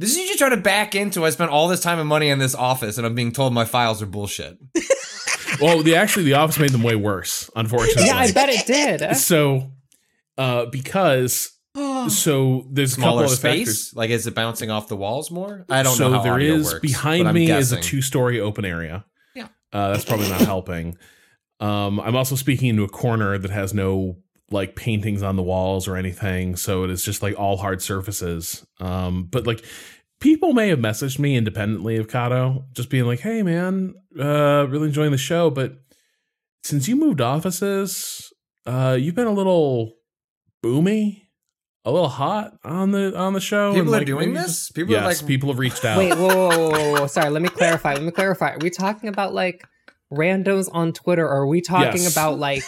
This is you just trying to back into. I spent all this time and money in this office, and I'm being told my files are bullshit. well, the actually the office made them way worse, unfortunately. Yeah, I bet it did. So, uh, because so there's a couple Smaller of space, factors. like is it bouncing off the walls more? I don't so know how there audio is works, behind I'm me is a two-story open area. Yeah. uh, that's probably not helping. Um, I'm also speaking into a corner that has no like paintings on the walls or anything, so it is just like all hard surfaces. Um, but like people may have messaged me independently of Cado, just being like, "Hey, man, uh, really enjoying the show, but since you moved offices, uh, you've been a little boomy." A little hot on the on the show. People and, are doing this? just- People are, yes, like- people have reached out. Wait, whoa, whoa, whoa, whoa, whoa. Sorry, let me clarify. Let me clarify. Are we talking about like randos on Twitter, or are we talking Yes. about like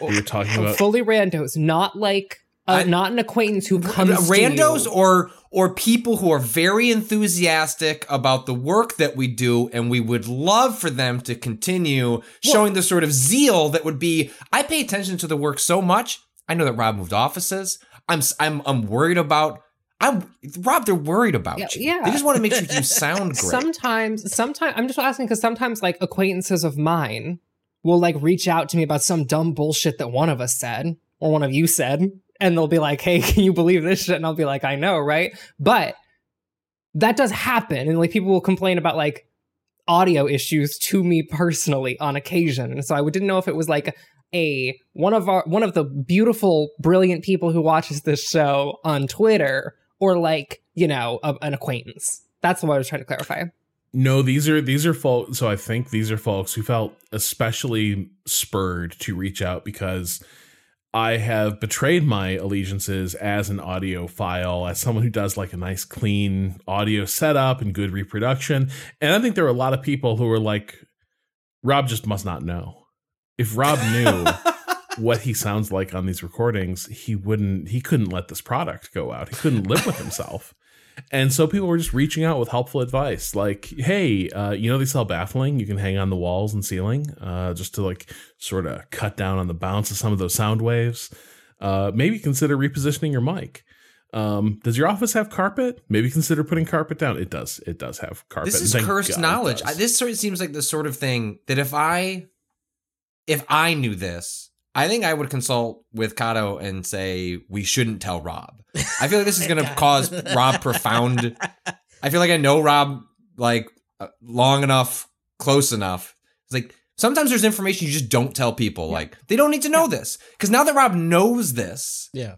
You're talking about fully randos, not like uh, I- not an acquaintance who comes randos to you? or or people who are very enthusiastic about the work that we do and we would love for them to continue showing the sort of zeal that would be I pay attention to the work so much I know that Rob moved offices I'm s- I'm I'm worried about I'm Rob they're worried about Yeah, you yeah. they just want to make sure you sound great Sometimes, sometimes I'm just asking because sometimes like acquaintances of mine will like reach out to me about some dumb bullshit that one of us said or one of you said, and they'll be like, "Hey, can you believe this shit?" And I'll be like, "I know, right?" But that does happen, and like people will complain about like audio issues to me personally on occasion, and so I didn't know if it was like a one of our one of the beautiful, brilliant people who watches this show on Twitter, or like you know a, an acquaintance. That's what I was trying to clarify. No, these are these are folks. So I think these are folks who felt especially spurred to reach out because I have betrayed my allegiances as an audiophile, as someone who does like a nice, clean audio setup and good reproduction. And I think there are a lot of people who are like, Rob just must not know. If Rob knew what he sounds like on these recordings, he wouldn't. He couldn't let this product go out. He couldn't live with himself. And so people were just reaching out with helpful advice, like, "Hey, uh, you know they sell baffling you can hang on the walls and ceiling, uh, just to like sort of cut down on the bounce of some of those sound waves. Uh, maybe consider repositioning your mic. Um, does your office have carpet? Maybe consider putting carpet down. It does. It does have carpet. This is Thank cursed God knowledge. I, this sort of seems like the sort of thing that if I if I knew this, I think I would consult with Cado and say we shouldn't tell Rob. I feel like this is going to cause Rob profound. I feel like I know Rob like uh, long enough, close enough. It's like sometimes there's information you just don't tell people. Like they don't need to know this because now that Rob knows this, Yeah.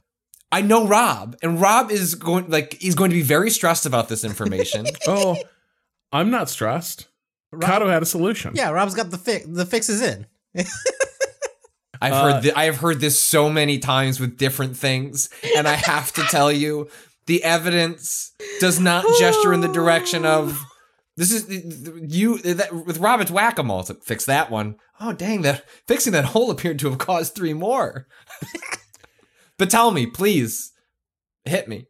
I know Rob, and Rob is going like he's going to be very stressed about this information. oh, I'm not stressed. Cado had a solution. Yeah, Rob's got the fix. the fix is in. I've Uh, heard th- I have heard this so many times with different things, and I have to tell you, the evidence does not gesture in the direction of this is you that, with Robert's whack a mole to fix that one. Oh dang that fixing that hole appeared to have caused three more. but tell me, please, hit me.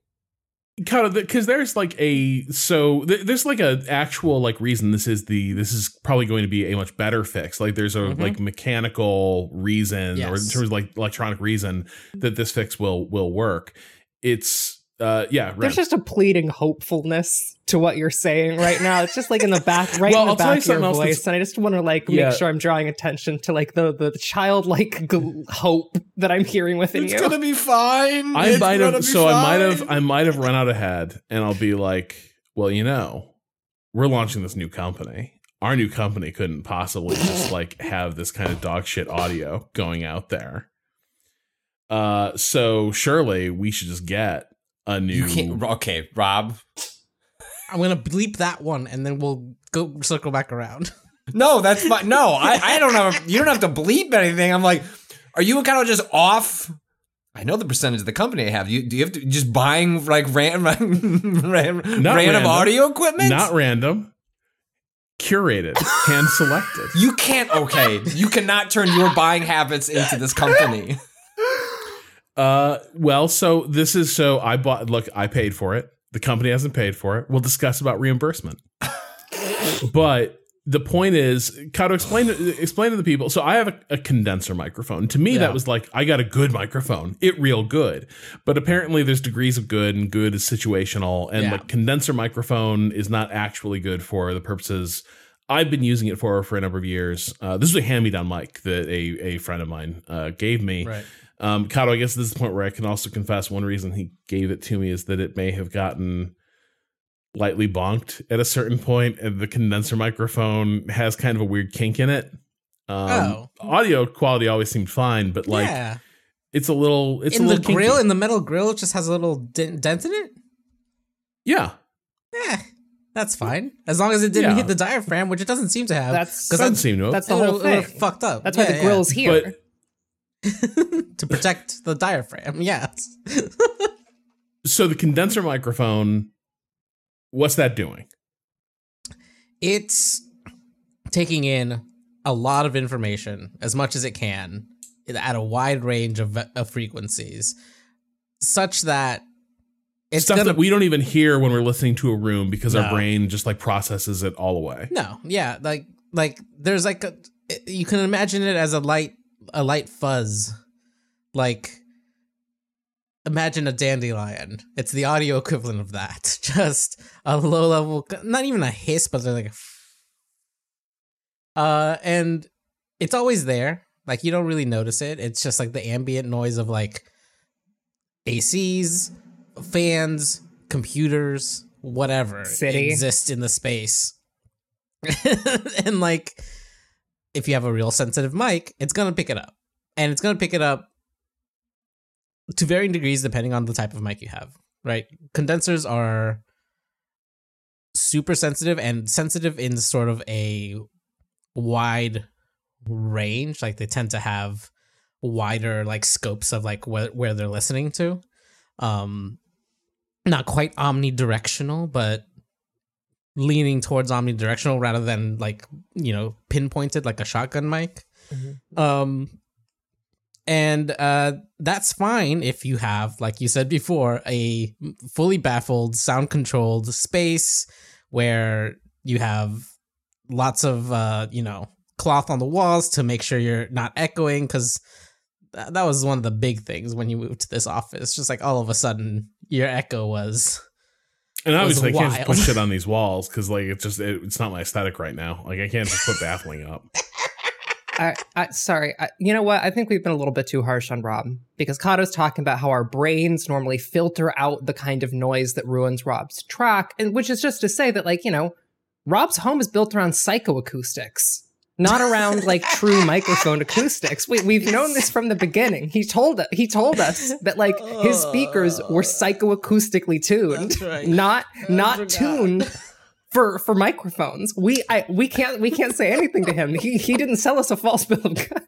Kind of because there's like a so th- there's like a actual like reason this is the this is probably going to be a much better fix. Like there's a Mhm. like mechanical reason or in terms of like electronic reason that this fix will will work. It's uh yeah There's just a pleading hopefulness to what you're saying right now. It's just like in the back, right Well, in the I'll tell you back of your something else voice, that's- and I just want to like Yeah. make sure I'm drawing attention to like the the childlike gl- hope that I'm hearing within you. It's gonna be fine. I might have so I might have I might have run out ahead and I'll be like well you know we're launching this new company our new company couldn't possibly just like have this kind of dog shit audio going out there uh so surely we should just get a new You can't. Okay, Rob. I'm gonna bleep that one, and then we'll go circle back around. No, that's fine. No, I, I don't have. You don't have to bleep anything. I'm like, are you kind of just off? I know the percentage of the company I have. You do you have to just buying like ran, ran, ran, random random. audio equipment? Not random, curated, hand selected. you can't. Okay, you cannot turn your buying habits into this company. Uh, well, so this is so I bought. Look, I paid for it. The company hasn't paid for it. We'll discuss about reimbursement. but the point is, Cado, explain explain to the people. So I have a, a condenser microphone. To me, Yeah. that was like I got a good microphone. It real good. But apparently, there's degrees of good, and good is situational. And Yeah. like condenser microphone is not actually good for the purposes. I've been using it for for a number of years. Uh, this is a hand me down mic that a a friend of mine uh, gave me. Right. Um, Cado, I guess this is the point where I can also confess one reason he gave it to me is that it may have gotten lightly bonked at a certain point, and the condenser microphone has kind of a weird kink in it. Um, Oh. audio quality always seemed fine, but like yeah. it's a little, it's in a the grill, kinky. in the metal grill, it just has a little dent, dent in it. yeah, Yeah, that's fine as long as it didn't Yeah. hit the diaphragm, which it doesn't seem to have. That's- because doesn't seem to. That's the whole thing. Fucked up. That's why Yeah, the yeah. grill's here. But- to protect the diaphragm. Yes. so the condenser microphone, what's that doing? it's taking in a lot of information as much as it can at a wide range of, of frequencies such that it's Stuff gonna that we don't even hear when we're listening to a room because our brain just like processes it all away. no yeah like like there's like a you can imagine it as a light a light fuzz. Like imagine a dandelion. It's the audio equivalent of that. Just a low level not even a hiss but like a uh and it's always there. Like you don't really notice it. It's just like the ambient noise of like acs fans computers whatever City. exists in the space. And like if you have a real sensitive mic it's gonna pick it up. And it's gonna pick it up to varying degrees depending on the type of mic you have right? Condensers are super sensitive and sensitive in sort of a wide range. Like they tend to have wider like scopes of like where, where they're listening to. Um not quite omnidirectional but leaning towards omnidirectional rather than like you know pinpointed like a shotgun mic. Um and uh that's fine if you have like you said before a fully baffled sound controlled space where you have lots of uh you know cloth on the walls to make sure you're not echoing because that was one of the big things when you moved to this office. Just like all of a sudden your echo was And was obviously, I can't just put shit on these walls because, like, it's just it, it's not my aesthetic right now. Like, I can't just put baffling up. I, I, sorry, I, you know what? I think we've been a little bit too harsh on Rob because Cado's talking about how our brains normally filter out the kind of noise that ruins Rob's track, and which is just to say that, like, you know, Rob's home is built around psychoacoustics, not around like true microphone acoustics. We, we've known this from the beginning. He told us, he told us that like his speakers were psychoacoustically tuned, right. not not forgot. tuned for for microphones. We I we can't we can't say anything to him. He he didn't sell us a false bill of goods.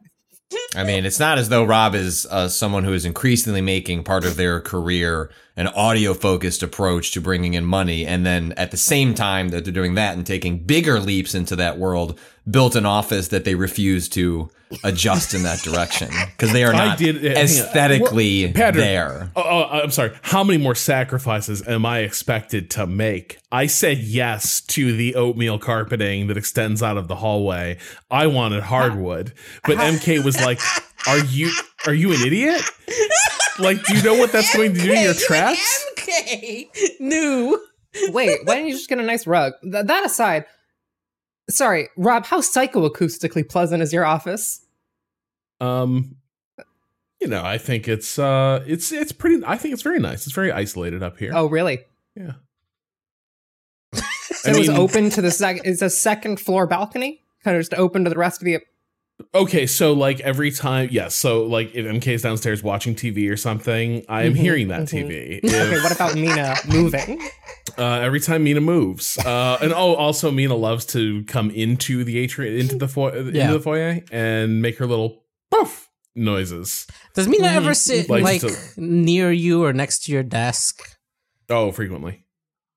I mean, it's not as though Rob is uh, someone who is increasingly making part of their career an audio focused approach to bringing in money. And then at the same time that they're doing that and taking bigger leaps into that world, built an office that they refuse to adjust in that direction because they are not did- aesthetically Patrick, there. Oh, oh, I'm sorry. How many more sacrifices am I expected to make? I said yes to the oatmeal carpeting that extends out of the hallway. I wanted hardwood, but MK was like, "Are you are you an idiot? Like, do you know what that's going to do to your traps?" MK new. Wait, why didn't you just get a nice rug? Th- that aside, sorry, Rob, how psychoacoustically pleasant is your office? Um, you know, I think it's uh, it's it's pretty. I think it's very nice. It's very isolated up here. Oh, really? yeah. So it was open to the second. Is a second floor balcony kind of just open to the rest of the? Okay, so like every time, yes. So like if MK's downstairs watching TV or something, I am Mhm, hearing that mhm. TV. Okay, what about Mina moving? uh, every time Mina moves, uh, and oh, also Mina loves to come into the atrium, into the foyer, Yeah. into the foyer, and make her little poof noises. Does Mina ever sit Like like, to- near you or next to your desk? Oh, frequently.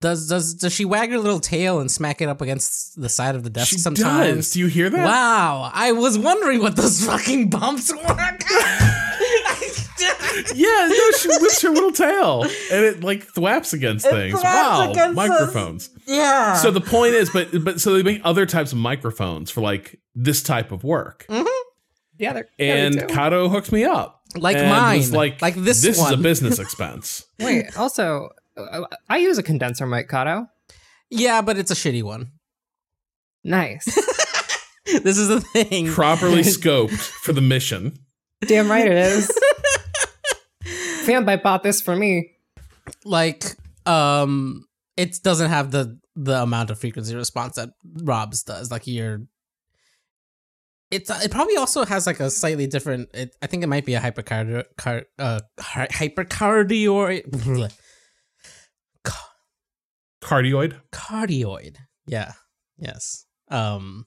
Does does does she wag her little tail and smack it up against the side of the desk She sometimes? does. Do you hear that? Wow, I was wondering what those fucking bumps were. Yeah, no, she whips her little tail and it like thwaps against things. thwaps Wow, against microphones. yeah. So the point is, but but so they make other types of microphones for like this type of work. Mm-hmm. Yeah, they're And yeah. Kato hooked me up. Like and mine. was like Like this This is a business expense. Wait, also, I use a condenser mic, Cado. yeah, but it's a shitty one. Nice. This is the thing. Properly scoped for the mission. Damn right it is. Fanbyte bought this for me. like um it doesn't have the the amount of frequency response that rob's does like you're it's it probably also has like a slightly different it, i think it might be a hypercardio car, uh hy- hypercardio Cardioid. cardioid yeah yes um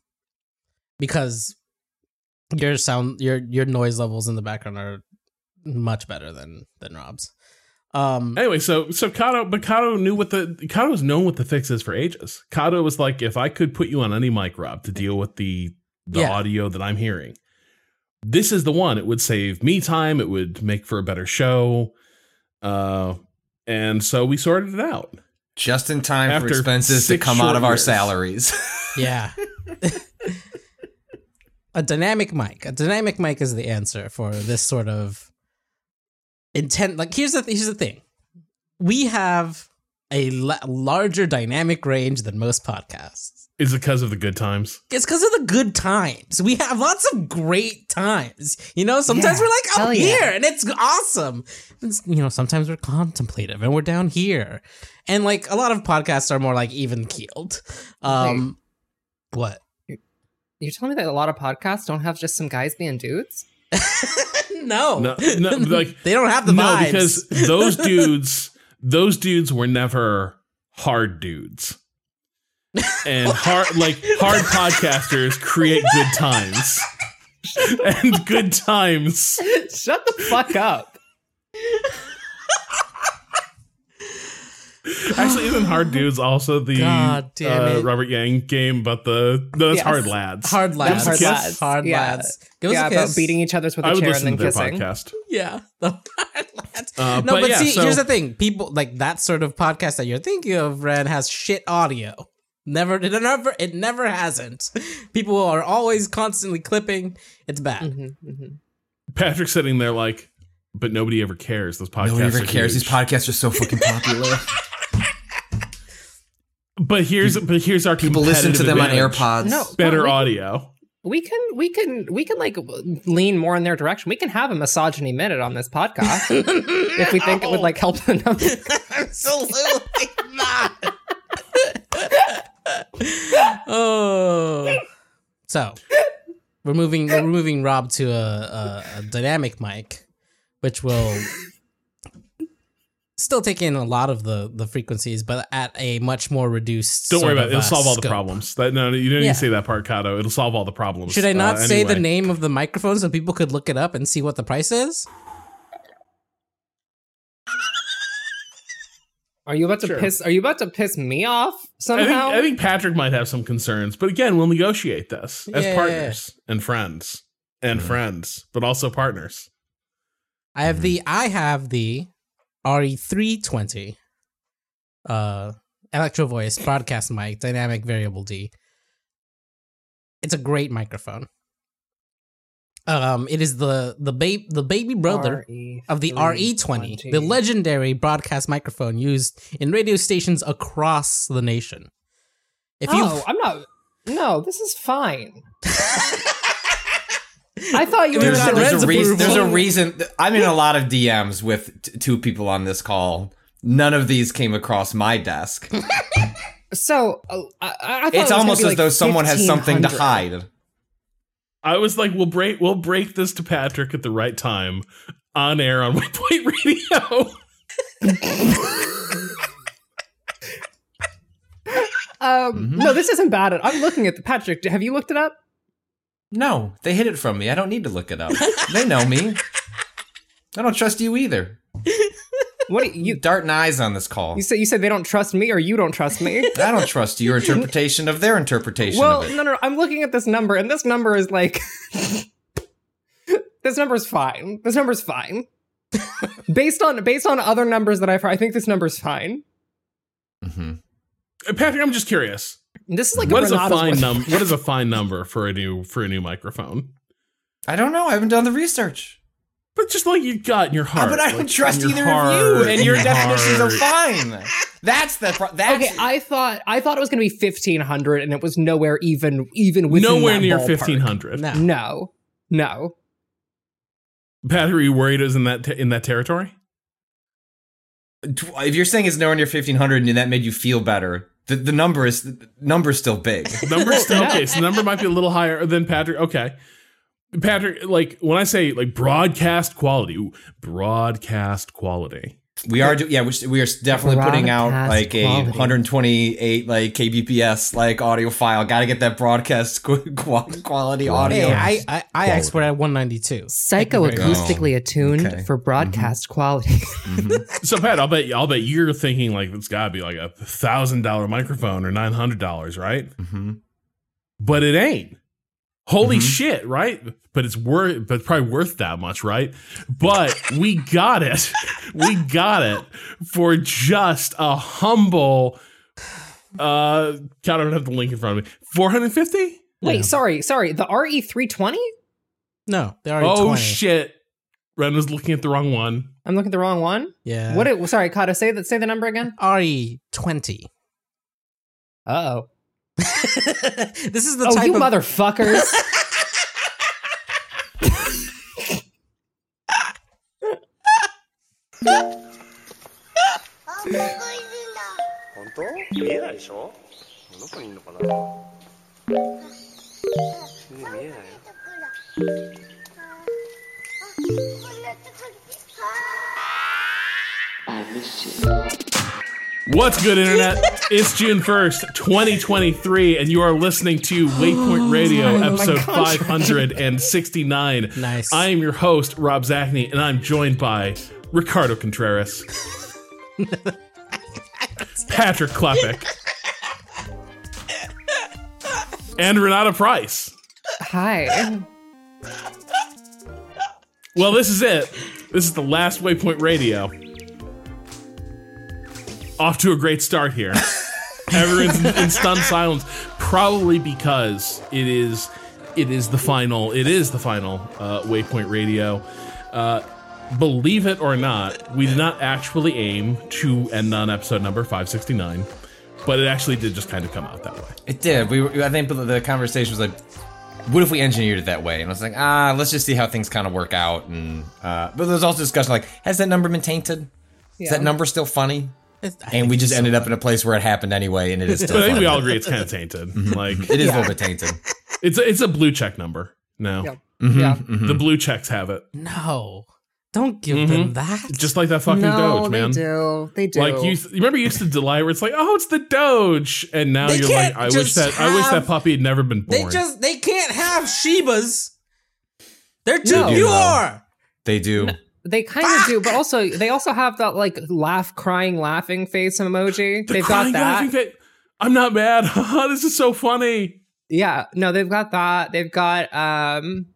because your sound your your noise levels in the background are much better than than rob's um Anyway, so so Cado, but Cado knew what the Cado was known what the fix is for ages. Cado was like, if I could put you on any mic, Rob, to deal with the the Yeah. audio that I'm hearing, this is the one. It would save me time. It would make for a better show. Uh, and so we sorted it out. Just in time After for expenses to come out short of our years. salaries. Yeah. a dynamic mic. A dynamic mic is the answer for this sort of intent. Like here's the here's the thing. We have a la- larger dynamic range than most podcasts. Is it because of the good times? It's because of the good times. We have lots of great times. You know, sometimes Yeah, we're like oh, hell up yeah. here and it's awesome. It's- you know, sometimes we're contemplative and we're down here. And like a lot of podcasts are more like even keeled. Um what? You're telling me that a lot of podcasts don't have just some guys being dudes? no. No, no, like they don't have the no, vibes. because those dudes, those dudes were never hard dudes. And hard, like hard podcasters create good times, and good times. Shut the fuck up. Actually, isn't hard dudes also the uh. Robert Yang game But the no, that's Yes. hard lads. hard lads. Hard lads. Hard Yeah. lads. Give us yeah, a about beating each other's with I a would chair and then to their kissing. podcast. Yeah. The hard lads. Uh, no, but but, yeah, see, so- here's the thing. People like that sort of podcast that you're thinking of, Red, has shit audio. Never it never it never hasn't. People are always constantly clipping. It's bad. Mhm, mhm. Patrick's sitting there like, but nobody ever cares. Those podcasts. Nobody ever are cares. huge. These podcasts are so fucking popular. But here's but here's our People listen to competitive them on. AirPods. No. Better we, audio. We can we can we can like lean more in their direction. We can have a misogyny minute on this podcast if we think it would like help the numbers. Absolutely not. oh. So we're moving we're moving Rob to a, a, a dynamic mic, which will still take in a lot of the the frequencies, but at a much more reduced. Don't worry about it. of, It'll uh, solve all the problems. That no, you didn't Yeah. even say that part, Cado. It'll solve all the problems. Should I not Uh, say the name of the microphone so people could look it up and see what the price is? Are you about to Sure. piss? Are you about to piss me off I think, somehow? I think Patrick might have some concerns, but again, we'll negotiate this as Yeah. partners and friends and Mhm. friends, but also partners. I have the I have the RE320 uh Electro Voice broadcast mic, dynamic variable D. It's a great microphone. Um it is the the babe the baby brother of the RE20, the legendary broadcast microphone used in radio stations across the nation. If you oh, I'm not. No, this is fine. I thought you were There's, got gonna there's a reason. There's a reason. I'm in a lot of DMs with t- two people on this call. None of these came across my desk. So uh, I, I thought it It's gonna almost as like, though someone has something to hide. I was like, we'll break we'll break this to Patrick at the right time on air on Waypoint Radio. Um, Mhm. No, this isn't bad. I'm looking at the Patrick. Have you looked it up? No, they hid it from me. I don't need to look it up. they know me. I don't trust you either. What do You you darting eyes on this call. you said? You said they don't trust me, or you don't trust me? I don't trust your interpretation of their interpretation well, of it. no, no, no. I'm looking at this number, and this number is like, this number's fine. This number's fine. based on based on other numbers that I've heard, I think this number's fine. Mm-hmm. Uh, Patrick, I'm just curious. This is like what is a Renata's fine number? What is a fine number for a new for a new microphone? I don't know. I haven't done the research. But just like you got in your Ah, heart. but I don't like, trust in your either of you and in your definitions of heart. fine. That's the pro- that's Okay, I thought I thought it was going to be fifteen hundred, and it was nowhere even even within Nowhere that near ballpark. fifteen hundred. No. No, no. Patrick, are you worried it was in that te- in that territory? if you're saying it's nowhere near 1500 and that made you feel better, the, the number is the number's still big. Number still okay. So the number might be a little higher than Patrick. Okay, Patrick. Like when I say like broadcast quality, ooh, broadcast quality. We are, do- yeah, we, we are definitely putting out Broadcast like a quality. 128 like kbps like audio file. Got to get that broadcast quality audio. Hey, I I, I export at 192. Psychoacoustically attuned Okay. for broadcast quality. So Pat, I'll bet I'll bet you're thinking like it's got to be like a thousand dollar microphone or nine hundred dollars, right? Mhm. But it ain't. Holy Mhm. shit, right? But it's worth, but probably worth that much, right? But we got it. we got it for just a humble. Uh, God, I don't have the link in front of me. Four hundred fifty. Wait, sorry, sorry. The RE three twenty. No, they already Oh shit! Ren was looking at the wrong one. I'm looking at the wrong one. Yeah. What? It, sorry, Cado. Say that. Say the number again. RE 20. Uh oh. this is the Oh, type you of motherfuckers! What's good, Internet? It's June 1st, 2023, and you are listening to Waypoint Radio, Oh episode 569. Nice. I am your host, Rob Zacny, and I'm joined by Ricardo Contreras, Patrick Klepek, and Renata Price. Hi. Well, this is it. This is the last Waypoint Radio. Off to a great start here. Everyone's in, in stunned silence, probably because it is it is the final. It is the final uh, Waypoint Radio. Uh, believe it or not, we did not actually aim to end on episode number five sixty nine, but it actually did just kind of come out that way. It did. We were, I think the conversation was like, what if we engineered it that way? And I was like, ah, let's just see how things kind of work out. And uh, but there's also discussion like, has that number been tainted? Is that number still funny? It's- I And we just so ended up in a place where it happened anyway, and it is still. But I think we all agree it's kind of tainted. Like It is a little bit tainted. it's a, it's a blue check number now. Yeah. Mhm, Yeah. mhm. The blue checks have it. No. Don't give Mhm. them that. Just like that fucking no, Doge, man. they do. They do. Like you, you remember you used to delight where it's like, oh, it's the Doge, and now They you're like, I wish just that I wish that puppy had never been born. They just they can't have Shibas. They're too No. pure. They do. They kind of do, but also they also have that like laugh, crying, laughing face emoji. The they've got crying that. laughing face- I'm not mad. this is so funny. Yeah, no, they've got that. They've got um,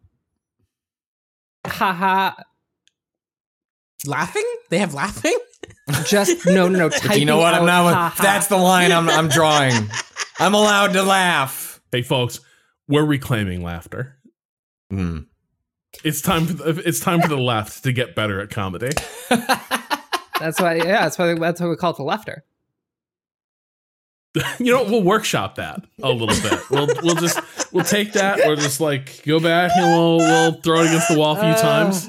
haha. Laughing? They have laughing? Just no, no, no. But you know what? I'm out, not. haha. That's the line I'm, I'm drawing. I'm allowed to laugh. Hey, folks, we're reclaiming laughter. Hmm. It's time for the, it's time for the left to get better at comedy. That's why. Yeah, that's why. That's why we call it the lefter. you know, we'll workshop that a little bit. We'll we'll just we'll take that. We'll just like go back and we'll we'll throw it against the wall a few oh. times.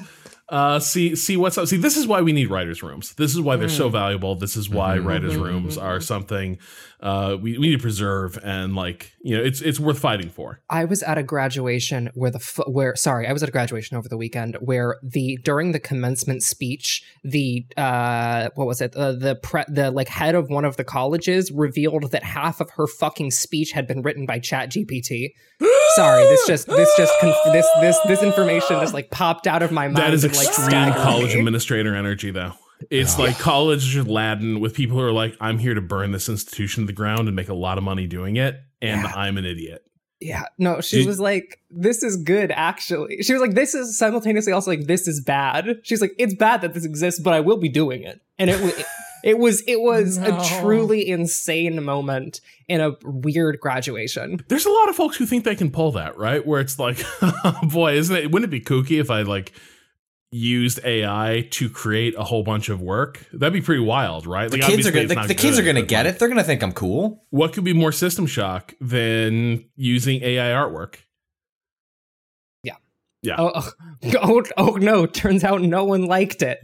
Uh, see see what's up. See, this is why we need writers' rooms. This is why they're so valuable. This is why writers' rooms are something uh, we, we need to preserve and like you know it's it's worth fighting for. I was at a graduation where the where sorry, I was at a graduation over the weekend where the during the commencement speech, the uh what was it? Uh, the pre- the like head of one of the colleges revealed that half of her fucking speech had been written by Chat GPT. sorry. This just this just conf- this this this information just like popped out of my mind. That is and, like, extreme college me. administrator energy, though. It's like college Latin with people who are like, I'm here to burn this institution to the ground and make a lot of money doing it, and Yeah. I'm an idiot. Yeah, no, she Did- was like, "This is good." Actually, she was like, "This is simultaneously also like this is bad." She's like, "It's bad that this exists, but I will be doing it." And it was, it was, it was No. a truly insane moment in a weird graduation. There's a lot of folks who think they can pull that, right? Where it's like, oh boy, isn't it? Wouldn't it be kooky if I like used AI to create a whole bunch of work? That'd be pretty wild, right? The Like, kids are obviously gonna, it's the, the kids are gonna get like, it. They're gonna think I'm cool. What could be more system shock than using AI artwork? Oh, oh, oh, oh no! Turns out no one liked it.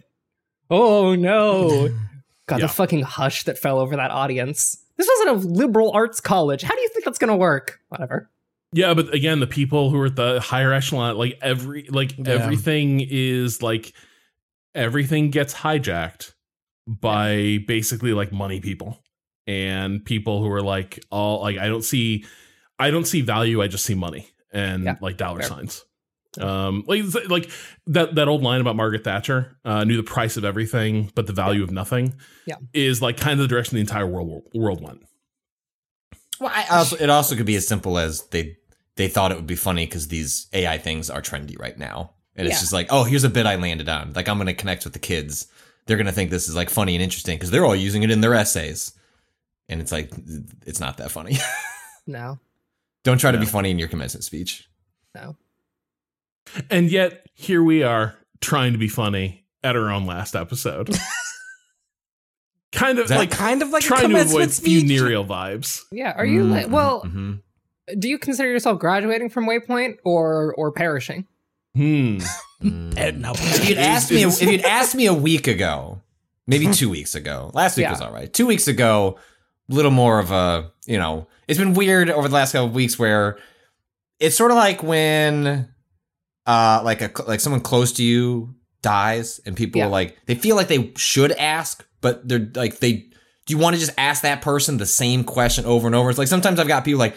Oh no! God, Yeah. the fucking hush that fell over that audience. This wasn't a liberal arts college. How do you think that's gonna work? Whatever. Yeah, but again, the people who are at the higher echelon, like every like Yeah. everything is like everything gets hijacked by basically like money people and people who are like all like I don't see I don't see value, I just see money and Yeah, like dollar fair. signs. Um like like that that old line about Margaret Thatcher, uh knew the price of everything but the value of nothing. Yeah. Is like kind of the direction the entire world world went. Well, I also, it also could be as simple as they they thought it would be funny because these AI things are trendy right now, and it's Yeah. just like, oh, here's a bit I landed on. Like I'm gonna connect with the kids. They're gonna think this is like funny and interesting because they're all using it in their essays, and it's like it's not that funny. No, Don't try to be funny in your commencement speech. no. And yet here we are trying to be funny at our own last episode. kind of That- like kind of like a trying to avoid speech. funereal vibes. Yeah, are you like? Well, Mhm. do you consider yourself graduating from Waypoint or or perishing? Hmm. And now- if you'd asked me, if you'd asked me a week ago, maybe two weeks ago, last week Yeah. was all right. Two weeks ago, a little more of a, you know, it's been weird over the last couple of weeks where it's sort of like when, uh, like a like someone close to you dies and people Yeah. are like they feel like they should ask, but they're like they. Do you want to just ask that person the same question over and over? It's like sometimes I've got people like,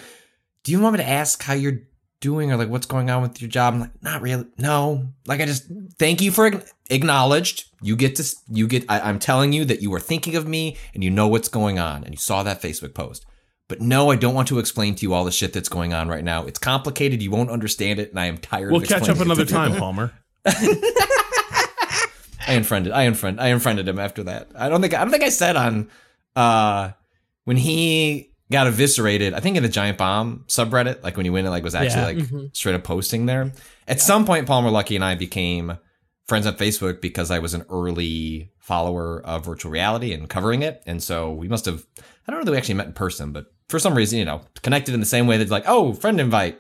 "Do you want me to ask how you're doing or like what's going on with your job?" I'm like, "Not really. No. Like I just thank you for acknowledged. You get to you get. I, I'm telling you that you were thinking of me and you know what's going on and you saw that Facebook post." But no, I don't want to explain to you all the shit that's going on right now. It's complicated. You won't understand it, and I am tired. We'll of catch up explaining it another time, Palmer. I unfriended. I unfriend. I unfriended him after that. I don't think. I don't think I said on uh when he got eviscerated. I think in the giant bomb subreddit, like when he went and like was actually Yeah. like Mhm. straight up posting there. At some point, Palmer Luckey and I became friends on Facebook because I was an early follower of virtual reality and covering it, and so we must have. I don't know that we actually met in person, but for some reason, you know, connected in the same way that like, oh, friend invite,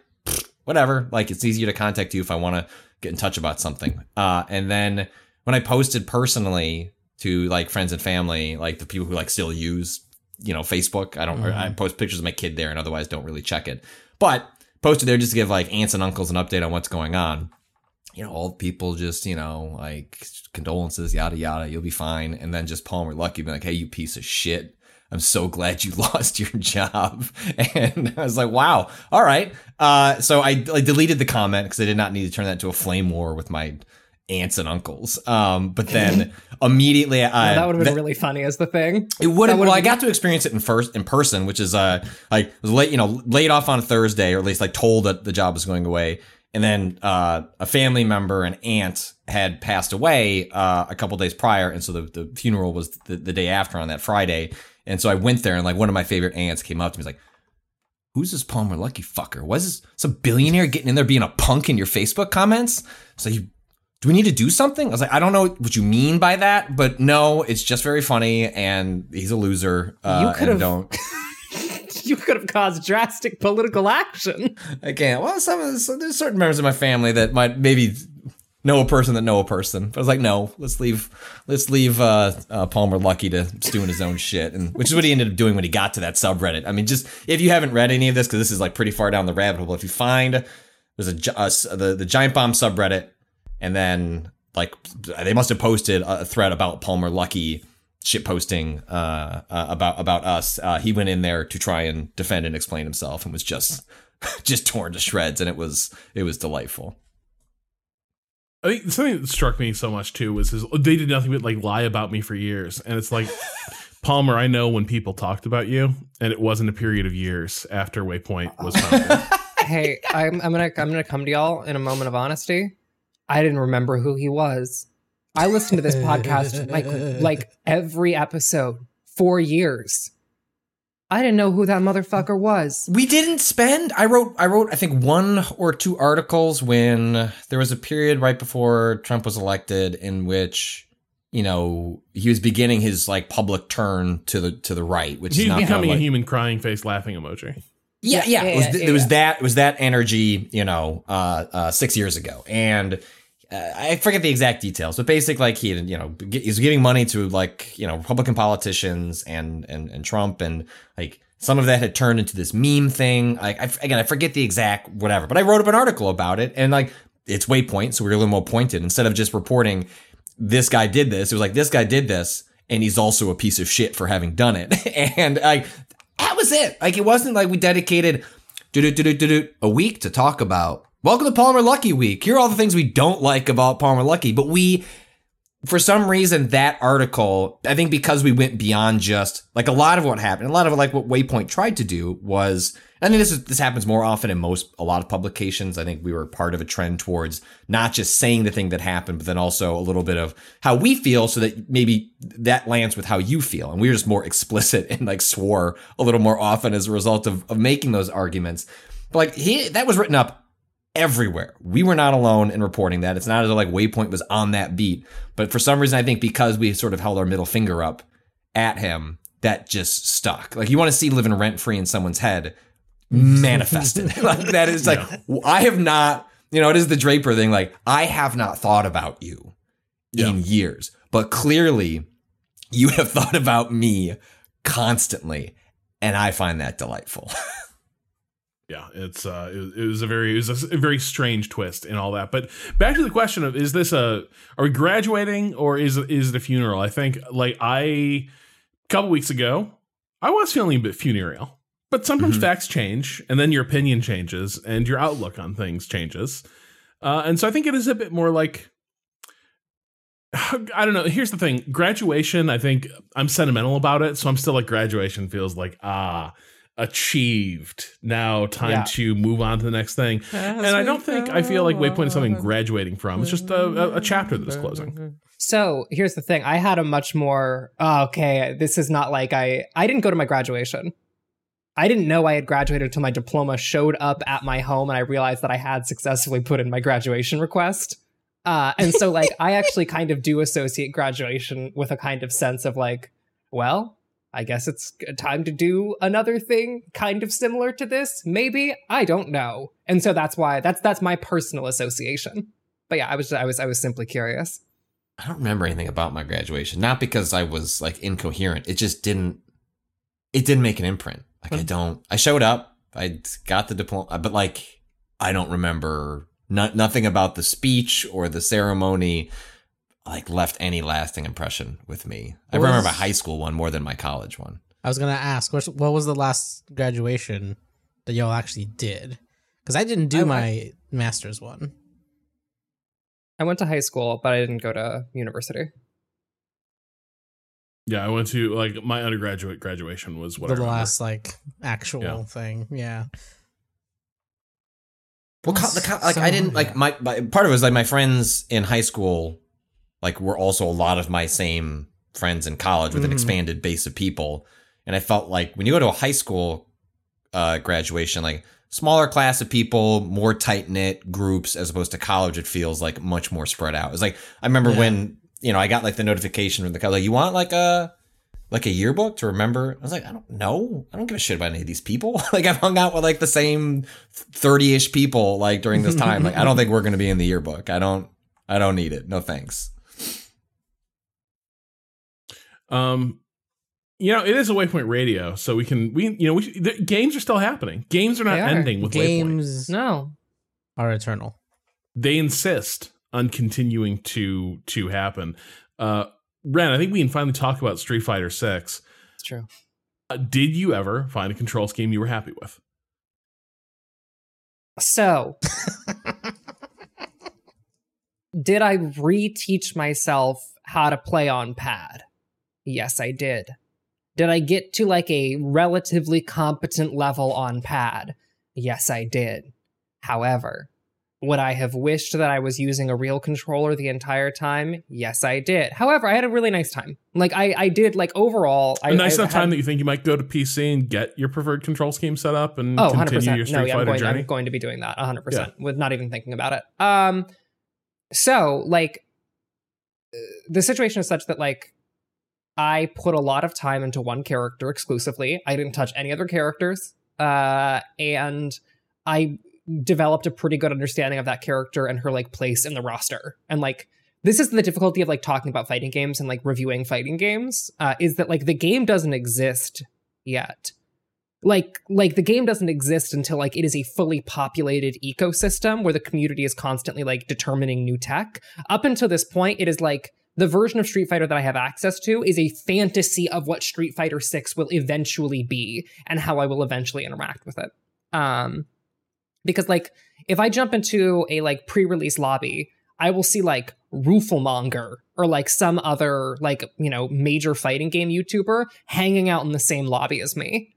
whatever. Like it's easier to contact you if I want to get in touch about something. Uh, and then when I posted personally to like friends and family, like the people who like still use, you know, Facebook, I don't, or I post pictures of my kid there and otherwise don't really check it, but posted there just to give like aunts and uncles an update on what's going on. You know, old people just, you know, like condolences, yada, yada, you'll be fine. And then just Palmer Luckey being like, hey, you piece of shit. I'm so glad you lost your job. And I was like, wow, all right. Uh, so I, I deleted the comment because I did not need to turn that into a flame war with my aunts and uncles. Um, but then immediately, I that would have been that- really funny as the thing. it would have. Well, I got to experience it in first in person, which is uh like was late, you know, laid off on a Thursday, or at least like told that the job was going away, and then uh, a family member, an aunt, had passed away uh, a couple days prior, and so the, the funeral was the, the day after on that Friday, and so I went there, and like one of my favorite aunts came up to me, was like. Who's this Palmer Luckey fucker? Was this some billionaire getting in there being a punk in your Facebook comments? So you do we need to do something? I was like, I don't know what you mean by that, but no, it's just very funny, and he's a loser. Uh, You could've- don't. you could have caused drastic political action. I can't. Well, some of there's certain members of my family that might maybe know a person that know a person. But I was like, no, let's leave, let's leave uh, uh, Palmer Luckey to in his own shit, and which is what he ended up doing when he got to that subreddit. I mean, just if you haven't read any of this, because this is like pretty far down the rabbit hole. If you find there's a, uh, the the giant bomb subreddit, and then like they must have posted a thread about Palmer Luckey shit posting uh, uh, about about us. Uh, he went in there to try and defend and explain himself, and was just just torn to shreds, and it was it was delightful. I think something that struck me so much too was his, they did nothing but like lie about me for years, and it's like Palmer. I know when people talked about you, and it wasn't a period of years after Waypoint was founded. hey, I'm, I'm gonna I'm gonna come to y'all in a moment of honesty. I didn't remember who he was. I listened to this podcast like like every episode for years. I didn't know who that motherfucker was. We didn't spend. I wrote. I wrote. I think one or two articles when there was a period right before Trump was elected in which you know he was beginning his like public turn to the to the right, which He's is not becoming like, a human crying face laughing emoji. Yeah, Yeah, yeah. yeah, it was, yeah, th- yeah, was that. It was that energy. You know, uh, uh, six years ago, and uh, I forget the exact details, but basically, like he, you know, he's giving money to like you know Republican politicians and and and Trump, and like some of that had turned into this meme thing. Like I, again, I forget the exact whatever, but I wrote up an article about it, and like it's waypoint, so we were a little more pointed instead of just reporting this guy did this. It was like this guy did this, and he's also a piece of shit for having done it, and like that was it. Like it wasn't like we dedicated a week to talk about. Welcome to Palmer Luckey Week. Here are all the things we don't like about Palmer Luckey, but we for some reason that article, I think because we went beyond just like a lot of what happened, a lot of like what Waypoint tried to do was I think this is this happens more often in most a lot of publications. I think we were part of a trend towards not just saying the thing that happened, but then also a little bit of how we feel so that maybe that lands with how you feel. And we were just more explicit and like swore a little more often as a result of, of making those arguments. But like he that was written up everywhere. We were not alone in reporting that. It's not as though like Waypoint was on that beat. But for some reason I think because we sort of held our middle finger up at him, that just stuck. Like you want to see living rent free in someone's head manifested. like that is like I have not, you know, it is the Draper thing. Like I have not thought about you in years, but clearly you have thought about me constantly, and I find that delightful. Yeah, it's uh, it, it was a very it was a, very strange twist and all that. But back to the question of is this a are we graduating or is is it a funeral? I think like I a couple weeks ago I was feeling a bit funereal, but sometimes Mhm. facts change and then your opinion changes and your outlook on things changes, uh, and so I think it is a bit more like. I don't know. Here's the thing. Graduation, I think I'm sentimental about it. So I'm still like graduation feels like, ah, achieved. Now time Yeah. to move on to the next thing. and I don't think I feel like Waypoint is something graduating from. It's just a, a, a chapter that is closing. So here's the thing. I had a much more oh, okay. This is not like I I didn't go to my graduation. I didn't know I had graduated until my diploma showed up at my home and I realized that I had successfully put in my graduation request. Uh, and so like I actually kind of do associate graduation with a kind of sense of like, well, I guess it's time to do another thing kind of similar to this. Maybe I don't know. And so that's why that's that's my personal association. But yeah, I was I was I was simply curious. I don't remember anything about my graduation. Not because I was like incoherent. It just didn't. It didn't make an imprint. Like I hmm. don't. I showed up. I got the diploma, but like I don't remember. Not nothing about the speech or the ceremony. Like left any lasting impression with me. I What remember my high school one more than my college one. I was gonna ask, what, what was the last graduation that y'all actually did? Because I didn't do I- my master's one. I went to high school, but I didn't go to university. Yeah, I went to like my undergraduate graduation was what the remember. last like actual Yeah. thing. Yeah. Well, co- the co- like I didn't like my, my part of it was like my friends in high school, like were also a lot of my same friends in college with an Mhm. expanded base of people, and I felt like when you go to a high school uh, graduation, like smaller class of people, more tight knit groups, as opposed to college, it feels like much more spread out. It's like I remember Yeah. when you know I got like the notification from the college, like you want like a like a yearbook to remember. I was like, I don't know. I don't give a shit about any of these people. like I've hung out with like the same 30-ish people like during this time. Like I don't think we're gonna be in the yearbook. I don't I don't need it. No thanks. Um, you know, it is a Waypoint Radio, so we can we you know we the games are still happening. Games are not are. ending with Waypoint. Games No. are eternal. They insist on continuing to to happen. Uh, Ren, I think we can finally talk about Street Fighter Six. It's true. Uh, did you ever find a control scheme you were happy with? So, did I reteach myself how to play on pad? Yes, I did. Did I get to like a relatively competent level on pad? Yes, I did. However, would I have wished that I was using a real controller the entire time? Yes, I did. However, I had a really nice time. Like I, I did like overall. A I, nice I enough had- time that you think you might go to PC and get your preferred control scheme set up and Oh, continue 100%. your Street no, yeah, I'm going, journey. I'm going to be doing that 100% with not even thinking about it. Um, so, like, uh, the situation is such that, like, I put a lot of time into one character exclusively. I didn't touch any other characters. Uh, and I developed a pretty good understanding of that character and her, like, place in the roster. And, like, this is the difficulty of like talking about fighting games and like reviewing fighting games uh, is that like the game doesn't exist yet like like the game doesn't exist until like it is a fully populated ecosystem where the community is constantly like determining new tech up until this point it is like the version of street fighter that i have access to is a fantasy of what street fighter 6 will eventually be and how i will eventually interact with it um because like if i jump into a like pre-release lobby i will see like Rooflemonger or like some other like you know major fighting game youtuber hanging out in the same lobby as me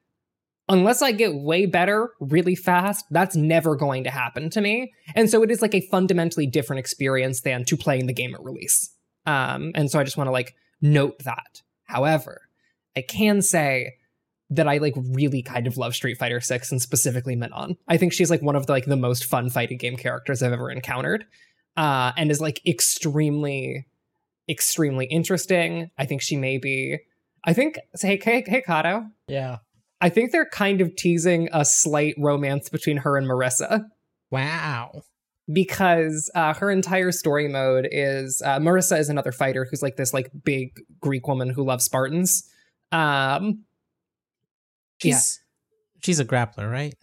unless I get way better really fast, that's never going to happen to me. And so it is like a fundamentally different experience than to playing the game at release. Um, and so I just want to like note that. However, I can say that I like really kind of love Street Fighter 6 and specifically Manon. I think she's like one of the like the most fun fighting game characters I've ever encountered. Uh, and is like extremely, extremely interesting. I think she may be I think hey hey hey Cado. Yeah. I think they're kind of teasing a slight romance between her and Marissa Wow. Because uh, her entire story mode is uh, Marissa is another fighter who's like this like big Greek woman who loves Spartans. Um, She's she's a grappler, right?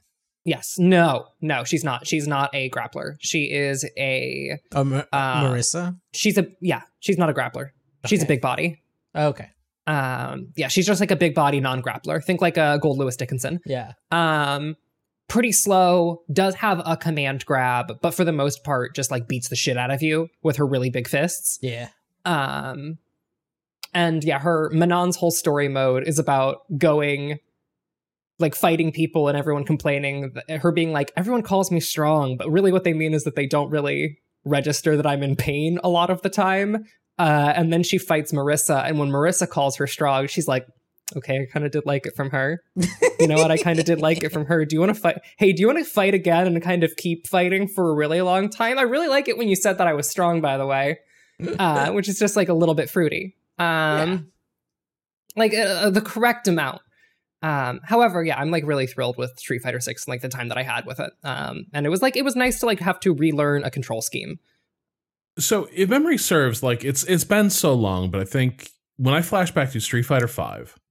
yes, no, no, she's not. She's not a grappler. She is a Oh, Mar- Uh, Marissa. she's a yeah, she's not a grappler. She's a big body. Okay. Um, yeah, she's just like a big body non-grappler. Think like a Gold Lewis Dickinson. Yeah. um pretty slow does have a command grab but for the most part just like beats the shit out of you with her really big fists Yeah. um and yeah her manon's whole story mode is about going like fighting people and everyone complaining her being like everyone calls me strong but really what they mean is that they don't really register that i'm in pain a lot of the time uh and then she fights marissa and when marissa calls her strong she's like okay i kind of did like it from her you know what? I kind of did like it from her. Do you want to fight? Hey, do you want to fight again and kind of keep fighting for a really long time? I really like it when you said that I was strong, by the way, uh, which is just like a little bit fruity. Um, like uh, the correct amount. Um, however, yeah, I'm like really thrilled with Street Fighter Six and like the time that I had with it. Um, and it was like it was nice to like have to relearn a control scheme. So if memory serves, like it's it's been so long, but I think when I flash back to Street Fighter Five, Yeah.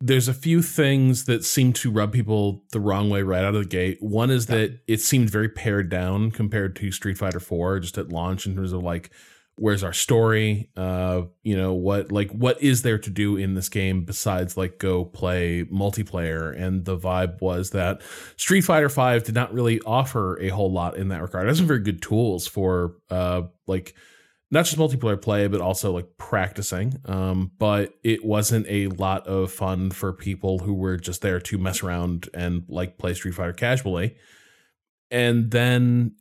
There's a few things that seem to rub people the wrong way right out of the gate. One is that it seemed very pared down compared to Street Fighter Four, just at launch in terms of like where's our story? Uh you know what like what is there to do in this game besides like go play multiplayer? And the vibe was that street fighter 5 did not really offer a whole lot in that regard. It has some very good tools for uh like not just multiplayer play but also like practicing um but it wasn't a lot of fun for people who were just there to mess around and like play street fighter casually and then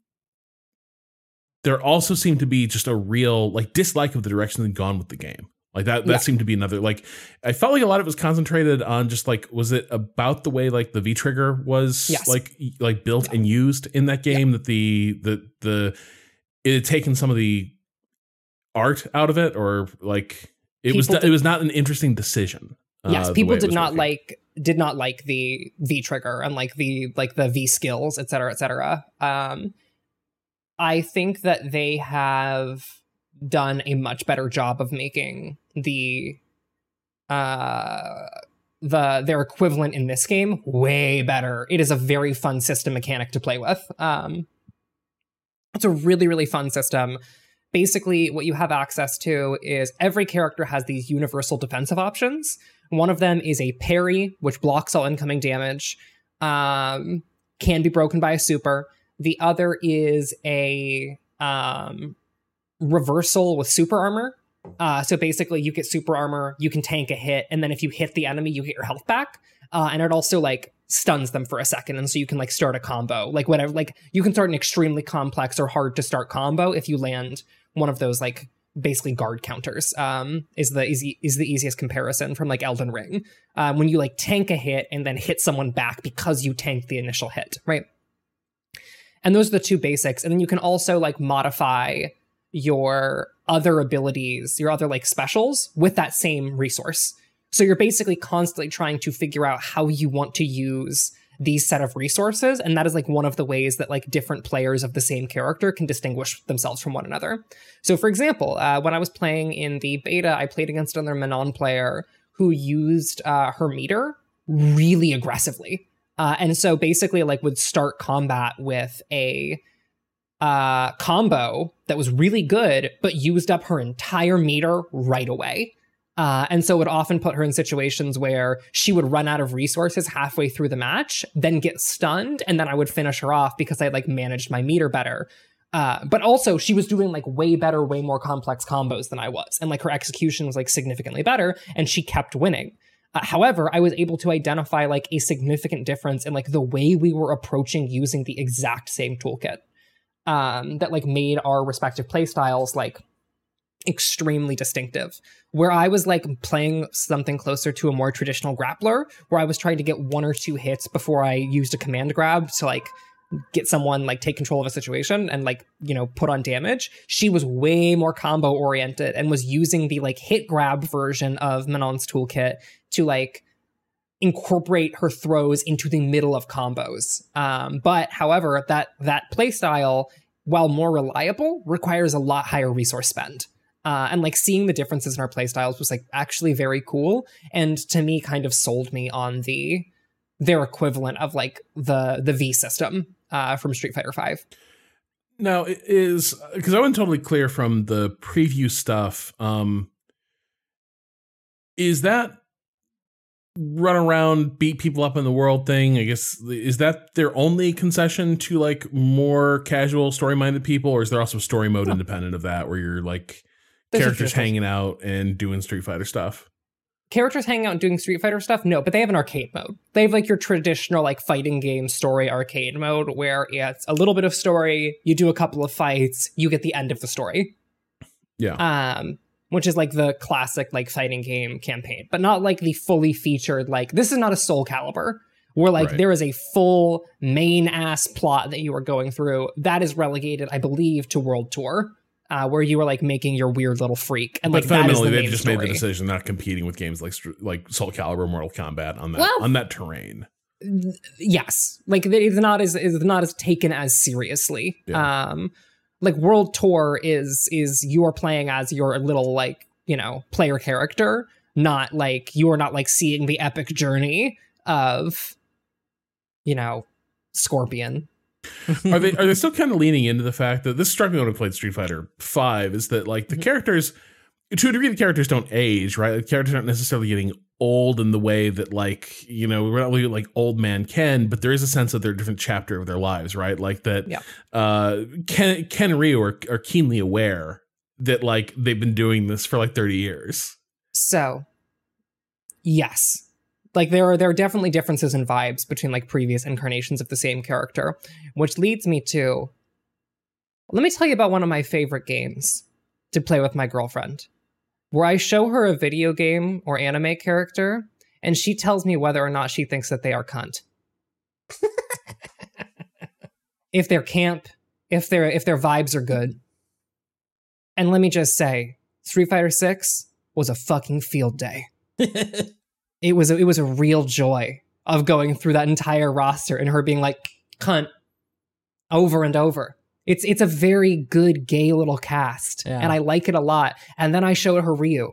there also seemed to be just a real like dislike of the direction they'd gone with the game. Like that that Yeah. seemed to be another like I felt like a lot of it was concentrated on just like was it about the way like the V trigger was Yes. like like built and used in that game that the the the it had taken some of the art out of it or like it was People it was not an interesting decision. uh, yes the people did not working. like did not like the v trigger and like the like the v skills et cetera et cetera um i think that they have done a much better job of making the uh the their equivalent in this game way better it is a very fun system mechanic to play with um it's a really really fun system basically what you have access to is every character has these universal defensive options one of them is a parry, which blocks all incoming damage. Um, can be broken by a super. The other is a um, reversal with super armor. Uh, so basically, you get super armor, you can tank a hit, and then if you hit the enemy, you get your health back. Uh, and it also like stuns them for a second, and so you can like start a combo, like whatever. Like you can start an extremely complex or hard to start combo if you land one of those like basically guard counters. Um, is the easy is the easiest comparison from like Elden Ring. Um, when you like tank a hit and then hit someone back because you tanked the initial hit, right? And those are the two basics, and then you can also like modify your other abilities, your other like specials with that same resource. So you're basically constantly trying to figure out how you want to use these set of resources and that is like one of the ways that like different players of the same character can distinguish themselves from one another. So for example uh, when i was playing in the beta i played against another manon player who used uh, her meter really aggressively. Uh, and so basically like would start combat with a uh, combo that was really good but used up her entire meter right away uh, and so it would often put her in situations where she would run out of resources halfway through the match, then get stunned, and then I would finish her off because I like managed my meter better. Uh, but also she was doing like way better, way more complex combos than I was, and like her execution was like significantly better, and she kept winning. Uh, however, I was able to identify like a significant difference in like the way we were approaching using the exact same toolkit um, that like made our respective playstyles like extremely distinctive. Where I was like playing something closer to a more traditional grappler, where I was trying to get one or two hits before I used a command grab to like get someone like take control of a situation and like you know put on damage she was way more combo oriented and was using the like hit grab version of manon's toolkit to like incorporate her throws into the middle of combos um, but however that that playstyle while more reliable requires a lot higher resource spend uh, and like seeing the differences in our playstyles was like actually very cool and to me kind of sold me on the their equivalent of like the the v system uh, from street fighter 5 now it is because i wasn't totally clear from the preview stuff um is that run around beat people up in the world thing? I guess is that their only concession to like more casual story minded people or is there also story mode independent of that where you're like Characters hanging out and doing Street Fighter stuff. characters hanging out and doing Street Fighter stuff? No, but they have an arcade mode. They have like your traditional like fighting game story arcade mode where it's a little bit of story, you do a couple of fights, you get the end of the story. Yeah. Um which is like the classic like fighting game campaign, but not like the fully featured like this is not a Soul Calibur where like Right. there is a full main ass plot that you are going through. That is relegated, I believe, to World Tour. Uh, where you are like making your weird little freak, and but like the fundamentally, main they've just story. made the decision not competing with games like like Soul Calibur, Mortal Kombat on that Well- on that terrain. yes. Like it's not as is not as taken as seriously. Um like world tour is is you're playing as your little like you know player character not like you're not like seeing the epic journey of you know scorpion are they are they still kind of leaning into the fact that this struck me when I played Street Fighter Five is that like the Mm-hmm. characters to a degree the characters don't age right the characters aren't necessarily getting old in the way that like you know we're not looking at like old man Ken but there is a sense that they're a different chapter of their lives right like that Yeah. uh Ken Ken and Ryu are, are keenly aware that like they've been doing this for like 30 years so yes like there are there are definitely differences in vibes between like previous incarnations of the same character which leads me to let me tell you about one of my favorite games to play with my girlfriend where i show her a video game or anime character and she tells me whether or not she thinks that they are cunt. If they're camp if their if their vibes are good. And let me just say street fighter 6 was a fucking field day it was a, it was a real joy of going through that entire roster and her being like cunt over and over. It's it's a very good gay little cast Yeah. and I like it a lot. And then I showed her Ryu.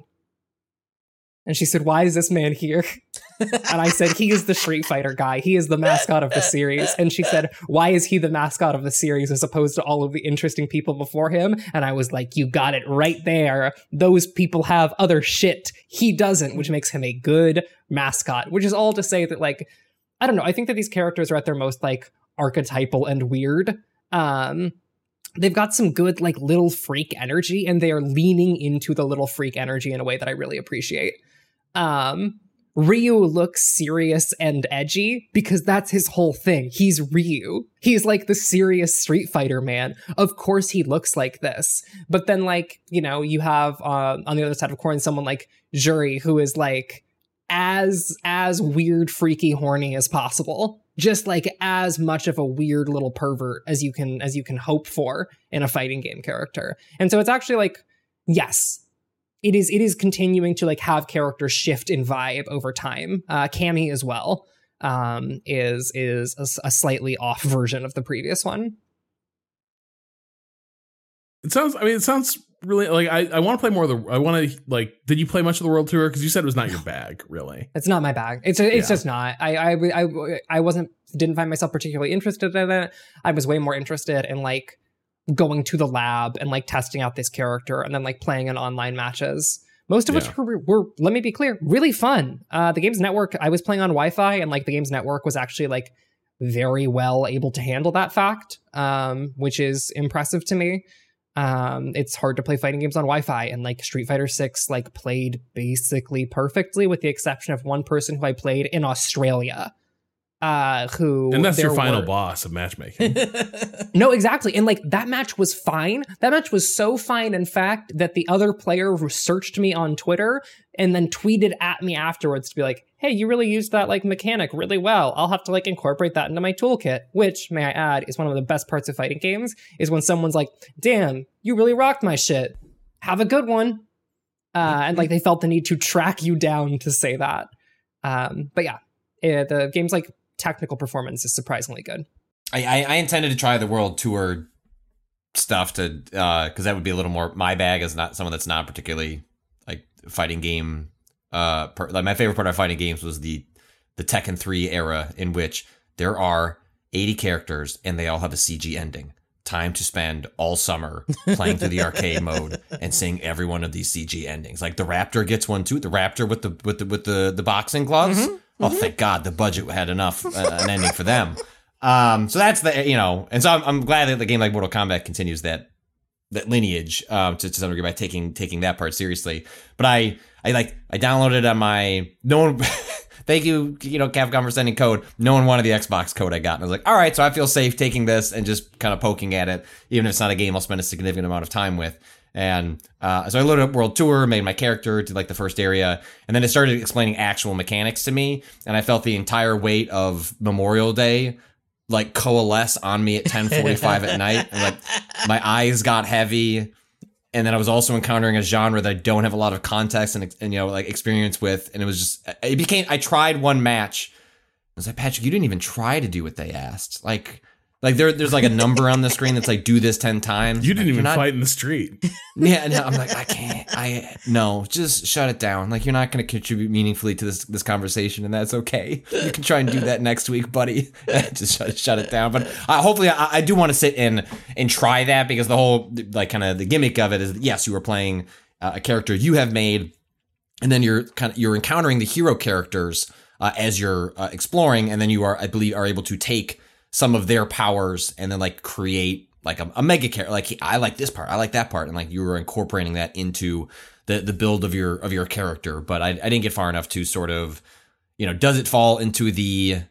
And she said, "Why is this man here?" and I said, "He is the Street Fighter guy. He is the mascot of the series." And she said, "Why is he the mascot of the series as opposed to all of the interesting people before him?" And I was like, "You got it right there. Those people have other shit. He doesn't, which makes him a good mascot." Which is all to say that like I don't know. I think that these characters are at their most like archetypal and weird. Um, they've got some good like little freak energy, and they are leaning into the little freak energy in a way that I really appreciate. Um, Ryu looks serious and edgy because that's his whole thing. He's Ryu. He's like the serious Street Fighter man. Of course he looks like this. But then like, you know, you have uh, on the other side of corn someone like Juri who is like as as weird freaky horny as possible. Just like as much of a weird little pervert as you can as you can hope for in a fighting game character. And so it's actually like yes, it is it is continuing to like have characters shift in vibe over time. Uh, Cammy as well um, is is a, a slightly off version of the previous one. It sounds. I mean, it sounds really like I, I want to play more of the. I want to like. Did you play much of the world tour? Because you said it was not your bag, really. It's not my bag. It's it's Yeah. just not. I, I I I wasn't didn't find myself particularly interested in it. I was way more interested in like going to the lab and like testing out this character and then like playing in online matches. Most of Yeah. which were, were, let me be clear, really fun. Uh, the game's network, I was playing on Wi-Fi, and like the game's network was actually like very well able to handle that fact, um, which is impressive to me. Um, it's hard to play fighting games on Wi-Fi, and like Street Fighter Six, like played basically perfectly, with the exception of one person who I played in Australia. Uh, who And that's your final were- boss of matchmaking. no, exactly. And like that match was fine. That match was so fine, in fact, that the other player researched me on Twitter and then tweeted at me afterwards to be like, hey, you really used that like mechanic really well. I'll have to like incorporate that into my toolkit, which, may I add, is one of the best parts of fighting games, is when someone's like, damn, you really rocked my shit. Have a good one. Uh, and like they felt the need to track you down to say that. Um, but yeah, eh, the game's like technical performance is surprisingly good. I, I, I intended to try the world tour stuff to because that would be a little more my bag as not someone that's not particularly like fighting game. Uh, per, like my favorite part of fighting games was the the Tekken three era in which there are eighty characters and they all have a CG ending. Time to spend all summer playing through the arcade mode and seeing every one of these CG endings. Like the Raptor gets one too. The Raptor with the with the with the the boxing gloves. Oh, thank God the budget had enough uh, an ending for them. Um, so that's the you know, and so I'm, I'm glad that the game like Mortal Kombat continues that that lineage um, to, to some degree by taking taking that part seriously. But I I like I downloaded it on my no one. thank you, you know, Capcom for sending code. No one wanted the Xbox code I got, and I was like, all right, so I feel safe taking this and just kind of poking at it, even if it's not a game I'll spend a significant amount of time with. And uh, so I loaded up World Tour, made my character did like the first area, and then it started explaining actual mechanics to me, and I felt the entire weight of Memorial Day like coalesce on me at 10:45 at night, and like my eyes got heavy. And then I was also encountering a genre that I don't have a lot of context and, and you know like experience with, and it was just it became. I tried one match. I was like, Patrick, you didn't even try to do what they asked. Like, like there, there's like a number on the screen that's like, do this ten times. You didn't Like, even not- fight in the street. yeah, no, I'm like, I can't. I no, just shut it down. Like you're not going to contribute meaningfully to this this conversation, and that's okay. You can try and do that next week, buddy. just shut, shut it down. But uh, hopefully, I, I do want to sit in and try that because the whole like kind of the gimmick of it is yes, you are playing uh, a character you have made, and then you're kind of you're encountering the hero characters uh, as you're uh, exploring, and then you are, I believe, are able to take some of their powers and then like create like a, a mega character. Like I like this part, I like that part, and like you were incorporating that into the the build of your of your character. But I, I didn't get far enough to sort of, you know, does it fall into the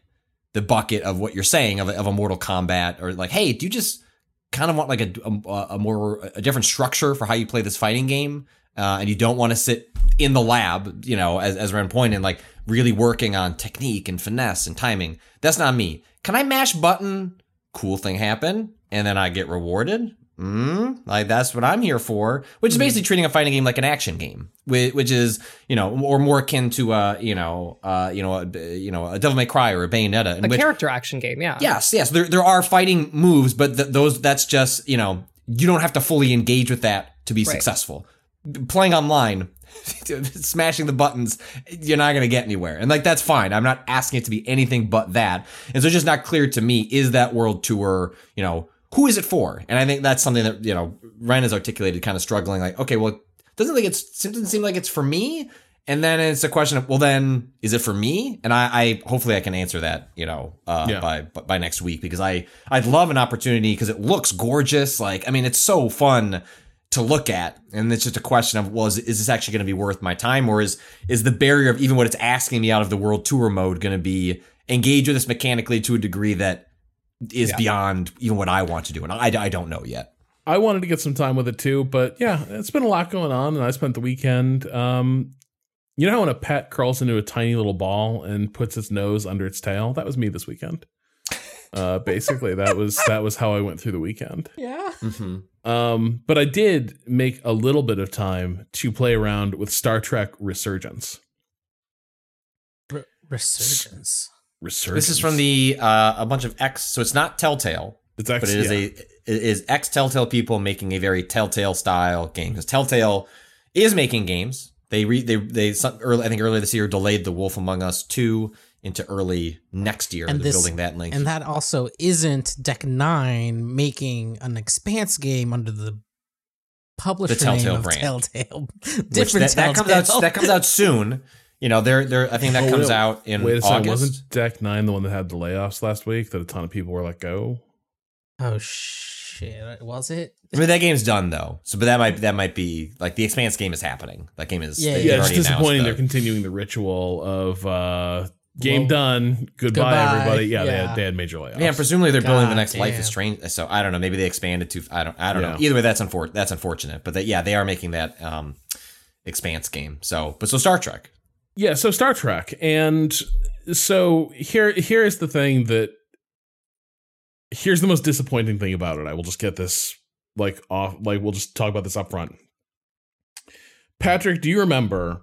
the bucket of what you're saying of a, of a Mortal Kombat or like, hey, do you just kind of want like a, a, a more a different structure for how you play this fighting game, uh, and you don't want to sit in the lab, you know, as as Ren pointed, like really working on technique and finesse and timing. That's not me. Can I mash button? Cool thing happen, and then I get rewarded. Mm, like that's what I'm here for, which is basically treating a fighting game like an action game, which, which is you know, or more akin to uh, you know, uh, you know, a, you know, a Devil May Cry or a Bayonetta, A which character action game, yeah. Yes, yes. There there are fighting moves, but th- those that's just you know you don't have to fully engage with that to be Right. successful. Playing online, smashing the buttons, you're not gonna get anywhere, and like that's fine. I'm not asking it to be anything but that, and so it's just not clear to me is that world tour you know who is it for? And I think that's something that you know Ren has articulated, kind of struggling. Like, okay, well, doesn't like it's it doesn't seem like it's for me. And then it's a question of, well, then is it for me? And I, I hopefully I can answer that, you know, uh, Yeah. by by next week because I I'd love an opportunity because it looks gorgeous. Like I mean, it's so fun to look at, and it's just a question of, well, is, is this actually going to be worth my time, or is is the barrier of even what it's asking me out of the world tour mode going to be engage with this mechanically to a degree that is Yeah. beyond even what I want to do, and I, I don't know yet. I wanted to get some time with it too, but yeah, it's been a lot going on, and I spent the weekend. Um, you know how when a pet crawls into a tiny little ball and puts its nose under its tail? That was me this weekend. Uh, basically, that was that was how I went through the weekend. Yeah. Mm-hmm. Um, but I did make a little bit of time to play around with Star Trek Resurgence. Re- resurgence. Resurgence. This is from the uh, a bunch of X, so it's not Telltale. It's X, but it is yeah. a it is ex Telltale people making a very Telltale style game because Telltale is making games. They re, they they some, early, I think earlier this year delayed The Wolf Among Us two into early next year. And they're this- building that link. And that also isn't Deck Nine making an Expanse game under the publisher The Telltale name of brand. Telltale. Which Different that, that comes out that comes out soon. You know, they're they're I think that Oh, comes wait, out in Wait a second, August. wasn't Deck Nine the one that had the layoffs last week that a ton of people were let go? Oh shit! Was it? I mean that game's done though. So but that might that might be like the Expanse game is happening. That game is Yeah, they- yeah, it's disappointing. the- They're continuing the ritual of uh, game Well, done, goodbye, goodbye, everybody. Yeah, They, had, they had major layoffs. Yeah, presumably they're building the God next Life is. Strange. So I don't know. Maybe they expanded to. I don't. I don't know. Either way, that's unfor- That's unfortunate. But that, yeah, they are making that um, Expanse game. So, but so Star Trek. Yeah, so Star Trek, and so here here is the thing that here's the most disappointing thing about it. I will just get this like off like we'll just talk about this up front. Patrick, do you remember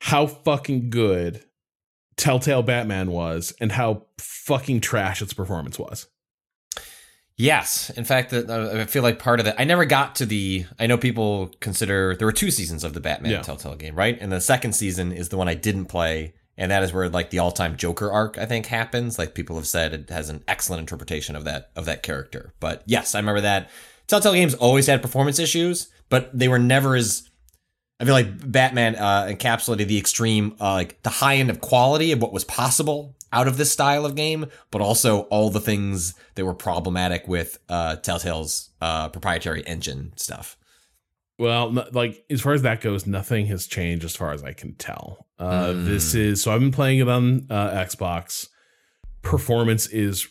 how fucking good Telltale Batman was and how fucking trash its performance was? Yes, in fact, I feel like part of that. I never got to the. I know people consider there were two seasons of the Batman Yeah. Telltale game, right? And the second season is the one I didn't play, and that is where like the all-time Joker arc I think happens. Like people have said, it has an excellent interpretation of that of that character. But yes, I remember that. Telltale games always had performance issues, but they were never as. I feel like Batman uh, encapsulated the extreme, uh, like the high end of quality of what was possible out of this style of game, but also all the things that were problematic with uh, Telltale's uh, proprietary engine stuff. Well, like as far as that goes, nothing has changed as far as I can tell. Uh, Hmm. This is so I've been playing it on uh, Xbox. Performance is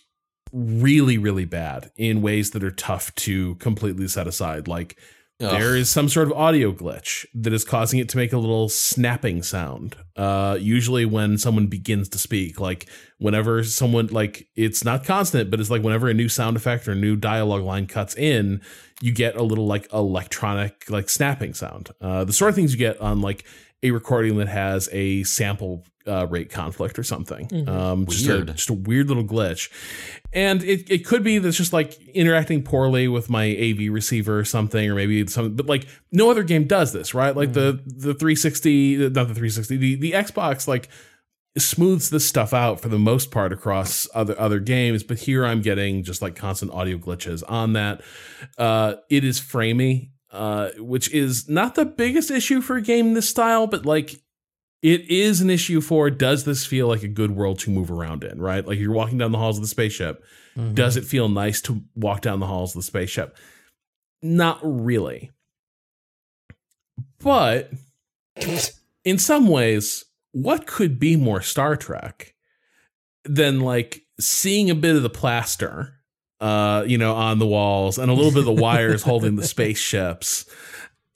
really, really bad in ways that are tough to completely set aside. Like Ugh. there is some sort of audio glitch that is causing it to make a little snapping sound. Uh, usually when someone begins to speak, like whenever someone like it's not constant, but it's like whenever a new sound effect or new dialogue line cuts in, you get a little like electronic like snapping sound. Uh, the sort of things you get on like a recording that has a sample uh, rate conflict or something. Mhm. Um, just a, Weird. just a weird little glitch. And it, it could be that's just like interacting poorly with my AV receiver or something, or maybe something, but like no other game does this, right? Like the the 360, not the 360, the, the Xbox like smooths this stuff out for the most part across other other games, but here I'm getting just like constant audio glitches on that. Uh it is framey, uh, which is not the biggest issue for a game this style, but like it is an issue for does this feel like a good world to move around in, right? Like you're walking down the halls of the spaceship. Mhm. Does it feel nice to walk down the halls of the spaceship? Not really. But in some ways, what could be more Star Trek than like seeing a bit of the plaster, uh, you know, on the walls and a little bit of the wires holding the spaceships.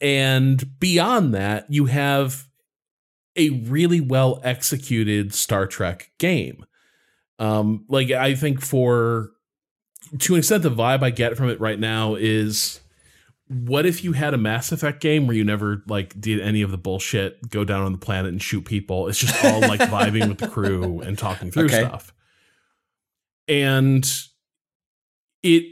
And beyond that, you have a really well executed Star Trek game. Um, like I think for to an extent, the vibe I get from it right now is what if you had a Mass Effect game where you never like did any of the bullshit, go down on the planet and shoot people? It's just all like vibing with the crew and talking through Okay. stuff. And it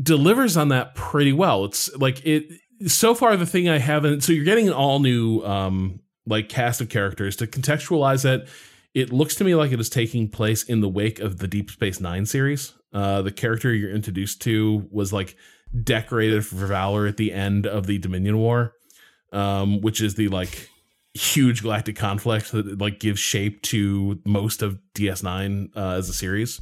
delivers on that pretty well. It's like it so far the thing I haven't so you're getting an all new um like cast of characters to contextualize it. It looks to me like it is taking place in the wake of the Deep Space Nine series. Uh, the character you're introduced to was like decorated for valor at the end of the Dominion War, um, which is the like huge galactic conflict that like gives shape to most of DS9 uh, as a series.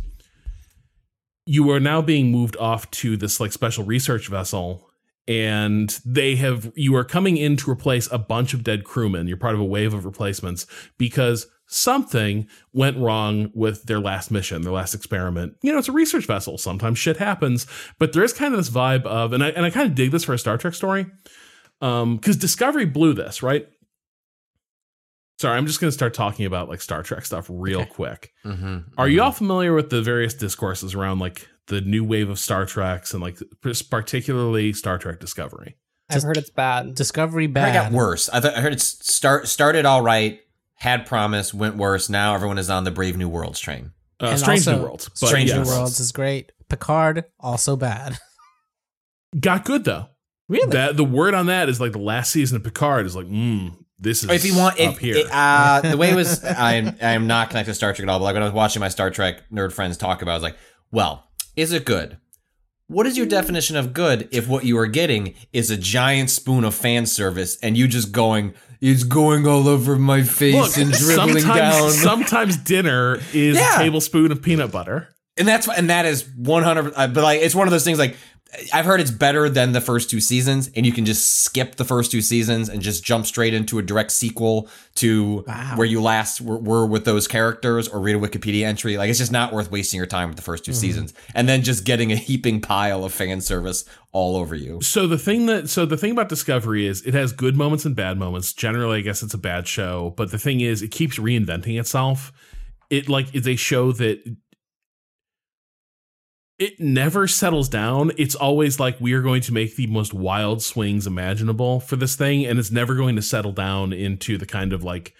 You are now being moved off to this like special research vessel and they have you are coming in to replace a bunch of dead crewmen. You're part of a wave of replacements because something went wrong with their last mission, their last experiment. You know, it's a research vessel. Sometimes shit happens, but there is kind of this vibe of, and I and I kind of dig this for a Star Trek story, um, because Discovery blew this right. Sorry, I'm just going to start talking about like Star Trek stuff real okay. quick. Mm-hmm, Are mm-hmm. you all familiar with the various discourses around like the new wave of Star Treks and like particularly Star Trek Discovery? I've heard it's bad. Discovery bad. I got worse. I, th- I heard it's start started all right, had promise, went worse. Now everyone is on the Brave New Worlds train. Uh, Strange New Worlds. Strange yes. New Worlds is great. Picard also bad. Got good though. Really? That the word on that is like the last season of Picard is like, mm, this is if you want up if, here. It, uh, the way it was, I I am not connected to Star Trek at all. But like when I was watching my Star Trek nerd friends talk about, it, I was like, well, is it good? What is your definition of good if what you are getting is a giant spoon of fan service and you just going, it's going all over my face Look, and dribbling sometimes, down. Sometimes dinner is yeah. a tablespoon of peanut butter. And that's and that is 100 uh, but like it's one of those things like I've heard it's better than the first two seasons, and you can just skip the first two seasons and just jump straight into a direct sequel to wow. where you last were, were, with those characters, or read a Wikipedia entry. Like it's just not worth wasting your time with the first 2 mm-hmm. seasons, and then just getting a heaping pile of fan service all over you. So the thing that so the thing about Discovery is it has good moments and bad moments. Generally, I guess it's a bad show, but the thing is, it keeps reinventing itself. It like is a show that it never settles down. It's always like we are going to make the most wild swings imaginable for this thing, and it's never going to settle down into the kind of like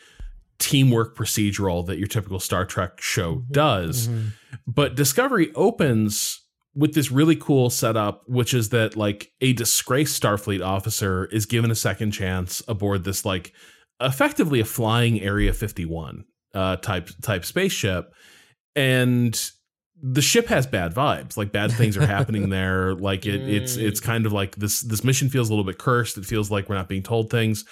teamwork procedural that your typical Star Trek show mm-hmm. does. Mm-hmm. But Discovery opens with this really cool setup, which is that like a disgraced Starfleet officer is given a second chance aboard this like effectively a flying Area 51 uh, type type spaceship, and the ship has bad vibes. Like bad things are happening there. Like it, it's it's mm. kind of like this this mission feels a little bit cursed. It feels like we're not being told things.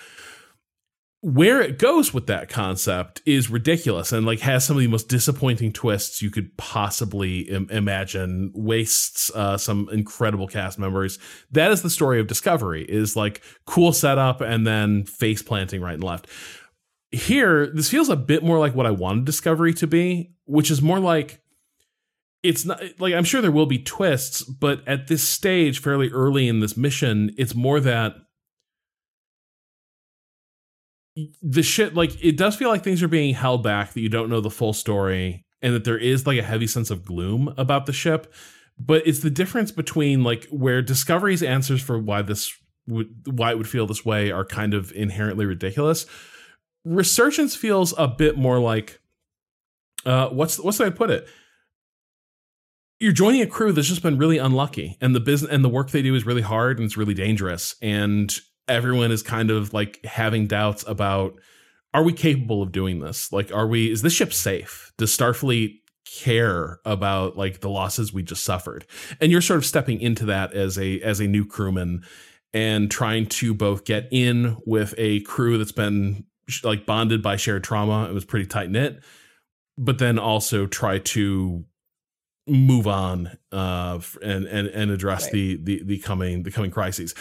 Where it goes with that concept is ridiculous and like has some of the most disappointing twists you could possibly Im- imagine. Wastes uh, some incredible cast members. That is the story of discovery is like cool setup and then face planting right and left. Here this feels a bit more like what i wanted discovery to be which is more like it's not like I'm sure there will be twists, but at this stage, fairly early in this mission, it's more that the shit like it does feel like things are being held back that you don't know the full story and that there is like a heavy sense of gloom about the ship. But it's the difference between like where discovery's answers for why this would why it would feel this way are kind of inherently ridiculous. Resurgence feels a bit more like uh what's what's the way put it you're joining a crew that's just been really unlucky and the business and the work they do is really hard and it's really dangerous and everyone is kind of like having doubts about are we capable of doing this? Like are we is this ship safe? Does starfleet care about like the losses we just suffered? And you're sort of stepping into that as a as a new crewman and trying to both get in with a crew that's been like bonded by shared trauma it was pretty tight knit but then also try to move on uh, and and and address right. the, the the coming the coming crises.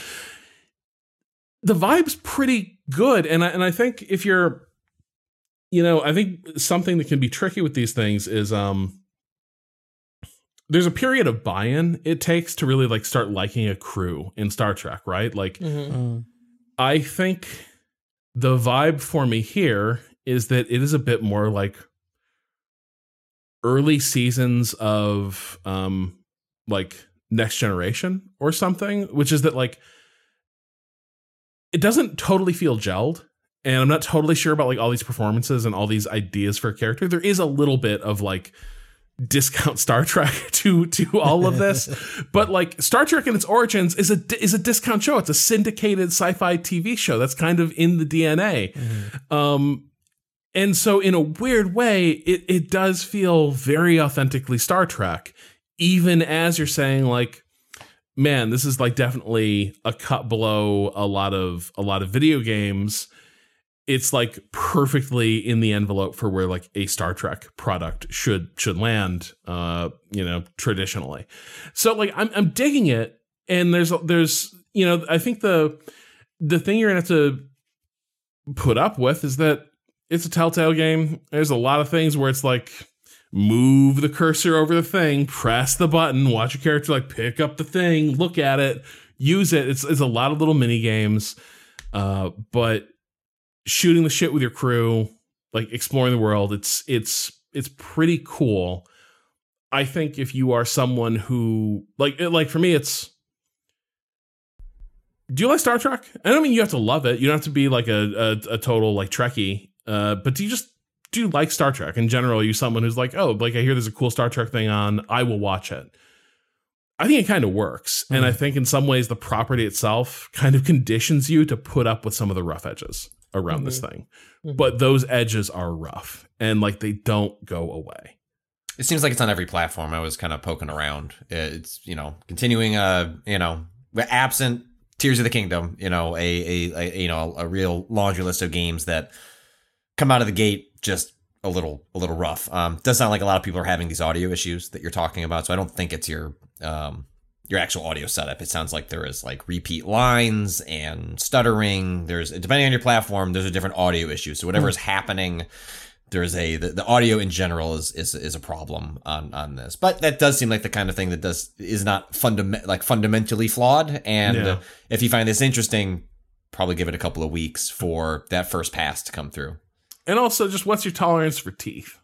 The vibe's pretty good, and I, and I think if you're, you know, I think something that can be tricky with these things is um. There's a period of buy-in it takes to really like start liking a crew in Star Trek, right? Like, mm-hmm. Mm. I think the vibe for me here is that it is a bit more like early seasons of um like next generation or something which is that like it doesn't totally feel gelled and i'm not totally sure about like all these performances and all these ideas for a character there is a little bit of like discount Star Trek to to all of this, but like Star Trek and its origins is a is a discount show. It's a syndicated sci-fi TV show that's kind of in the DNA. Mm-hmm. Um, and so, in a weird way, it, it does feel very authentically Star Trek, even as you're saying, like, man, this is like definitely a cut below a lot of a lot of video games. it's like perfectly in the envelope for where like a Star Trek product should should land uh you know traditionally. So like I'm I'm digging it and there's there's you know I think the the thing you're to have to put up with is that it's a Telltale game. There's a lot of things where it's like move the cursor over the thing, press the button, watch your character like pick up the thing, look at it, use it. It's it's a lot of little mini games. Uh, but shooting the shit with your crew, like exploring the world, it's it's it's pretty cool. I think if you are someone who like like for me it's do you like Star Trek? I don't mean you have to love it. You don't have to be like a a, a total like Trekkie. Uh, but do you just do you like Star Trek in general? Are you someone who's like, oh, like I hear there's a cool Star Trek thing on, I will watch it. I think it kind of works, mm. and I think in some ways the property itself kind of conditions you to put up with some of the rough edges around mm-hmm. this thing. Mm-hmm. But those edges are rough, and like they don't go away. It seems like it's on every platform. I was kind of poking around. It's you know continuing uh you know absent Tears of the Kingdom, you know, a, a, a, you know a real laundry list of games that come out of the gate just a little a little rough. Um, does sound like a lot of people are having these audio issues that you're talking about, so I don't think it's your um your actual audio setup. It sounds like there is like repeat lines and stuttering. There's depending on your platform, there's a different audio issue. So whatever mm. is happening there's a the, the, audio in general is is is a problem on on this but that does seem like the kind of thing that does is not fundament like fundamentally flawed and yeah. if you find this interesting probably give it a couple of weeks for that first pass to come through and also just what's your tolerance for teeth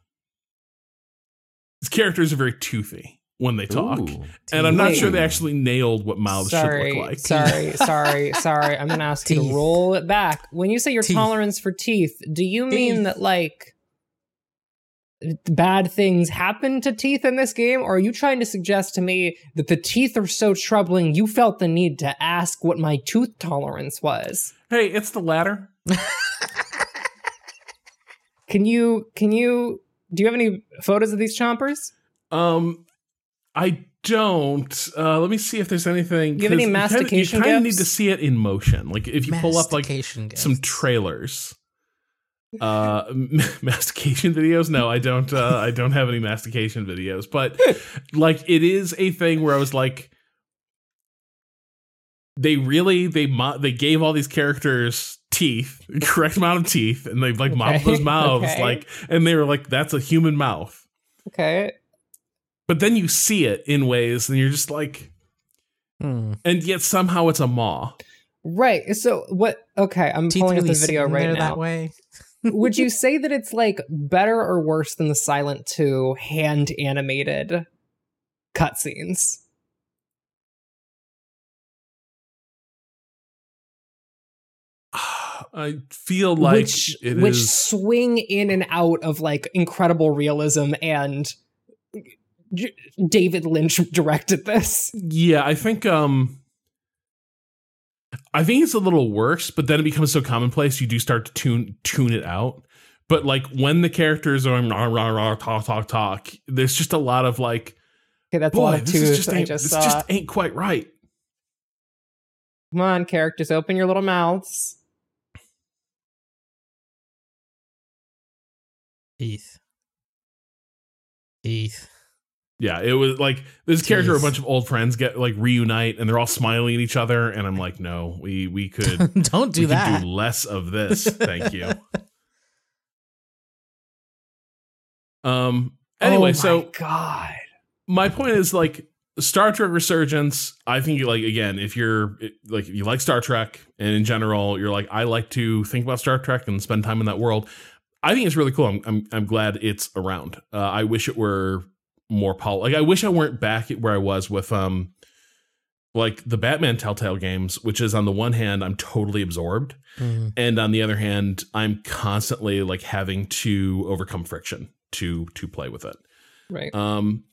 these characters are very toothy when they talk Ooh, and i'm not sure they actually nailed what mouths sorry, should look like sorry sorry sorry i'm gonna ask teeth. you to roll it back when you say your teeth. tolerance for teeth do you mean that like bad things happen to teeth in this game? Or are you trying to suggest to me that the teeth are so troubling you felt the need to ask what my tooth tolerance was? Hey, it's the latter. can you can you do you have any photos of these chompers? Um I don't. Uh, let me see if there's anything. Do you have any mastication? You kind of need to see it in motion. Like if you pull up like gifts. some trailers uh mastication videos no i don't uh i don't have any mastication videos but like it is a thing where i was like they really they mo- they gave all these characters teeth correct amount of teeth and they like okay. mopped those mouths okay. like and they were like that's a human mouth okay but then you see it in ways and you're just like hmm. and yet somehow it's a maw right so what okay i'm teeth pulling really up the video right now that way would you say that it's like better or worse than the Silent 2 hand animated cutscenes? I feel like which, which is... swing in and out of like incredible realism and David Lynch directed this. Yeah, I think um I think it's a little worse, but then it becomes so commonplace you do start to tune tune it out. But like when the characters are rah, rah, rah, talk talk talk, there's just a lot of like, okay, that's boy, a lot of this just ain't, just this just ain't quite right. Come on, characters, open your little mouths. Teeth. Teeth. Yeah, it was like this Jeez. character, a bunch of old friends get like reunite, and they're all smiling at each other, and I'm like, no, we we could don't do that. do less of this, thank you. um. Anyway, oh so God, my point is like Star Trek Resurgence. I think like again, if you're like if you like Star Trek and in general, you're like I like to think about Star Trek and spend time in that world. I think it's really cool. I'm I'm, I'm glad it's around. Uh, I wish it were more pol like I wish I weren't back where I was with um like the Batman Telltale games, which is on the one hand I'm totally absorbed, mm-hmm. and on the other hand I'm constantly like having to overcome friction to to play with it. Right. Um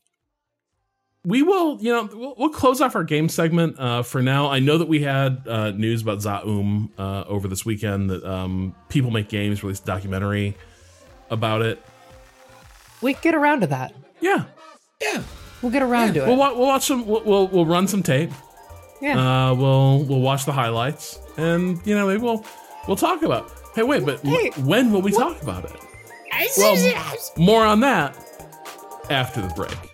we will, you know, we'll, we'll close off our game segment uh, for now. I know that we had uh, news about Zaum uh, over this weekend that um, People Make Games released a documentary about it. We get around to that. Yeah, yeah, we'll get around yeah. to it. We'll, we'll watch some. We'll, we'll, we'll run some tape. Yeah. Uh, we'll we'll watch the highlights, and you know maybe we'll we'll talk about. Hey, wait, but Hey, when will we talk about it? Well, more on that after the break.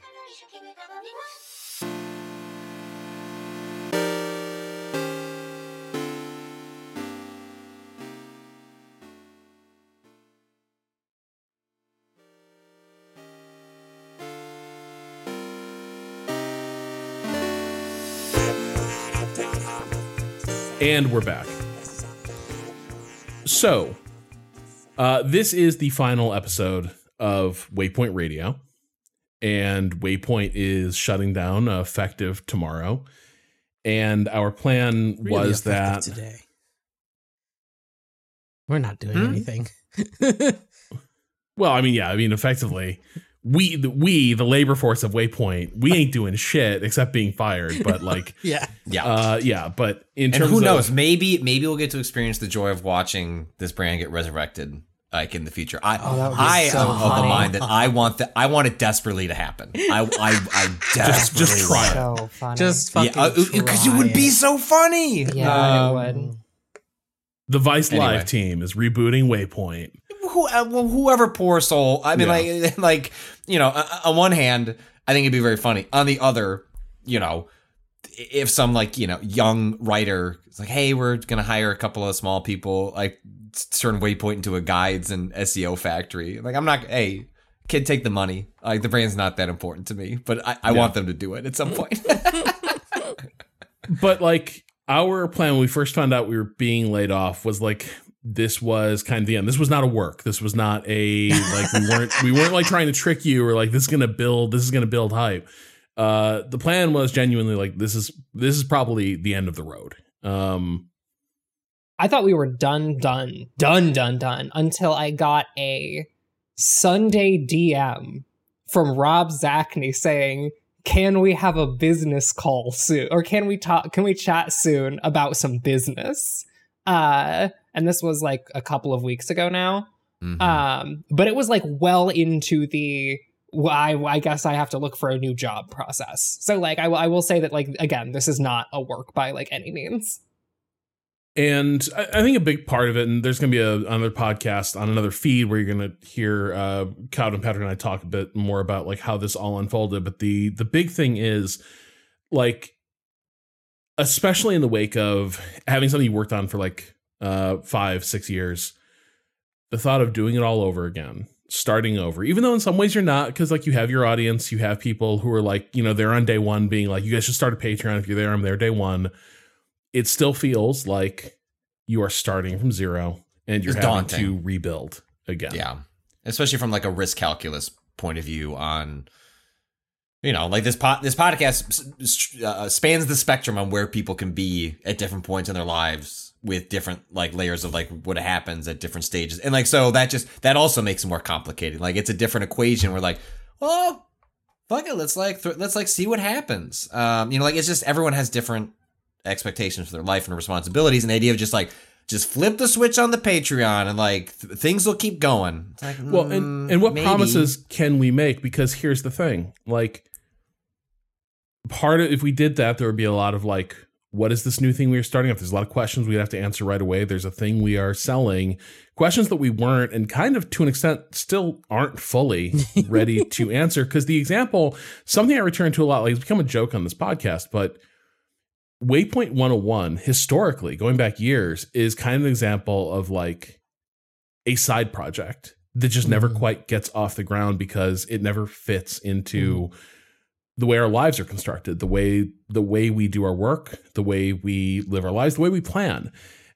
And we're back. So, uh, this is the final episode of Waypoint Radio, and Waypoint is shutting down effective tomorrow. And our plan Really was that today. We're not doing Hmm? anything. well, I mean, yeah, I mean, effectively, we the, we the labor force of Waypoint, we ain't doing shit except being fired. But like, yeah. Yeah. uh, yeah, but in and terms who of knows? Maybe maybe we'll get to experience the joy of watching this brand get resurrected. Like in the future, I Oh, that would be I so am of the mind that I want that I want it desperately to happen. I I I Just- desperately just try it. So funny. Just fucking yeah because it would be so funny. yeah, Um, it would. the Vice Anyway. Live team is rebooting Waypoint. who, uh, well, whoever poor soul. I mean, Yeah. like, like you know, uh, on one hand, I think it'd be very funny. On the other, you know, if some like you know young writer is like, hey, we're gonna hire a couple of small people, like turn Waypoint into a guides and SEO factory. Like, I'm not, hey. Kid, take the money. Like the brand's not that important to me, but I, I Yeah. want them to do it at some point. but like our plan when we first found out we were being laid off was like this was kind of the end. This was not a work. This was not a like we weren't we weren't like trying to trick you or like this is gonna build this is gonna build hype. Uh the plan was genuinely like this is this is probably the end of the road. Um I thought we were done, done, done, done, done until I got a Sunday DM from Rob Zacny saying, "Can we have a business call soon, or can we talk? Can we chat soon about some business?" Uh, and this was like a couple of weeks ago now. Mhm. Um, but it was like well into the well, I, I guess I have to look for a new job process. So like I, will- I will say that like again, this is not a work by like any means. And I, I think a big part of it, and there's going to be a, another podcast on another feed where you're going to hear uh, Cado and Patrick and I talk a bit more about like how this all unfolded. But the the big thing is, like, especially in the wake of having something you worked on for like uh, five six years, the thought of doing it all over again, starting over, even though in some ways you're not, because like you have your audience, you have people who are like, you know, they're on day one, being like, you guys should start a Patreon if you're there. I'm there day one it still feels like you are starting from zero and you're It's having daunting. to rebuild again. Yeah. Especially from like a risk calculus point of view on you know, like this pot, this podcast uh, spans the spectrum on where people can be at different points in their lives with different like layers of like what happens at different stages. And like so that just that also makes it more complicated. Like it's a different equation where like, well, fuck it, let's like th- let's like see what happens. Um, you know, like it's just everyone has different expectations for their life and responsibilities and the idea of just like just flip the switch on the Patreon and like th- things will keep going. Like, Well, and, mm, and what maybe. promises can we make? Because here's the thing like, part of if we did that, there would be a lot of like, what is this new thing we are starting up? There's a lot of questions we'd have to answer right away. There's a thing we are selling, questions that we weren't, and kind of to an extent still aren't fully ready to answer. Because the example, something I return to a lot, like it's become a joke on this podcast, but Waypoint 101, historically, going back years, is kind of an example of like a side project that just never Mhm. quite gets off the ground because it never fits into the way our lives are constructed, the way the way we do our work, the way we live our lives, the way we plan.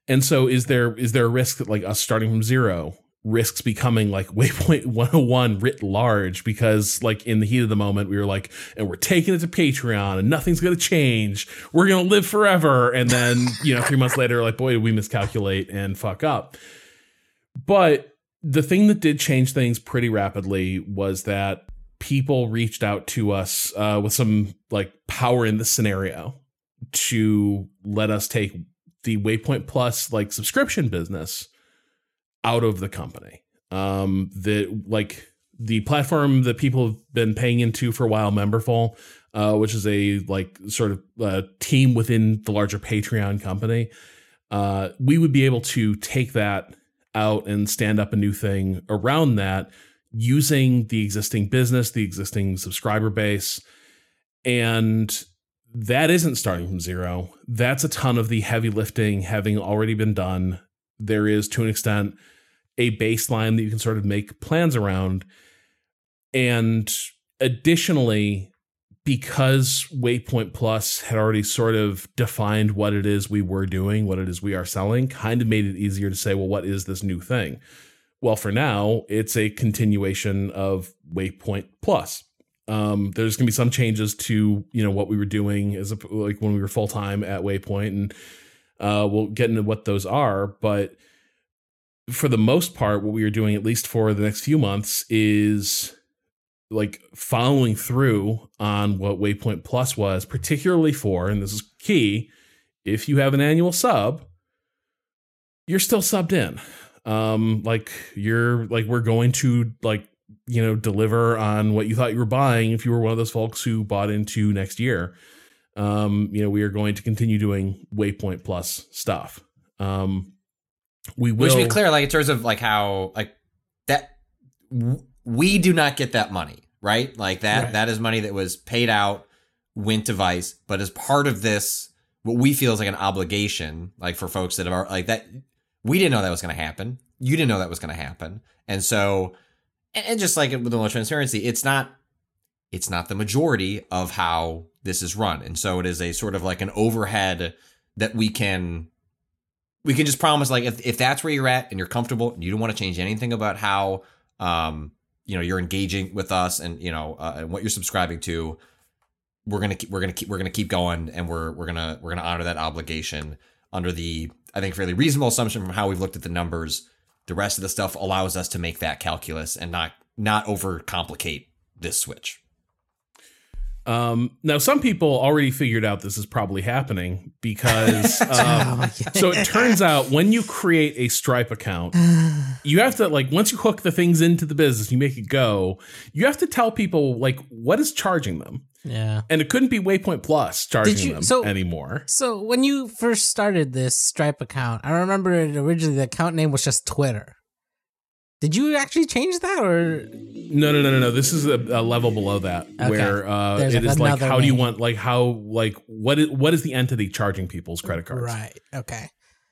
And so is there is there a risk that like us starting from zero risks becoming like waypoint 101 writ large? Because like in the heat of the moment we were like and we're taking it to patreon and nothing's going to change. We're going to live forever. And then you know 3 months later like boy did we miscalculate and fuck up. But the thing that did change things pretty rapidly was that people reached out to us uh, with some like power in the scenario to let us take the Waypoint Plus like subscription business out of the company. Um, that like the platform that people have been paying into for a while, Memberful, uh, which is a like sort of uh, team within the larger Patreon company. Uh, we would be able to take that out and stand up a new thing around that using the existing business, the existing subscriber base. And that isn't starting from zero. That's a ton of the heavy lifting having already been done. There is, to an extent, a baseline that you can sort of make plans around. And additionally, because Waypoint Plus had already sort of defined what it is we were doing, what it is we are selling, kind of made it easier to say, well, what is this new thing? Well, for now, it's a continuation of Waypoint Plus. Um, there's going to be some changes to you know what we were doing as a, like when we were full time at Waypoint, and uh, we'll get into what those are. But for the most part, what we are doing, at least for the next few months, is like following through on what Waypoint Plus was, particularly for, and this is key, if you have an annual sub, you're still subbed in. Um, like you're like we're going to like you know deliver on what you thought you were buying if you were one of those folks who bought into next year. Um, you know, we are going to continue doing Waypoint Plus stuff. Um, we will. Which be clear, like in terms of like how like that we do not get that money, right? Like that Right. that is money that was paid out, went to Vice, but as part of this, what we feel is like an obligation, like for folks that are like that, we didn't know that was going to happen. You didn't know that was going to happen, and so, and, just like with more transparency, it's not, it's not the majority of how this is run, and so it is a sort of like an overhead that we can we can just promise like if, if that's where you're at and you're comfortable and you don't want to change anything about how um you know you're engaging with us and you know uh, and what you're subscribing to we're gonna keep we're gonna keep we're gonna keep going and we're we're gonna we're gonna honor that obligation under the i think fairly reasonable assumption from how we've looked at the numbers the rest of the stuff allows us to make that calculus and not not overcomplicate this switch Um, now, some people already figured out this is probably happening because. Um, so it turns out when you create a Stripe account, you have to like once you hook the things into the business, you make it go. You have to tell people like what is charging them, Yeah. and it couldn't be Waypoint Plus charging you- them so- anymore. So when you first started this Stripe account, I remember it originally the account name was just Twitter. Did you actually change that or No, no, no, no, no. This is a, a level below that Okay. where uh, There's, it like, is like how do you want like how like what is what is the entity charging people's credit cards? right? Okay.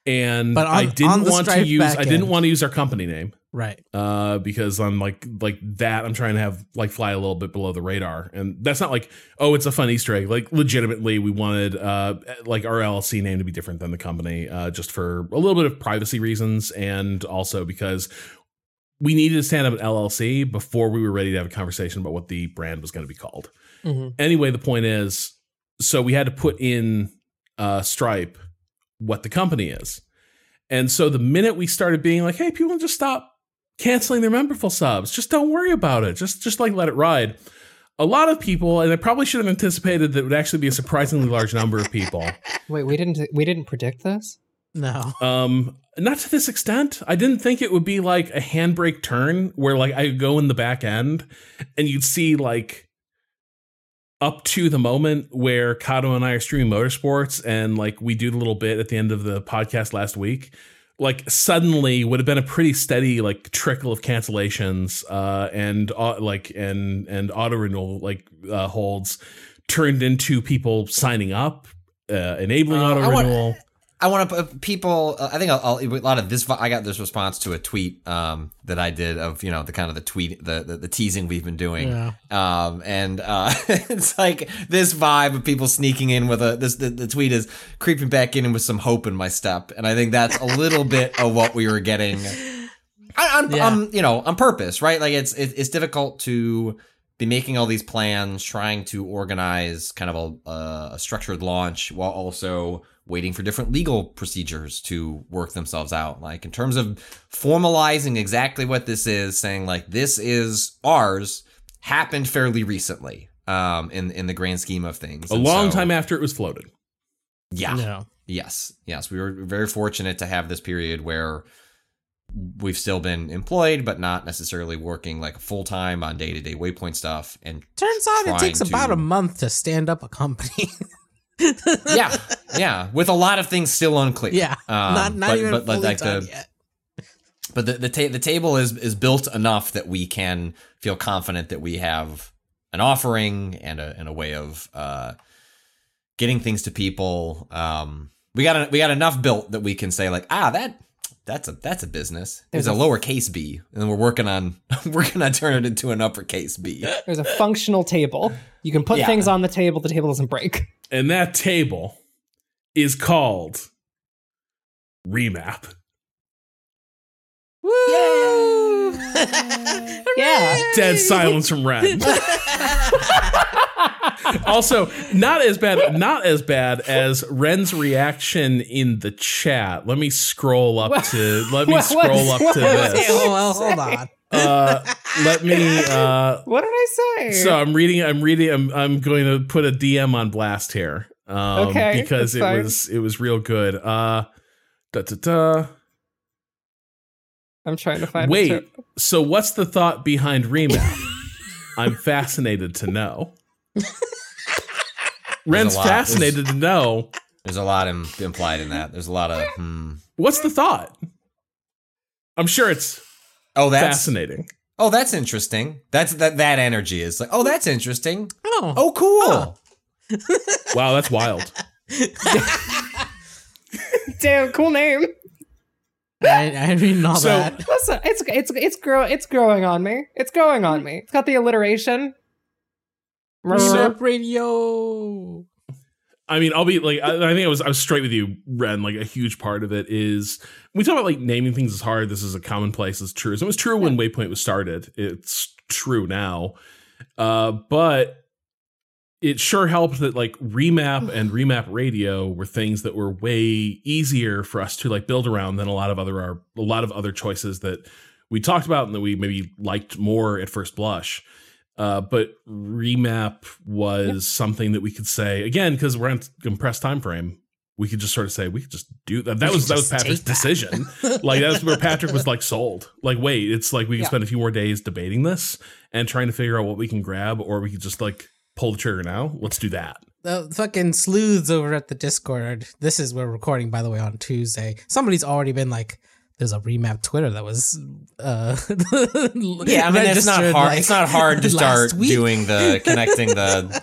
And But on- I didn't want to use I didn't want to use our company name. Right. uh, because I'm like like that. I'm trying to have like fly a little bit below the radar, and that's not like oh, it's a fun Easter egg. Like legitimately, we wanted uh like our LLC name to be different than the company, uh, just for a little bit of privacy reasons, and also because we needed to stand up an LLC before we were ready to have a conversation about what the brand was going to be called. Mhm. Anyway, the point is, so we had to put in uh, Stripe what the company is. And so the minute we started being like, hey, people just stop canceling their memberful subs. Just don't worry about it. Just just like let it ride. A lot of people, and I probably should have anticipated that it would actually be a surprisingly large number of people. Wait, we didn't we didn't predict this? No. Um, not to this extent. I didn't think it would be like a handbrake turn where like I could go in the back end and you'd see like up to the moment where Cado and I are streaming motorsports and like we do the little bit at the end of the podcast last week. Like suddenly would have been a pretty steady like trickle of cancellations uh and uh, like and and auto renewal like uh, holds turned into people signing up uh, enabling Uh, auto renewal. I want to put people. Uh, I think I'll, I'll a lot of this. I got this response to a tweet um, that I did of you know the kind of the tweet the the, the teasing we've been doing. Yeah. Um, and uh, it's like this vibe of people sneaking in with a this the, the tweet is creeping back in with some hope in my step, and I think that's a little bit of what we were getting. I, on, Yeah. you know on purpose, right? Like it's it, it's difficult to be making all these plans, trying to organize kind of a, a structured launch while also waiting for different legal procedures to work themselves out. Like in terms of formalizing exactly what this is, saying like this is ours, happened fairly recently. Um, in in the grand scheme of things, a And long so- time after it was floated. Yeah, No. Yes, yes, we were very fortunate to have this period where we've still been employed, but not necessarily working like full time on day to day waypoint stuff. And Turns out it trying takes about a month to stand up a company. yeah, yeah, with a lot of things still unclear. yeah. Um, not not but- even but, fully like done the yet. but the the, ta- the table is is built enough that we can feel confident that we have an offering and a and a way of uh, getting things to people. Um, we got a, we got enough built that we can say like ah that that's a that's a business. There's, There's a, lowercase b, and we're working on working on turning it into an uppercase b. There's a functional table. You can put Yeah. things on the table. The table doesn't break. And that table is called Remap. Woo! Yeah. Dead silence from Ren. also, not as bad, not as bad as Ren's reaction in the chat. Let me scroll up to. Let me What- scroll up to what- this. Okay, well, hold on. Uh, let me. Uh, What did I say? so I'm reading. I'm reading. I'm. I'm going to put a DM on blast here. Um, Okay, because it fine. was. It was real good. Uh, da da da. I'm trying to find. Wait. it. So what's the thought behind remap? I'm fascinated to know. Ren's lot. fascinated to know. There's a lot im- implied in that. There's a lot of hmm. What's the thought? I'm sure it's Oh, that's fascinating. oh, that's interesting. That's that that energy is like oh, that's interesting. Oh, Oh, cool. Wow, that's wild. Damn, cool name. I, I didn't So- that. Listen, it's it's it's grow it's growing on me. It's growing on mm. me. It's got the alliteration. Syrup radio. I mean, I'll be like, I, I think I was, I was straight with you, Ren. Like, a huge part of it is we talk about like naming things is hard. This is a commonplace. It's true. It was true when Waypoint was started. It's true now, uh, but it sure helped that like remap and remap radio were things that were way easier for us to like build around than a lot of other our, a lot of other choices that we talked about and that we maybe liked more at first blush. Uh, but remap was something that we could say again because we're on compressed time frame. We could just sort of say we could just do that. That We was that was Patrick's that. decision. like that's where Patrick was like sold. Like wait, it's like we can Yeah. spend a few more days debating this and trying to figure out what we can grab, or we could just like pull the trigger now. Let's do that. The fucking sleuths over at the Discord. This is where we're recording, by the way, on Tuesday. Somebody's already been like, "There's a remap Twitter that was." uh Yeah, I mean it's not hard. like, it's not hard to start week. doing the connecting the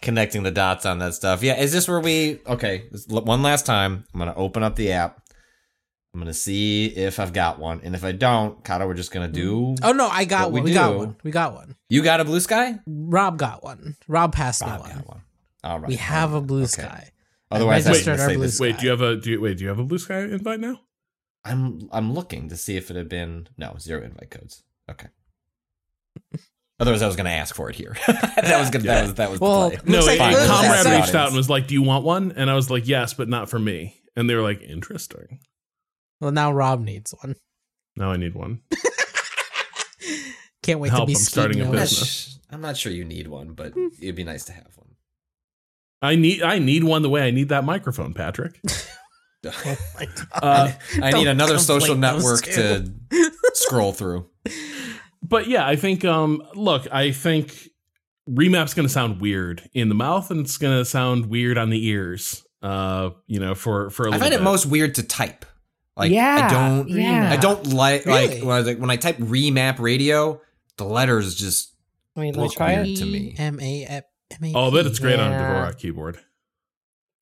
connecting the dots on that stuff. Yeah, is this where we? Okay, one last time. I'm gonna open up the app. I'm gonna see if I've got one, and if I don't, Cado, we're just gonna do. Oh no, I got What we one. We, got one. We got one. You got a Bluesky? Rob got one. Rob passed me Rob one. got one. All right. We have a blue Okay. sky. Otherwise, I was registered gonna our blue this. sky. Wait, do you have a do you, wait? Do you have a Bluesky invite now? I'm I'm looking to see if it had been no zero invite codes. Okay. Otherwise, I was gonna ask for it here. that was gonna. That was that was Well, the play. No, Looks like- a comrade so- reached out and was like, "Do you want one?" And I was like, "Yes, but not for me." And they were like, "Interesting." Well, now Rob needs one. Now I need one. Can't wait Help, to be I'm starting a Skeet I'm not, business. sh- I'm not sure you need one, but hmm. it'd be nice to have one. I need I need one the way I need that microphone, Patrick. Oh Uh, I need another social network to scroll through. but yeah, I think um look, I think remap's going to sound weird in the mouth and it's going to sound weird on the ears. Uh, you know, for for a I little find it most weird to type. Like Yeah, I don't yeah. I don't like Really? like when I, like when I type remap radio, the letters just I mean, let me Look try weird. it. to me. M A F M A. Oh, I bet it's great on a Dvorak keyboard.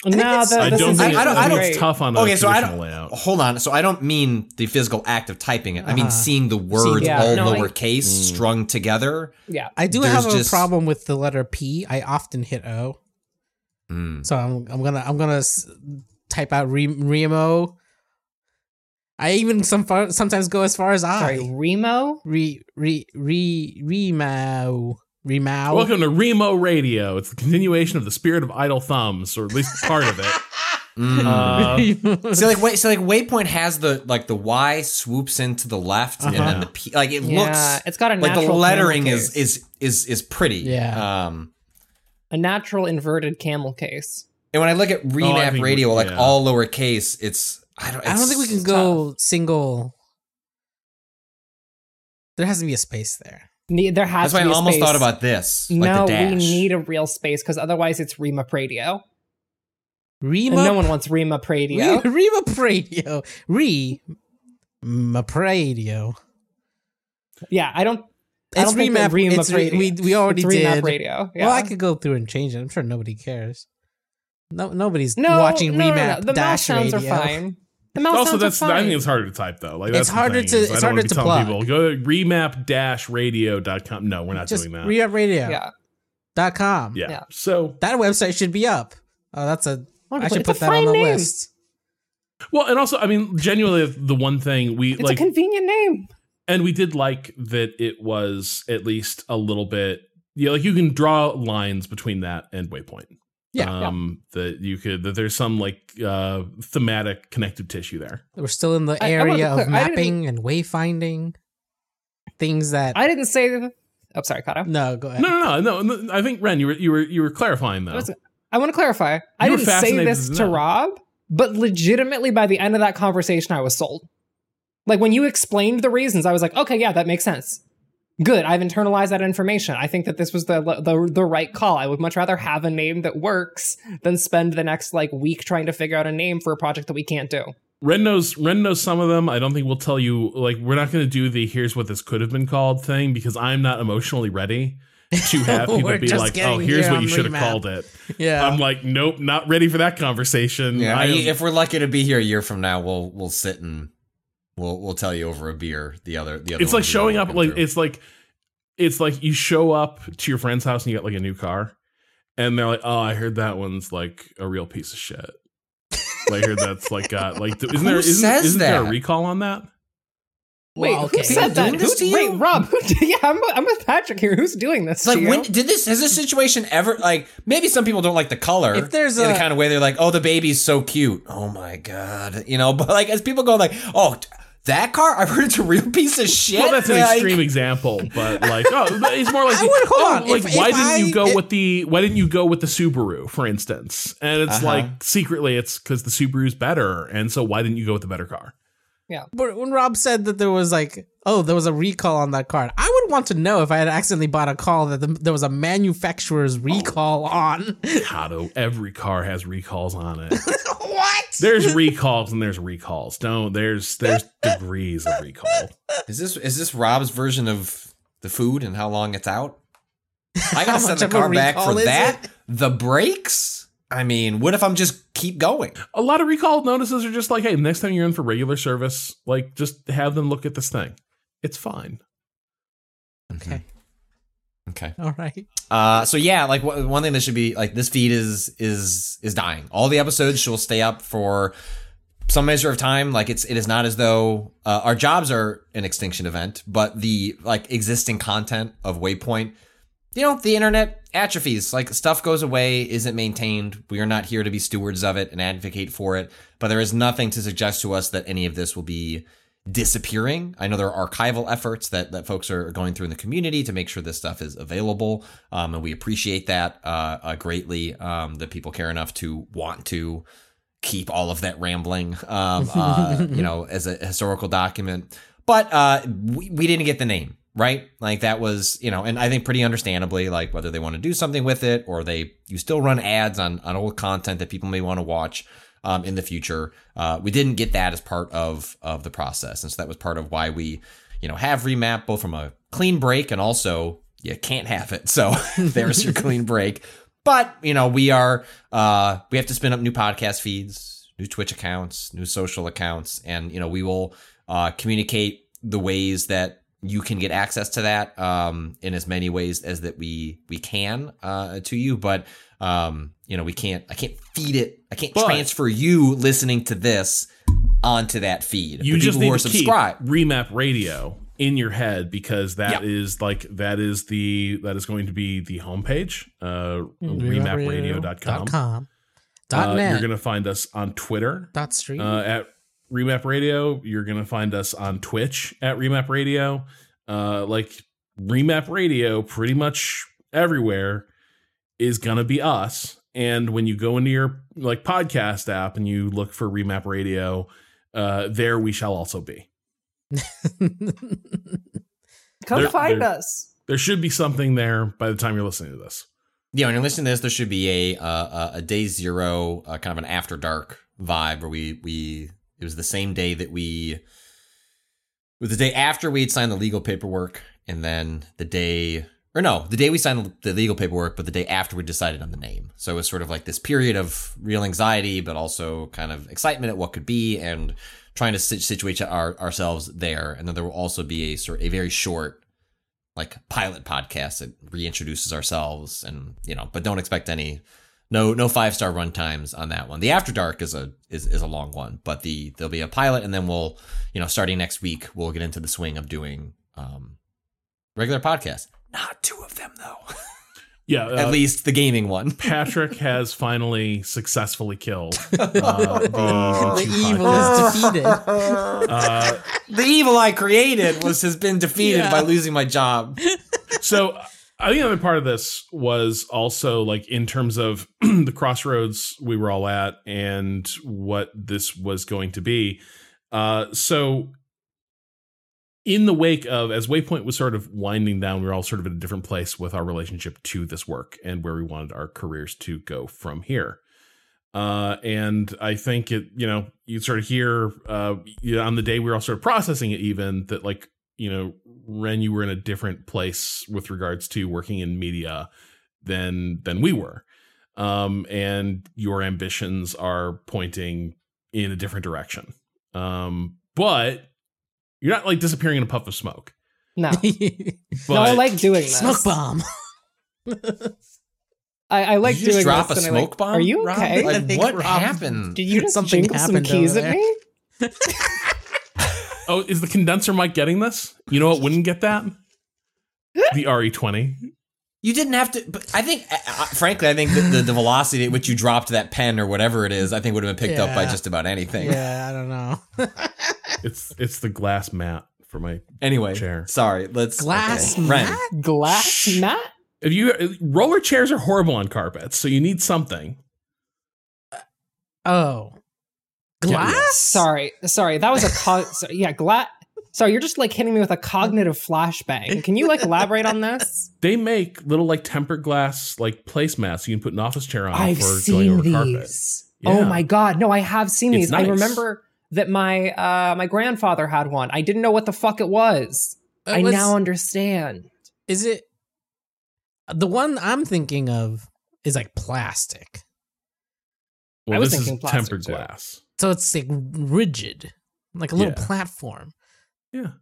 No, it's- the, I don't is think, I- I don't- I I don't- it's tough on a Okay, so I don't layout. hold on. So I don't mean the physical act of typing it. I mean Uh-huh. seeing the words yeah, all no, I- lowercase strung together. Yeah, I do There's have a just- problem with the letter P. I often hit O, Mm. so I'm I'm gonna I'm gonna s- type out re- Remo. I even some far, sometimes go as far as I. sorry, Remo. Re re re Remao Remao. Welcome to Remo Radio. It's the continuation of the spirit of Idle Thumbs, or at least part of it. Mm. Uh, So like wait, so like Waypoint has the like the Y swoops into the left and then Uh-huh. the P like it Yeah, looks it's got a like the lettering is is is is pretty. Yeah. Um a natural inverted camel case. and when I look at remap think- radio like yeah. all lowercase, it's I don't I don't think we can it's go single. There has to be a space there. There has That's why to I be a almost space. thought about this. Like no, we need a real space because otherwise it's Remap Radio, Rema. and no one wants Remap Radio. Re- Rema radio. Re Remap Radio. Yeah, I don't. I It's don't remap. remap It's radio. we we already it's remap did. radio. Yeah. Well, I could go through and change it. I'm sure nobody cares. No, nobody's no, watching no, no, no, remap The dash sounds radio. are fine. The mouse also, that's fine. I think it's harder to type though. Like It's that's the harder to- it's I harder wanna be plug. people go to remap-radio.com. No, we're not Just doing that. remap radio. yeah. Dot com. yeah. Yeah. So That website should be up. Oh, that's a. I should It's a put that on the name. list. well, and also, I mean, genuinely, the one thing we It's like, a convenient name. and we did like that it was at least a little bit. Yeah, like you can draw lines between that and Waypoint. Yeah, yeah. um, that you could that there's some like uh thematic connective tissue there. We're still in the I- I area of clear, I didn't- mapping and wayfinding. Things that. I didn't say. Oh, sorry, Cado. no, go ahead. No, no, no, no, no. I think Ren, you were you were you were clarifying though. I was- I want to clarify. I You were didn't say this to to. Rob, but legitimately by the end of that conversation, I was sold. Like when you explained the reasons, I was like, okay, yeah, that makes sense. Good. I've internalized that information. I think that this was the the the right call. I would much rather have a name that works than spend the next like week trying to figure out a name for a project that we can't do. Ren knows Ren knows some of them. I don't think we'll tell you like we're not going to do the here's what this could have been called thing because I'm not emotionally ready to have people be like, oh, here's here what you should have called it. Yeah. I'm like, nope, not ready for that conversation. Yeah, I if we're lucky to be here a year from now, we'll we'll sit and we'll we'll tell you over a beer. The other the other. it's like ones we've been showing up like through. it's like it's like you show up to your friend's house and you got like a new car and they're like oh i heard that one's like a real piece of shit like i heard that's like got like th- isn't Who there isn't, says isn't there a recall on that Wait, Well, okay. who said that? Who's- to you? Wait, Rob. Who, yeah, I'm, I'm with Patrick here. Who's doing this? It's like to you? when did this has this situation ever like maybe some people don't like the color If there's in a- the kind of way they're like oh the baby's so cute oh my god you know but like as people go like oh t- that car? I've heard it's a real piece of shit. Well that's an Like, extreme example but like oh it's more like would- hold oh, on, like if- why if didn't I- you go it- with the why didn't you go with the subaru for instance? And it's Uh-huh. like secretly it's because the subaru's better and so why didn't you go with the better car But when Rob said that there was like, oh, there was a recall on that card, I would want to know if I had accidentally bought a car that the, there was a manufacturer's recall on. Otto, every car has recalls on it. What? there's recalls and there's recalls. Don't there's there's degrees of recall. Is this is this Rob's version of the food and how long it's out? I gotta send the a car back for that? it? the brakes I mean what if I'm just keep going a lot of recall notices are just like hey next time you're in for regular service like just have them look at this thing it's fine Okay. okay All right. Uh, so yeah, like wh- one thing that should be like this feed is is is dying. All the episodes should stay up for some measure of time. Like it's it is not as though uh, our jobs are an extinction event, but the like existing content of Waypoint, you know, the internet atrophies. Like stuff goes away, isn't maintained. We are not here to be stewards of it and advocate for it. But there is nothing to suggest to us that any of this will be disappearing. I know there are archival efforts that that folks are going through in the community to make sure this stuff is available, um, and we appreciate that uh, uh, greatly. Um, that people care enough to want to keep all of that rambling, um, uh, you know, as a historical document. But uh, we, we didn't get the name right. Like that was, you know, and I think pretty understandably, like whether they want to do something with it or they you still run ads on on old content that people may want to watch um, in the future. Uh, we didn't get that as part of of the process, and so that was part of why we, you know, have remap both from a clean break and also you can't have it. So there's your clean break. But you know, we are uh, we have to spin up new podcast feeds, new Twitch accounts, new social accounts, and you know, we will uh, communicate the ways that you can get access to that um, in as many ways as that we we can uh, to you. But um, you know, we can't. I can't feed it. I can't But- transfer you listening to this onto that feed. you The just need are to keep remap radio in your head because that is Yeah. like that is the that is going to be the homepage uh Remapradio.com. remapradio.com com. Dot uh, net. you're gonna find us on twitter dot street. uh, at remap radio. You're gonna find us on twitch at remap radio. Uh like remap radio pretty much everywhere is gonna be us. And when you go into your like podcast app and you look for remap radio uh there we shall also be. Come They're- find they're- us. there should be something there by the time you're listening to this. Yeah, when you're listening to this, there should be a uh, a day zero, uh, kind of an after dark vibe where we we it was the same day that we was the day after we had signed the legal paperwork, and then the day, or no, the day we signed the legal paperwork, but the day after we decided on the name. So it was sort of like this period of real anxiety, but also kind of excitement at what could be, and trying to situate our, ourselves there. And then there will also be a sort a very short, like pilot podcast that reintroduces ourselves, and you know, but don't expect any no no five star run times on that one. The After Dark is a is, is a long one, but the there'll be a pilot, and then we'll you know starting next week we'll get into the swing of doing um regular podcasts. Not two of them though. Yeah, uh, at least the gaming one. Patrick has finally successfully killed uh, the, the evil is defeated. Uh, the evil I created was has been defeated yeah. by losing my job. So I think another part of this was also like in terms of the crossroads we were all at and what this was going to be. Uh, so in the wake of as Waypoint was sort of winding down, we were all sort of in a different place with our relationship to this work and where we wanted our careers to go from here. Uh, and I think it, you know, you sort of hear uh, on the day we were all sort of processing it, even that like you know, Ren, you were in a different place with regards to working in media than than we were, um, and your ambitions are pointing in a different direction. Um, but you're not like disappearing in a puff of smoke. No, no, I like doing this. Smoke bomb. I, I like Did you doing just drop this a smoke like, bomb. Are you okay? Like, what Rob, happened? Did you just something some keys at me? Oh, is the condenser mic getting this? You know what wouldn't get that? The RE20. You didn't have to, but I think, uh, uh, frankly, I think the, the, the, velocity at which you dropped that pen or whatever it is, I think would have been picked yeah. up by just about anything. Yeah, I don't know. it's it's the glass mat for my anyway chair. Sorry, let's glass okay. mat. Glass Shh. mat. If you roller chairs are horrible on carpets, so you need something. Oh, glass? Sorry, sorry. That was a co- sorry, yeah, glass. Sorry, you're just like hitting me with a cognitive flashbang. Can you like elaborate on this? They make little like tempered glass like placemats you can put an office chair on I've for seen going over these. carpet. Oh yeah. Oh my god, no, I have seen it's these. Nice. I remember that my uh my grandfather had one. I didn't know what the fuck it was. It I was, now understand. Is it the one I'm thinking of is like plastic. Well, I was this thinking is tempered too. glass. So it's like rigid, like a little yeah. platform. Yeah.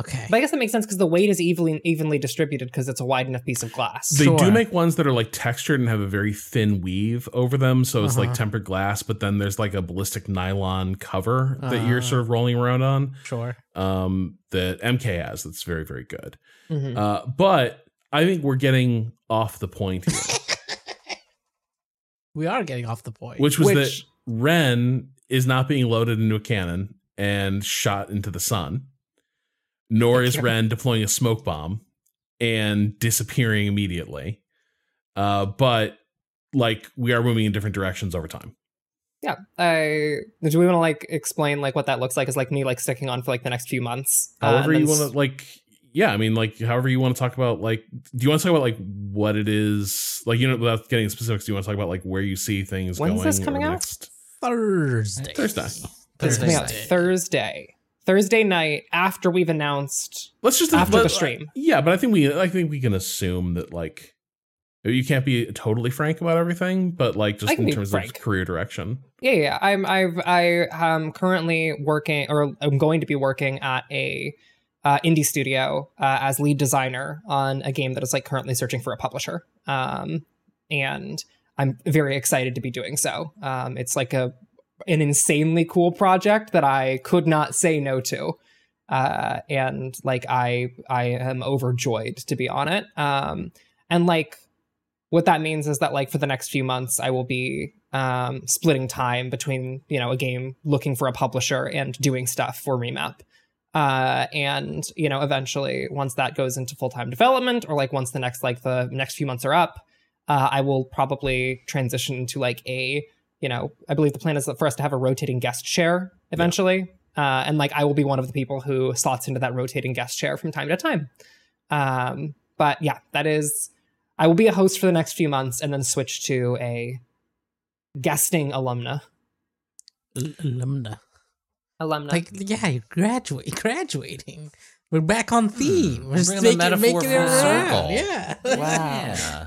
Okay. But I guess that makes sense because the weight is evenly evenly distributed because it's a wide enough piece of glass. They sure. do make ones that are like textured and have a very thin weave over them, so it's uh-huh. like tempered glass. But then there's like a ballistic nylon cover uh-huh. that you're sort of rolling around on. Sure. Um, that MK has that's very very good. Mm-hmm. Uh, but I think we're getting off the point here. we are getting off the point. Which was Which, that Ren is not being loaded into a cannon and shot into the sun, nor is Ren deploying a smoke bomb and disappearing immediately. Uh, but like we are moving in different directions over time. Yeah. I do we want to like explain like what that looks like? Is like me like sticking on for like the next few months. Uh, however uh, you want to like yeah, I mean, like, however you want to talk about, like, do you want to talk about like what it is, like, you know, without getting specifics, do you want to talk about like where you see things When's going? this coming out? Next? Thursday. Thursday. It's coming out Thursday. Thursday night after we've announced. Let's just after let, the stream. Yeah, but I think we, I think we can assume that like you can't be totally frank about everything, but like just in terms frank. of career direction. Yeah, yeah. I'm I've I am currently working or I'm going to be working at a uh, indie studio uh, as lead designer on a game that is like currently searching for a publisher. Um, and I'm very excited to be doing so. Um, it's like a an insanely cool project that I could not say no to. Uh, and like I I am overjoyed to be on it. Um, and like what that means is that like for the next few months I will be um, splitting time between you know a game looking for a publisher and doing stuff for Remap. Uh, and you know eventually once that goes into full time development or like once the next like the next few months are up, uh, I will probably transition to like a you know, I believe the plan is for us to have a rotating guest chair eventually. Yeah. Uh, and like I will be one of the people who slots into that rotating guest chair from time to time. Um, but yeah, that is, I will be a host for the next few months and then switch to a guesting alumna. alumna. Alumna. Like, yeah, you're graduate, graduating. We're back on theme. We're just Hmm. bringing the making, making it full around. circle. Yeah. Yeah.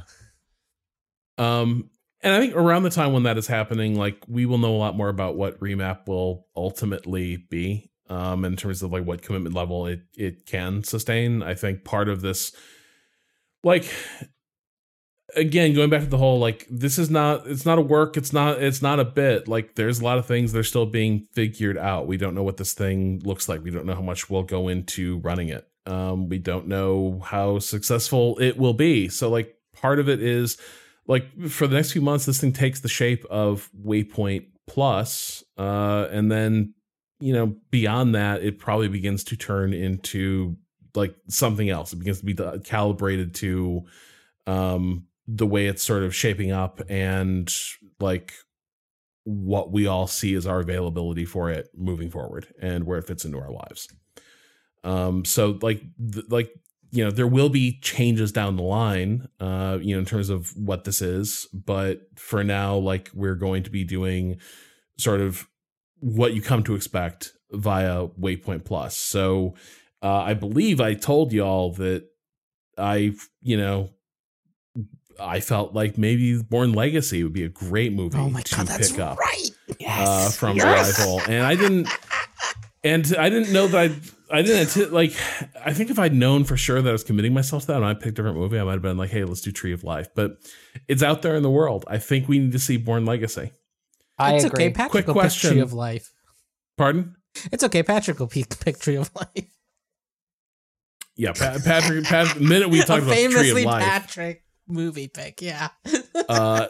Um, and I think around the time when that is happening, like we will know a lot more about what remap will ultimately be. Um, in terms of like what commitment level it it can sustain. I think part of this, like, again, going back to the whole like this is not it's not a work, it's not it's not a bit. Like there's a lot of things that are still being figured out. We don't know what this thing looks like. We don't know how much will go into running it. Um, we don't know how successful it will be. So like part of it is like for the next few months, this thing takes the shape of Waypoint Plus, uh, and then you know beyond that, it probably begins to turn into like something else. It begins to be calibrated to um, the way it's sort of shaping up and like what we all see as our availability for it moving forward and where it fits into our lives. Um, so like th- like you know there will be changes down the line uh you know in terms of what this is but for now like we're going to be doing sort of what you come to expect via waypoint plus. So uh i believe i told y'all that i you know i felt like maybe Bourne Legacy would be a great movie Oh my to god, that's pick up right. uh, from Arrival, and I didn't, and I didn't know that I, I didn't anti- like. I think if I'd known for sure that I was committing myself to that, and I picked a different movie, I might have been like, "Hey, let's do Tree of Life." But it's out there in the world. I think we need to see Bourne Legacy. I it's agree. okay. Patrick Quick will pick question. Tree of Life. Pardon? It's okay. Patrick will pick, pick Tree of Life. Yeah, pa- Patrick. Pat, the minute we talked about Tree famously of Life, Patrick movie pick. Yeah. uh,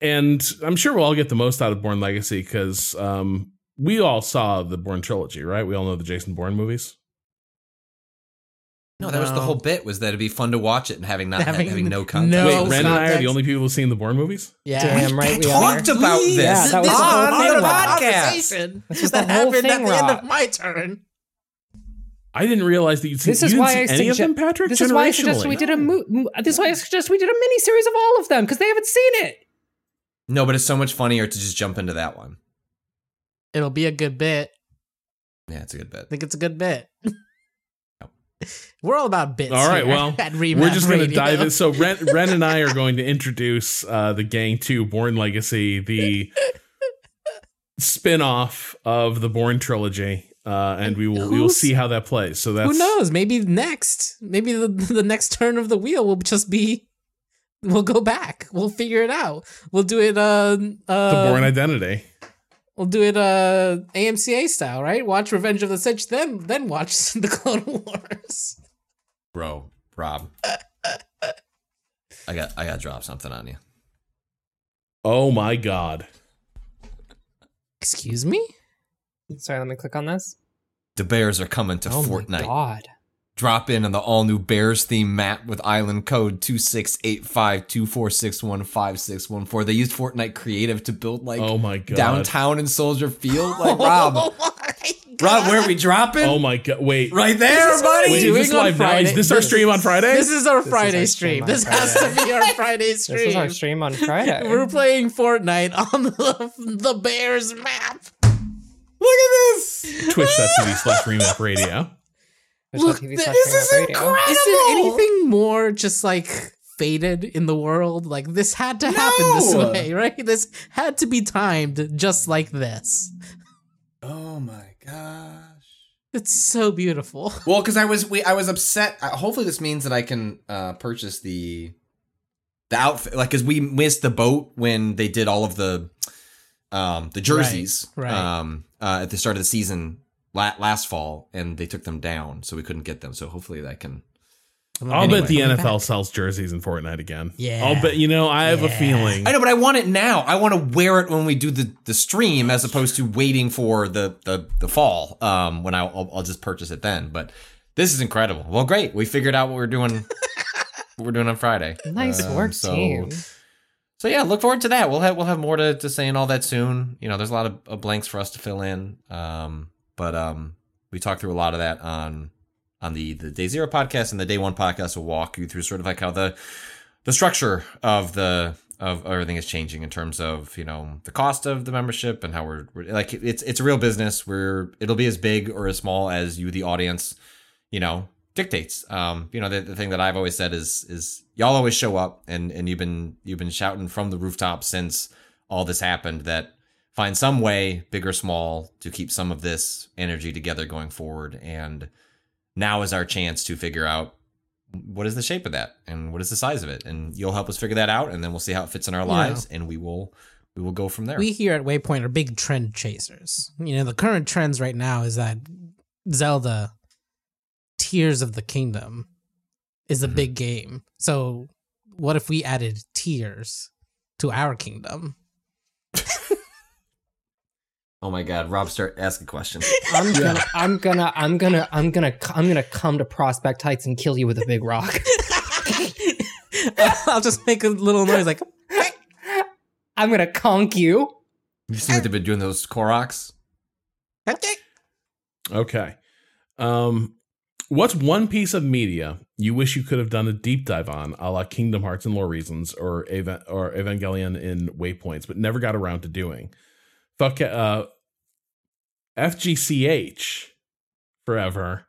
and I'm sure we'll all get the most out of Bourne Legacy because um, we all saw the Bourne trilogy, right? We all know the Jason Bourne movies. No, that was the whole bit. Was that it'd be fun to watch it and having not having, Having no context. no Wait, Ren and I are context. the only people who've seen the Bourne movies. Yeah. Damn right we are. talked about this. Yeah, that was this the is whole part thing, the Rob. conversation This was the that whole happened at thing, the end Rob. of my turn. I didn't realize that you'd seen. This you is didn't why see I any of them. Patrick. This is why I suggested Generationally. we did a mo- mo- This is why I suggest we did a mini series of all of them because they haven't seen it. No, but it's so much funnier to just jump into that one. It'll be a good bit. Yeah, it's a good bit. I think it's a good bit. We're all about bits. All right, here well, at We're just going to dive in. So Ren, Ren and I are going to introduce uh, the gang to Bourne Legacy, the spin-off of the Bourne trilogy, uh, and we will we will see how that plays. So that's Who knows? Maybe next, maybe the the next turn of the wheel will just be. We'll go back. We'll figure it out. We'll do it. Uh, the uh, Bourne Identity. We'll do it. Uh, AMCA style, right? Watch Revenge of the Sith, then then watch the Clone Wars. Bro, Rob. I got I got to drop something on you. Oh my God! Excuse me. Sorry, let me click on this. The Bears are coming to oh Fortnite. my god. Drop in on the all new Bears theme map with island code 268524615614. They used Fortnite Creative to build like oh my God! downtown in Soldier Field. Like Rob, Oh Rob, where are we dropping? Oh my God! Wait, right there, This is what buddy. wait, doing is this on live now? Is Friday. this our stream on Friday? This is our is Friday our stream. stream on This has to be our Friday stream. This is our stream on Friday. We're playing Fortnite on the, the Bears map. Look at this. Twitch.tv slash remap radio. Look, this is Remap Radio. Is there anything more just like fated in the world? Like this had to happen this way, right? This had to be timed just like this. Oh my gosh. It's so beautiful. Well, because I was we I was upset. uh, Hopefully, this means that I can uh purchase the the outfit. Like, because we missed the boat when they did all of the um the jerseys Right, right. um uh, at the start of the season la- last fall, and they took them down, so we couldn't get them. So hopefully, that can. I'll Anyway. bet the NFL sells jerseys in Fortnite again. Yeah. I'll bet. You know, I have a feeling. I know, but I want it now. I want to wear it when we do the the stream, as opposed to waiting for the the the fall. Um, when I, I'll, I'll just purchase it then. But this is incredible. Well, great. We figured out what we're doing. what we're doing on Friday. Nice Um, work, so- team. So yeah, look forward to that. We'll have we'll have more to, to say and all that soon. You know, there's a lot of, of blanks for us to fill in. Um, but um, we talked through a lot of that on on the the Day Zero podcast and the Day One podcast. Will walk you through sort of like how the the structure of the of everything is changing in terms of you know the cost of the membership and how we're, we're like it's it's a real business where it'll be as big or as small as you the audience you know dictates um you know the, the thing that i've always said is is y'all always show up and and you've been you've been shouting from the rooftop since all this happened that find some way big or small to keep some of this energy together going forward and now is our chance to figure out what is the shape of that and what is the size of it and you'll help us figure that out and then we'll see how it fits in our lives and we will we will go from there We here at Waypoint are big trend chasers. You know, the current trends right now is that Zelda Tears of the Kingdom is a Mhm. big game. So, what if we added tears to our kingdom? Oh my god rob start ask a question I'm gonna, I'm gonna, I'm gonna, I'm gonna, I'm gonna come to Prospect Heights and kill you with a big rock. I'll just make a little noise like I'm gonna conk you. you seem like they've been doing those koroks Okay. Um, what's one piece of media you wish you could have done a deep dive on, a la Kingdom Hearts and Lore Reasons or Eva- or Evangelion in Waypoints, but never got around to doing? Fuck uh, FCGH forever.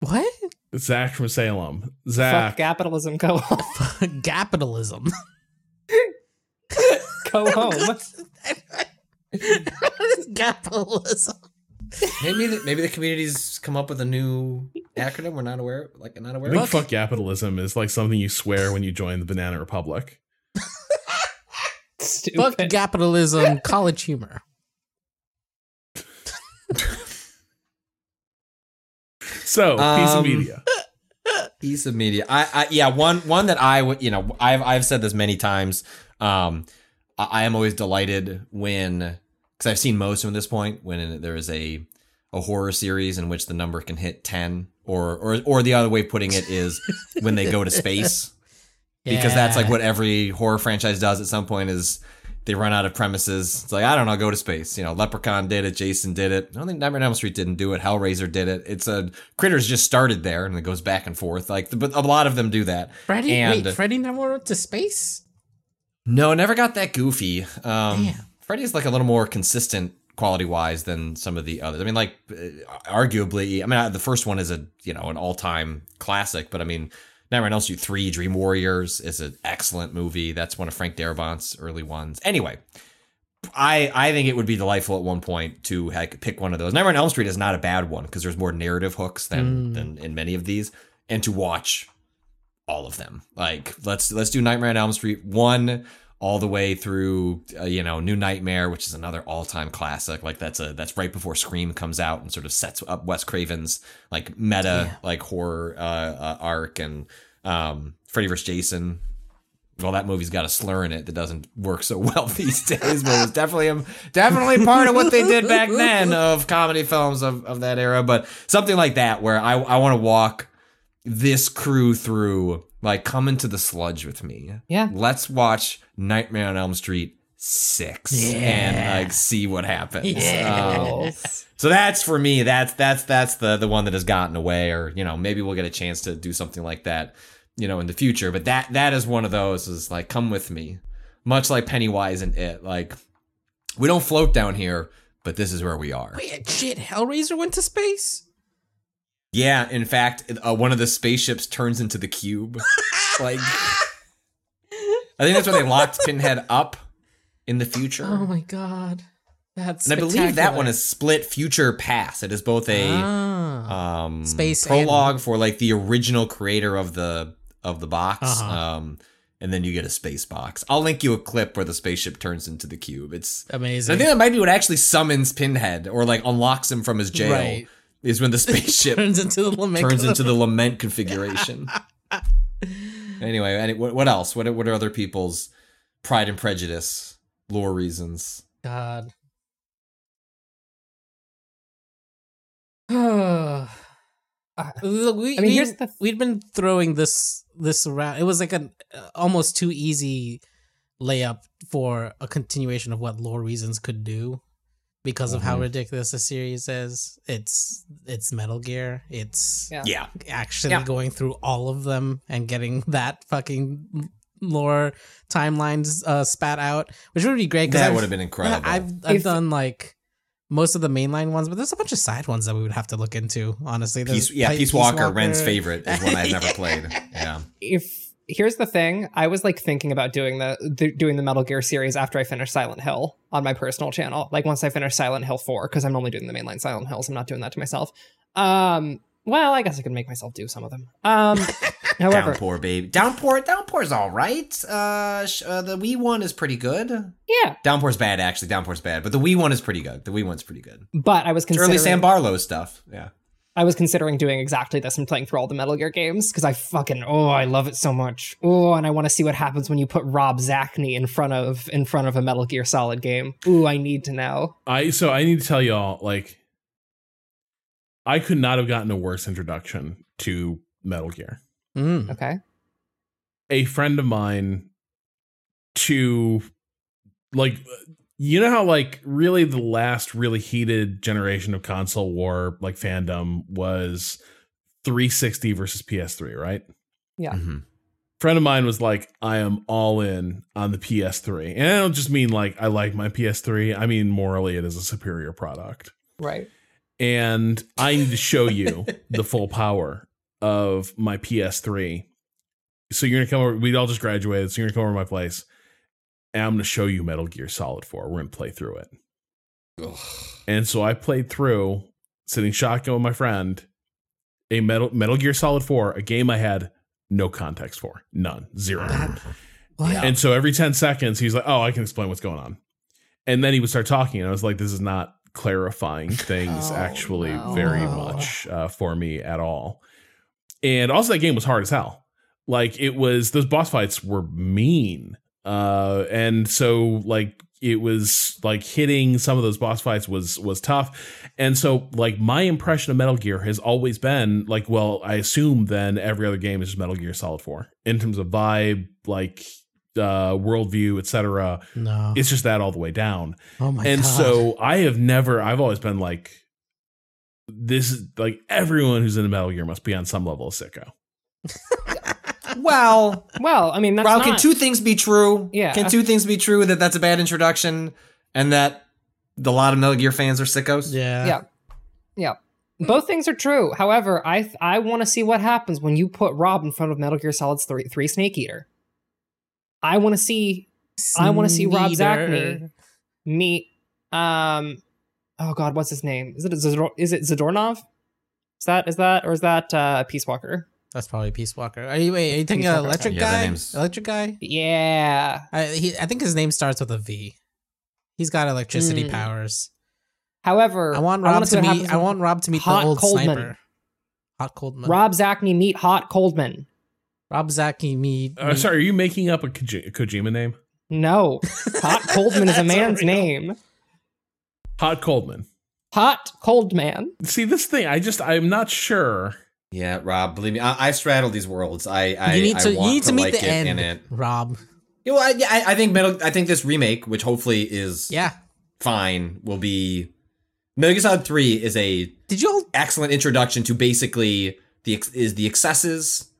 what? Zach from Salem. Fuck Zach. capitalism. Go home. Capitalism. Go home. what is capitalism? maybe the, maybe the communities come up with a new acronym we're not aware like not aware I aware think of fuck capitalism is like something you swear when you join the Banana Republic. Stupid. Fuck capitalism, college humor. So, piece of Um, media. piece of media. I, I yeah, one one that I would you know I've I've said this many times. Um, I, I am always delighted when because I've seen most of them at this point when there is a a horror series in which the number can hit ten, or or or the other way of putting it is when they go to space because that's like what every horror franchise does at some point is they run out of premises. It's like I don't know, go to space. You know, Leprechaun did it, Jason did it. I don't think Nightmare on Elm Street didn't do it. Hellraiser did it. It's a Critters just started there and it goes back and forth. Like, but a lot of them do that. Freddy. and wait, Freddy never went to space. no, never got that goofy. Um, Damn. Freddy's like a little more consistent quality wise than some of the others. I mean, like uh, arguably, I mean, the first one is a you know an all time classic, but I mean. Nightmare on Elm Street 3, Dream Warriors is an excellent movie. That's one of Frank Darabont's early ones. Anyway, I I think it would be delightful at one point to like, pick one of those. Nightmare on Elm Street is not a bad one because there's more narrative hooks than Mm. than in many of these, and to watch all of them. Like let's let's do Nightmare on Elm Street one all the way through uh, you know New Nightmare, which is another all time classic. Like that's a that's right before Scream comes out and sort of sets up Wes Craven's like meta like horror uh, uh, arc and um, Freddy vs Jason. Well, that movie's got a slur in it that doesn't work so well these days, but it's definitely a, definitely part of what they did back then of comedy films of, of that era. But something like that, where I I want to walk this crew through, like come into the sludge with me. Yeah. Let's watch Nightmare on Elm Street six and like see what happens. Um, so that's for me. That's that's that's the the one that has gotten away, or you know maybe we'll get a chance to do something like that, you know, in the future. But that that is one of those is like come with me, much like Pennywise and it. Like we don't float down here, but this is where we are. Wait, shit! Hellraiser went to space. Yeah, in fact, uh, one of the spaceships turns into the cube. like I think that's where they locked Pinhead up in the future. Oh my god, that's and I believe that one is split future past. It is both a Ah. um Space prologue for like the original creator of the of the box Uh-huh. um and then you get a space box i'll link you a clip where the spaceship turns into the cube it's amazing. i think that might be what actually summons pinhead or like unlocks him from his jail Right. Is when the spaceship turns into the lament. turns into the lament configuration anyway any, what, what else what, what are other people's pride and prejudice lore reasons god. Look, we, I mean, we, here's the- we'd been throwing this this around. It was like an uh, almost too easy layup for a continuation of what lore reasons could do because of how Mhm. ridiculous the series is. It's it's Metal Gear. It's Yeah. yeah actually Yeah. going through all of them and getting that fucking lore timelines uh, spat out, which would be great. 'cause That would have been incredible. I've I've If- done like most of the mainline ones, but there's a bunch of side ones that we would have to look into. Honestly, There's Peace, yeah, Pe- Peace Walker, Ren's favorite, is one I've never Yeah. played. Yeah. if here's the thing i was like thinking about doing the, the doing the metal gear series after i finished silent hill on my personal channel like once i finish silent hill 4 because i'm only doing the mainline silent hills i'm not doing that to myself um well i guess i could make myself do some of them um however Downpour, baby. Downpour, Downpour's all right. Uh, sh- uh, the Wii one is pretty good. yeah Downpour's bad, actually. Downpour's bad, but the Wii one is pretty good. The Wii one's pretty good. but i was It's early Sam Barlow stuff. Yeah. I was considering doing exactly this and playing through all the metal gear games because i fucking oh i love it so much oh and i want to see what happens when you put rob Zacny in front of in front of a metal gear solid game ooh i need to know I so I need to tell y'all like I could not have gotten a worse introduction to Metal Gear. Mm. okay A friend of mine to like you know how like really the last really heated generation of console war like fandom was 360 versus PS3, right? Yeah. Mhm. friend of mine was like, I am all in on the PS3. And I don't just mean like I like my PS3, I mean morally it is a superior product. right And I need to show you the full power of my PS3. So you're gonna come over, we all just graduated, so you're gonna come over to my place. And I'm gonna show you Metal Gear Solid 4. We're gonna play through it. Ugh. And so I played through, sitting shotgun with my friend, a Metal Metal Gear Solid 4, a game I had no context for. None. Zero. What? And so every 10 seconds, he's like, oh, I can explain what's going on. And then he would start talking, and I was like, this is not clarifying things Oh, actually no. very much uh, for me at all. And also, that game was hard as hell. Like, it was, those boss fights were mean. Uh, and so, like, it was like hitting some of those boss fights was was tough and so like my impression of metal gear has always been like well i assume then every other game is just metal gear solid 4 in terms of vibe like uh worldview etc no. it's just that all the way down oh my and god. so i have never i've always been like this is like everyone who's into metal gear must be on some level of sicko Well, well i mean that's Raul, not, can two things be true? Yeah. Can two things be true that that's a bad introduction and that a lot of Metal Gear fans are sickos? yeah. Yeah. Yeah. Both things are true. However, I I want to see what happens when you put Rob in front of Metal Gear Solid 3, 3 Snake Eater. I want to see I want to see Rob Sneeder. Zacny meet um oh god, what's his name? Is it Zador- is it Zadornov? Is that is that or is that uh Peace Walker? That's probably Peace Walker. Are you wait? Are you thinking of Electric Yeah, Guy? Electric Guy? Yeah. I he, I think his name starts with a V. He's got electricity Mm. powers. However, I want Rob see to meet. I want Rob to meet Hot the old Coldman. sniper. Hot Coldman. Rob Zacny meet Hot Coldman. Rob Zacny meet. uh, sorry are you making up a Koji- kojima name No. Hot Coldman is a man's unreal. name. hot coldman Hot Cold Man. see this thing i just i'm not sure Yeah, Rob, believe me, I, I've straddled these worlds. I, I, you need I to. You need to meet like the end, in it. Rob. You know, I, I, I think metal. I think this remake, which hopefully is Yeah. fine, will be. Metal Gear Solid Three is a Did you all? excellent introduction to basically the is the excesses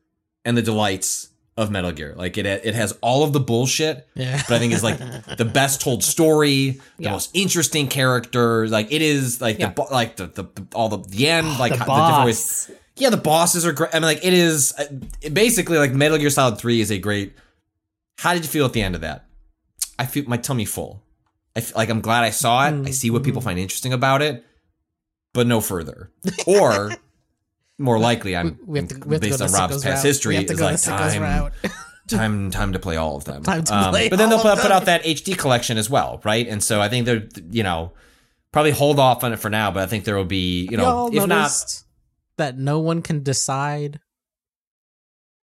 and the delights of Metal Gear. Like it, it has all of the bullshit, Yeah. but I think it's like the best told story, the Yeah. most interesting characters. Like it is like Yeah. the like the, the, the all the the end like the how- different ways. Yeah, the bosses are great. I mean, like it is uh, it basically like Metal Gear Solid Three is a great. How did you feel at the end of that? I feel my tummy full. I feel like I'm glad I saw it. I see what people find interesting about it, but no further. Or more likely, I'm we have to, we have based go on Rob's past route. history is like time, time, time to play all of them. Um, Time to play But then they'll put, put them. out that HD collection as well, right? And so I think they're you know probably hold off on it for now, but I think there will be you know Y'all if not noticed that no one can decide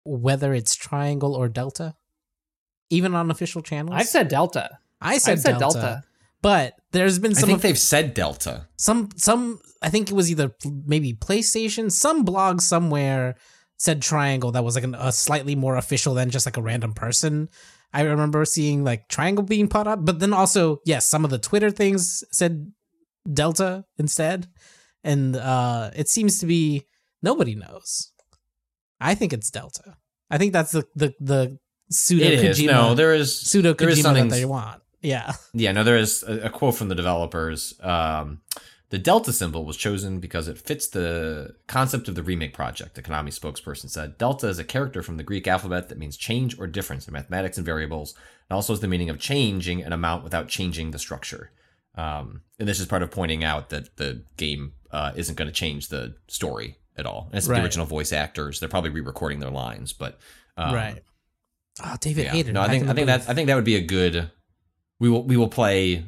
whether it's triangle or delta, even on official channels. I've said Delta. I said, I've said delta, Delta. but there's been some. I think of- they've said Delta. some some I think it was either maybe PlayStation, some blog somewhere said triangle that was like an, a slightly more official than just like a random person. I remember seeing like triangle being put up, but then also yes, some of the Twitter things said delta instead, and uh it seems to be nobody knows. I think it's delta. I think that's the the the pseudo It is. Kojima, No, there is pseudo there is Kojima something that they want. Yeah. Yeah, no, there is a, a quote from the developers. Um, the Delta symbol was chosen because it fits the concept of the remake project, the Konami spokesperson said. Delta is a character from the Greek alphabet that means change or difference in mathematics and variables, and also has the meaning of changing an amount without changing the structure. Um, and this is part of pointing out that the game uh, isn't going to change the story at all. And it's Right. the original voice actors; they're probably re-recording their lines, but um, right. Oh, David yeah. Hayter. No, I think in I think that I think that would be a good. We will we will play.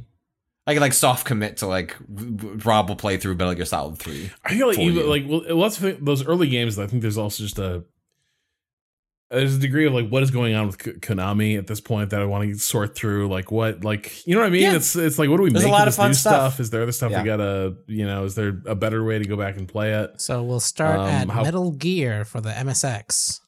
I could like soft commit to like Rob will play through Metal Gear Solid Three. I feel like for even you. like well, lots of those early games. I think there's also just a there's a degree of like what is going on with Konami at this point that I want to sort through. Like what, like you know what I mean? Yeah. It's it's like what do we There's a make lot of of this fun new stuff. stuff? Is there other stuff Yeah. we gotta you know? Is there a better way to go back and play it? So we'll start Um, at how- Metal Gear for the MSX.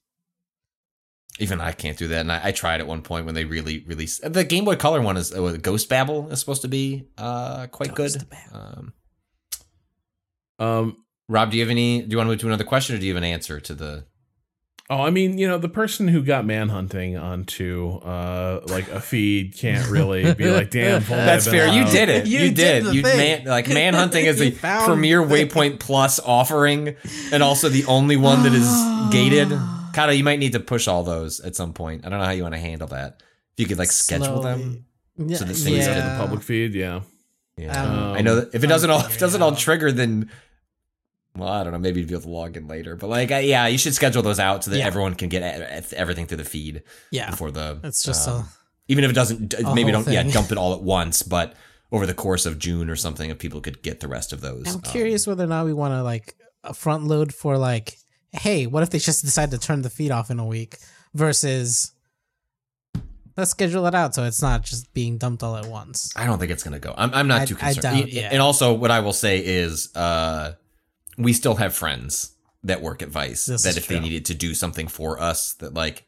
Even I can't do that, and I, I tried at one point when they really released the Game Boy Color one. Is uh, Ghost Babel is supposed to be uh quite Ghost good. Babel. Um, Um. Rob, do you have any? Do you want to move to another question, or do you have an answer to the? Oh, I mean, you know, the person who got manhunting onto uh like a feed can't really be like, damn. that's only I'd That's been fair. You did it. You You, did did. the You thing. man like manhunting is the premier the thing. Waypoint Plus offering, and also the only one that is gated. Cado, you might need to push all those at some point. I don't know how you want to handle that. If you could like schedule them. Yeah, So the Is things that Yeah. the public feed, yeah. Yeah. Um, I know that if it doesn't all if it doesn't all trigger, then well, I don't know. Maybe you'd be able to log in later. But like, yeah, you should schedule those out so that Yeah. everyone can get everything through the feed Yeah. before the. It's just um, a even if it doesn't maybe don't yeah dump it all at once but over the course of june or something if people could get the rest of those I'm um, curious whether or not we want to like front load for like, hey, what if they just decide to turn the feed off in a week versus let's schedule it out so it's not just being dumped all at once. i don't think it's gonna go i'm, I'm not I- too I concerned doubt, yeah. and also what i will say is uh we still have friends that work at vice This that is if they needed to do something for us that like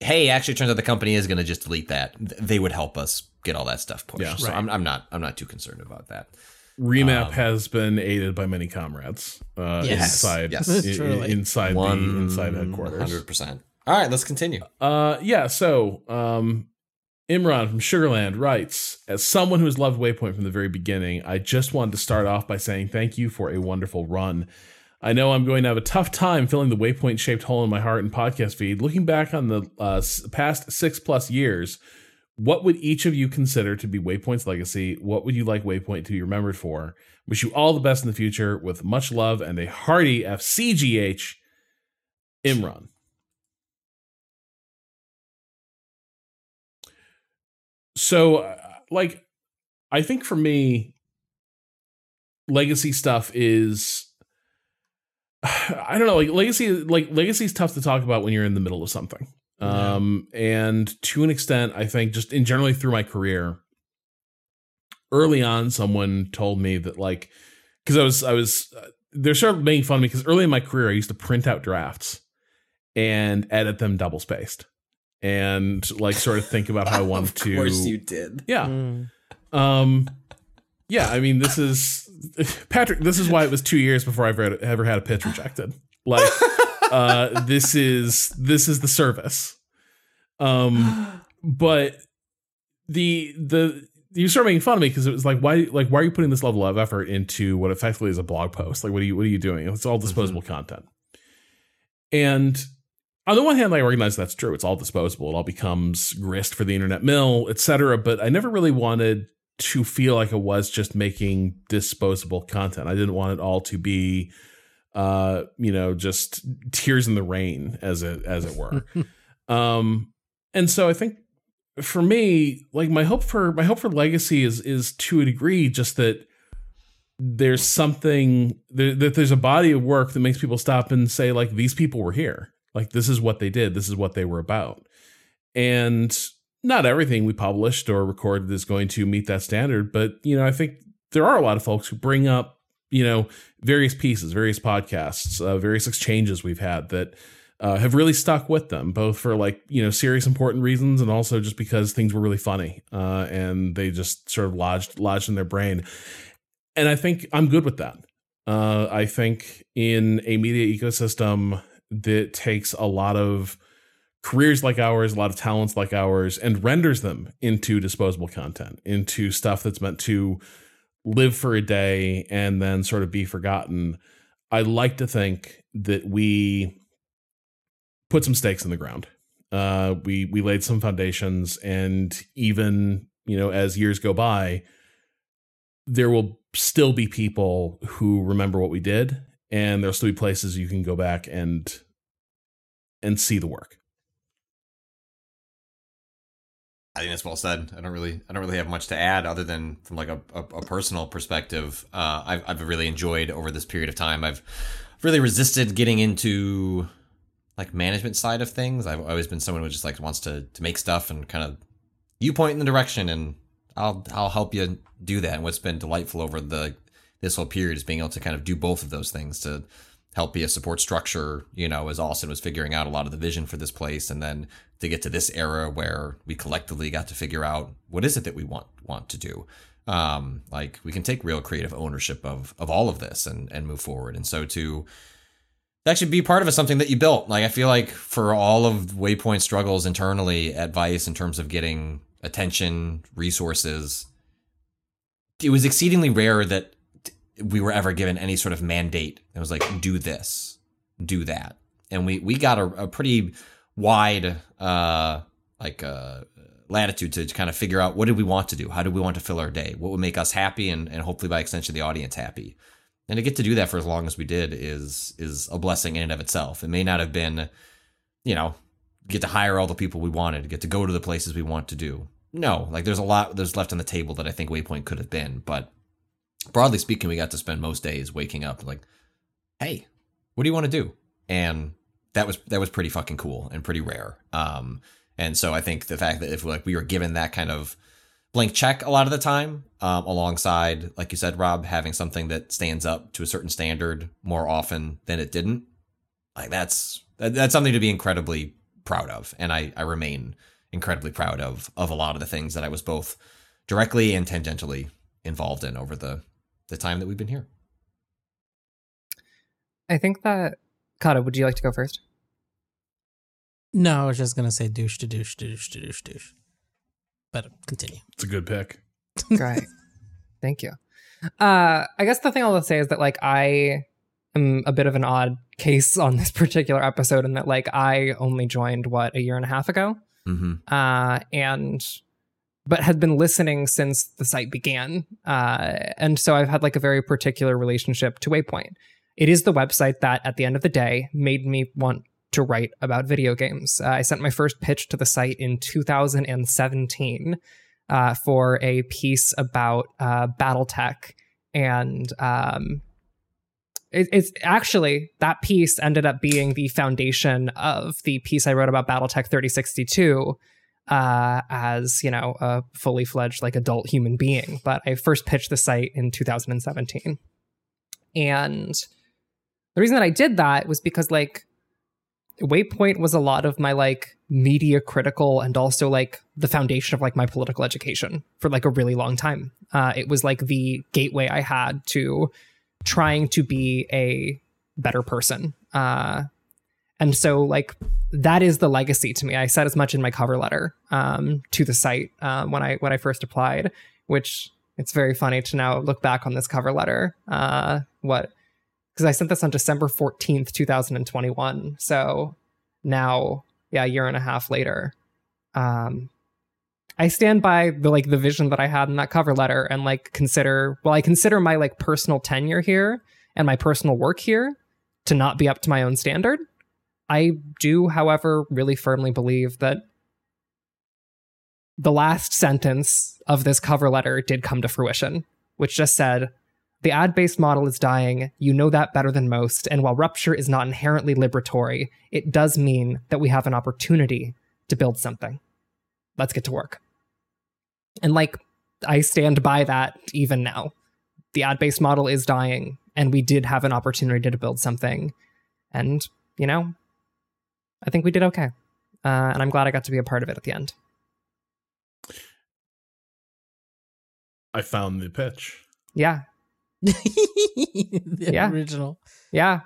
hey actually it turns out the company is gonna just delete that they would help us get all that stuff pushed Yeah. so Right. I'm, I'm not i'm not too concerned about that Remap Um, has been aided by many comrades uh, Yes. inside Yes. i- i- Truly. inside the inside headquarters. 100% all right let's continue Uh, yeah. So, um, Imran from Sugarland writes, as someone who has loved Waypoint from the very beginning, I just wanted to start off by saying thank you for a wonderful run. I know I'm going to have a tough time filling the Waypoint shaped hole in my heart and podcast feed. Looking back on the uh, past six plus years, what would each of you consider to be Waypoint's legacy? What would you like Waypoint to be remembered for? Wish you all the best in the future with much love and a hearty FCGH, Imran. So, uh, like, I think for me, legacy stuff is. I don't know, like legacy, like legacy is tough to talk about when you're in the middle of something. Yeah. Um, and to an extent, I think just in generally through my career, early on, someone told me that like, because I was, I was, uh, they're sort of making fun of me because early in my career, I used to print out drafts and edit them double spaced and like sort of think about how I wanted to. of course you did Yeah. Mm. Um, yeah, I mean, this is Patrick. This is why it was two years before I've read, ever had a pitch rejected. Like, uh, this is this is the service. Um, but the the you start making fun of me because it was like, why like why are you putting this level of effort into what effectively is a blog post? Like, what are you what are you doing? It's all disposable content. And on the one hand, I recognize that's true. It's all disposable. It all becomes grist for the internet mill, etc. But I never really wanted to feel like it was just making disposable content. I didn't want it all to be, uh, you know, just tears in the rain, as it as it were. um, and so I think for me, like my hope for my hope for legacy is is to a degree just that there's something there, that there's a body of work that makes people stop and say like these people were here like this is what they did. This is what they were about. And not everything we published or recorded is going to meet that standard but you know i think there are a lot of folks who bring up you know various pieces various podcasts uh, various exchanges we've had that uh, have really stuck with them both for like you know serious important reasons and also just because things were really funny uh, and they just sort of lodged lodged in their brain. And i think i'm good with that. Uh, i think in a media ecosystem that takes a lot of careers like ours, a lot of talents like ours, and renders them into disposable content, into stuff that's meant to live for a day and then sort of be forgotten. I like to think that we put some stakes in the ground. Uh, we we laid some foundations, and even you know as years go by, there will still be people who remember what we did, and there'll still be places you can go back and and see the work. I think that's well said. I don't really, I don't really have much to add other than from like a, a, a personal perspective. Uh, I've, I've really enjoyed over this period of time. I've really resisted getting into like management side of things. I've always been someone who just like wants to to make stuff and kind of you point in the direction, and I'll I'll help you do that. And what's been delightful over the this whole period is being able to kind of do both of those things to help be a support structure, you know, as Austin was figuring out a lot of the vision for this place and then to get to this era where we collectively got to figure out what is it that we want want to do. Um, like we can take real creative ownership of of all of this and and move forward. And so to actually be part of it, something that you built. Like I feel like for all of Waypoint struggles internally at Vice in terms of getting attention, resources, it was exceedingly rare that we were ever given any sort of mandate. It was like, do this, do that. And we, we got a, a pretty wide, uh, like, uh, latitude to kind of figure out what did we want to do? How do we want to fill our day? What would make us happy? And, and hopefully by extension, the audience happy. And to get to do that for as long as we did is, is a blessing in and of itself. It may not have been, you know, get to hire all the people we wanted, get to go to the places we want to do. No, like there's a lot there's left on the table that I think Waypoint could have been, but broadly speaking, we got to spend most days waking up like, hey, what do you want to do? And that was that was pretty fucking cool and pretty rare. Um, and so I think the fact that if like we were given that kind of blank check a lot of the time, um, alongside like you said, Rob, having something that stands up to a certain standard more often than it didn't, like that's that's something to be incredibly proud of, and I I remain incredibly proud of of a lot of the things that I was both directly and tangentially involved in over the the time that we've been here. I think that Cado, would you like to go first? No, I was just gonna say douche to douche to douche to douche douche. But continue. It's a good pick. Great. Thank you. Uh I guess the thing I'll say is that like I am a bit of an odd case on this particular episode in that like I only joined what a year and a half ago. Mm-hmm. Uh and but had been listening since the site began. Uh, and so I've had like a very particular relationship to Waypoint. It is the website that, at the end of the day, made me want to write about video games. Uh, I sent my first pitch to the site in 2017 uh, for a piece about uh, BattleTech. And um, it, it's actually that piece ended up being the foundation of the piece I wrote about BattleTech 3062 uh, as you know a fully fledged like adult human being. But I first pitched the site in 2017, and the reason that I did that was because like Waypoint was a lot of my like media critical and also like the foundation of like my political education for like a really long time. Uh, it was like the gateway I had to trying to be a better person. Uh, and so like that is the legacy to me. I said as much in my cover letter um, to the site uh, when I when I first applied, which it's very funny to now look back on this cover letter. Uh, what because I sent this on December fourteenth, two thousand and twenty one. So now, yeah, a year and a half later, um, I stand by the like the vision that I had in that cover letter and like consider well, I consider my like personal tenure here and my personal work here to not be up to my own standard I do, however, really firmly believe that the last sentence of this cover letter did come to fruition, which just said, the ad based model is dying. You know that better than most. And while rupture is not inherently liberatory, it does mean that we have an opportunity to build something. Let's get to work. And like, I stand by that even now. The ad based model is dying, and we did have an opportunity to build something. And, you know, I think we did okay. Uh, and I'm glad I got to be a part of it at the end. I found the pitch. Yeah. the Yeah. original. Yeah.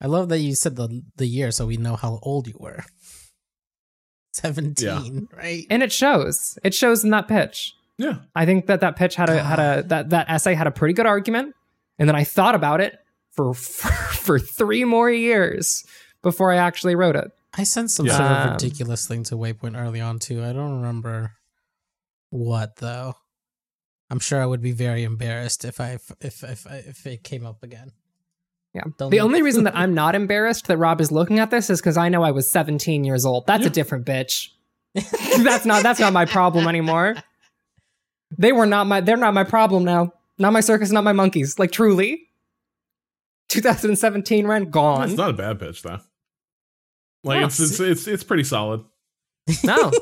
I love that you said the the year so we know how old you were. 17, right? and it shows. It shows in that pitch. Yeah. I think that that pitch had a had a that that essay had a pretty good argument, and then I thought about it for for, for three more years before I actually wrote it. I sent some Yeah. sort of ridiculous thing to Waypoint early on too. I don't remember what though. I'm sure I would be very embarrassed if I if if if it came up again. Yeah. Don't the only reason that I'm not embarrassed that Rob is looking at this is because I know I was 17 years old. That's Yeah. a different bitch. that's not that's not my problem anymore. They were not my they're not my problem now. Not my circus, not my monkeys. Like truly. 2017 Ren gone. It's not a bad pitch though. Like Oh, it's, it's it's it's pretty solid. no.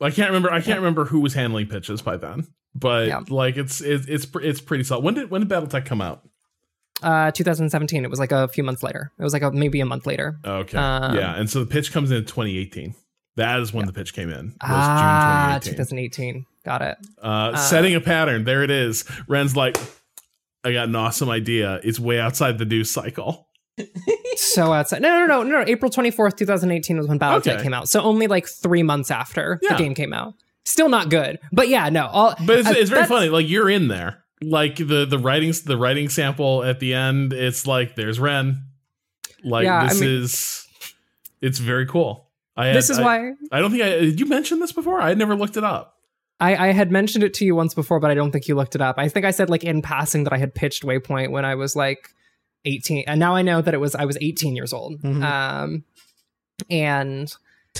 I can't remember. I can't remember who was handling pitches by then, but Yeah. like it's it's it's it's pretty solid. When did when did BattleTech come out? Uh 2017. It was like a few months later. It was like a, maybe a month later. Okay, Um, yeah, and so the pitch comes in 2018. That is when the pitch came in. Was Ah, June 2018. 2018. Got it. Uh, setting a pattern. There it is. Ren's like, I got an awesome idea. It's way outside the news cycle. So outside. No, no, no, no, no. April 24th, 2018 was when Battletech Okay. came out. So only like three months after Yeah. the game came out. Still not good. But yeah, no. All, But it's, uh, it's very funny. Like you're in there. Like the the writing the writing sample at the end. It's like there's Ren. Like Yeah, I this mean- is. It's very cool. I had, This is I- why I don't think I did. You mention this before? I had never looked it up. I, I had mentioned it to you once before, but I don't think you looked it up. I think I said like in passing that I had pitched Waypoint when I was like 18, and now I know that it was I was 18 years old. Mhm. Um, and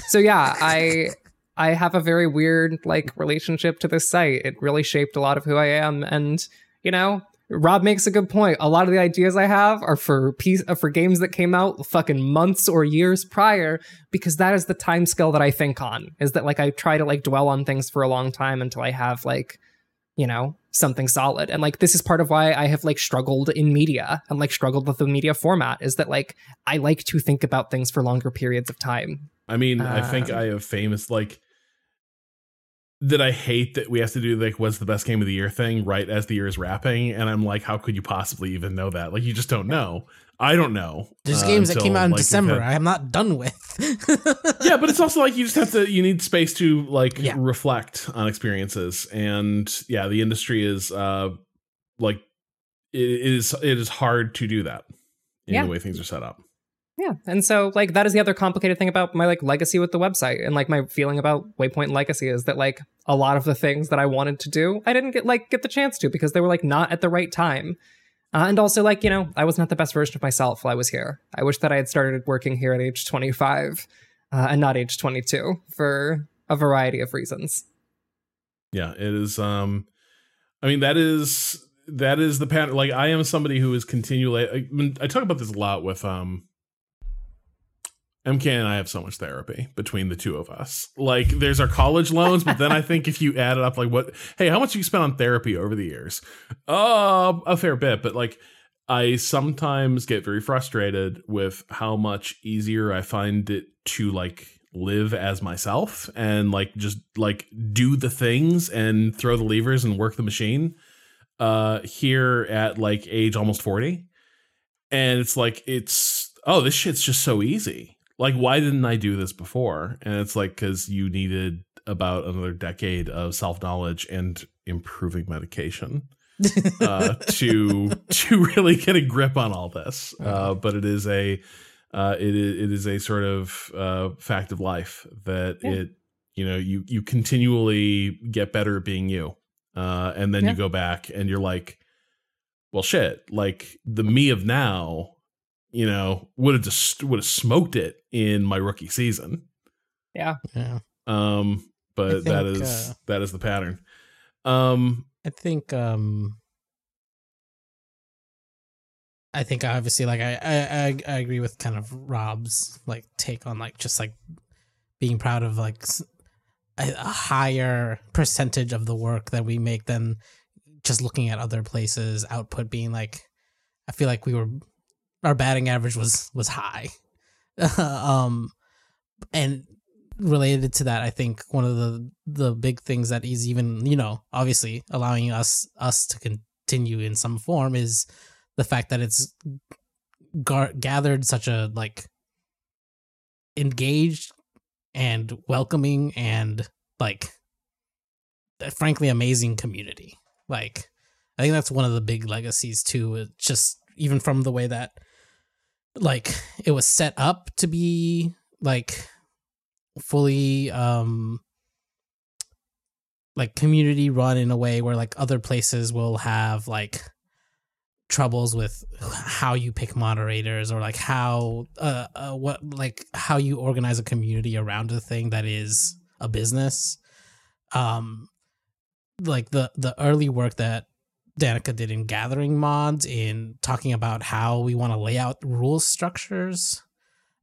so yeah, I I have a very weird like relationship to this site. It really shaped a lot of who I am, and you know. Rob makes a good point. A lot of the ideas I have are for piece uh, for games that came out fucking months or years prior, because that is the time scale that I think on. Is that like I try to like dwell on things for a long time until I have like, you know, something solid. And like this is part of why I have like struggled in media and like struggled with the media format is that like I like to think about things for longer periods of time. I mean, I think Um, I have famous like that I hate that we have to do like what's the best game of the year thing right as the year is wrapping, and I'm like, how could you possibly even know that? Like, you just don't know. I don't know. There's uh, games that came out in like, December had- I am not done with. yeah, but it's also like you just have to. You need space to like Yeah. reflect on experiences, and yeah, the industry is uh like it is it is hard to do that in Yeah. the way things are set up. Yeah. And so like that is the other complicated thing about my like legacy with the website and like my feeling about Waypoint Legacy is that like a lot of the things that I wanted to do, I didn't get like get the chance to because they were like not at the right time. Uh, and also like, you know, I was not the best version of myself while I was here. I wish that I had started working here at age 25 uh, and not age 22 for a variety of reasons. Yeah, it is. Um, I mean that is that is the pattern. Like I am somebody who is continually. I, I talk about this a lot with um. MK and I have so much therapy between the two of us. Like, there's our college loans, but then I think if you add it up, like, what? Hey, how much you spent on therapy over the years? Uh, a fair bit, but like, I sometimes get very frustrated with how much easier I find it to like live as myself and like just like do the things and throw the levers and work the machine uh here at like age almost 40 and it's like it's oh this shit's just so easy like why didn't i do this before and it's like because you needed about another decade of self-knowledge and improving medication uh, to to really get a grip on all this. Uh, but it is a uh, it is it is a sort of uh, fact of life that Yeah. it you know you you continually get better at being you, uh, and then Yeah. you go back and you're like, well, shit, like the me of now, you know, would have just would have smoked it in my rookie season. Yeah. yeah. Um, but that think, is uh, that is the pattern. Um, I think um I think obviously like I, I I I agree with kind of Rob's like take on like just like being proud of like a, higher percentage of the work that we make than just looking at other places output being like I feel like we were our batting average was was high. um and related to that, I think one of the the big things that is even you know obviously allowing us us to continue in some form is the fact that it's gar- gathered such a like engaged and welcoming and like frankly amazing community. Like I think that's one of the big legacies too. It just even from the way that like it was set up to be like fully um like community run in a way where like other places will have like troubles with how you pick moderators or like how uh, uh what like how you organize a community around a thing that is a business. Um like the the early work that Danica did in gathering mods in talking about how we want to lay out rule structures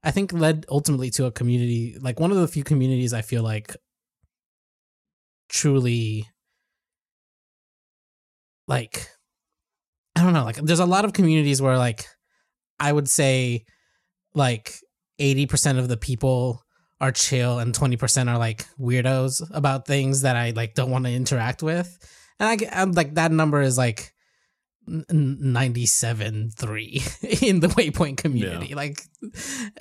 I think led ultimately to a community like one of the few communities I feel like truly like I don't know, like there's a lot of communities where like I would say like 80% of the people are chill and 20% are like weirdos about things that I like don't want to interact with. And I I'm like that number is like 97 3 in the waypoint community yeah. like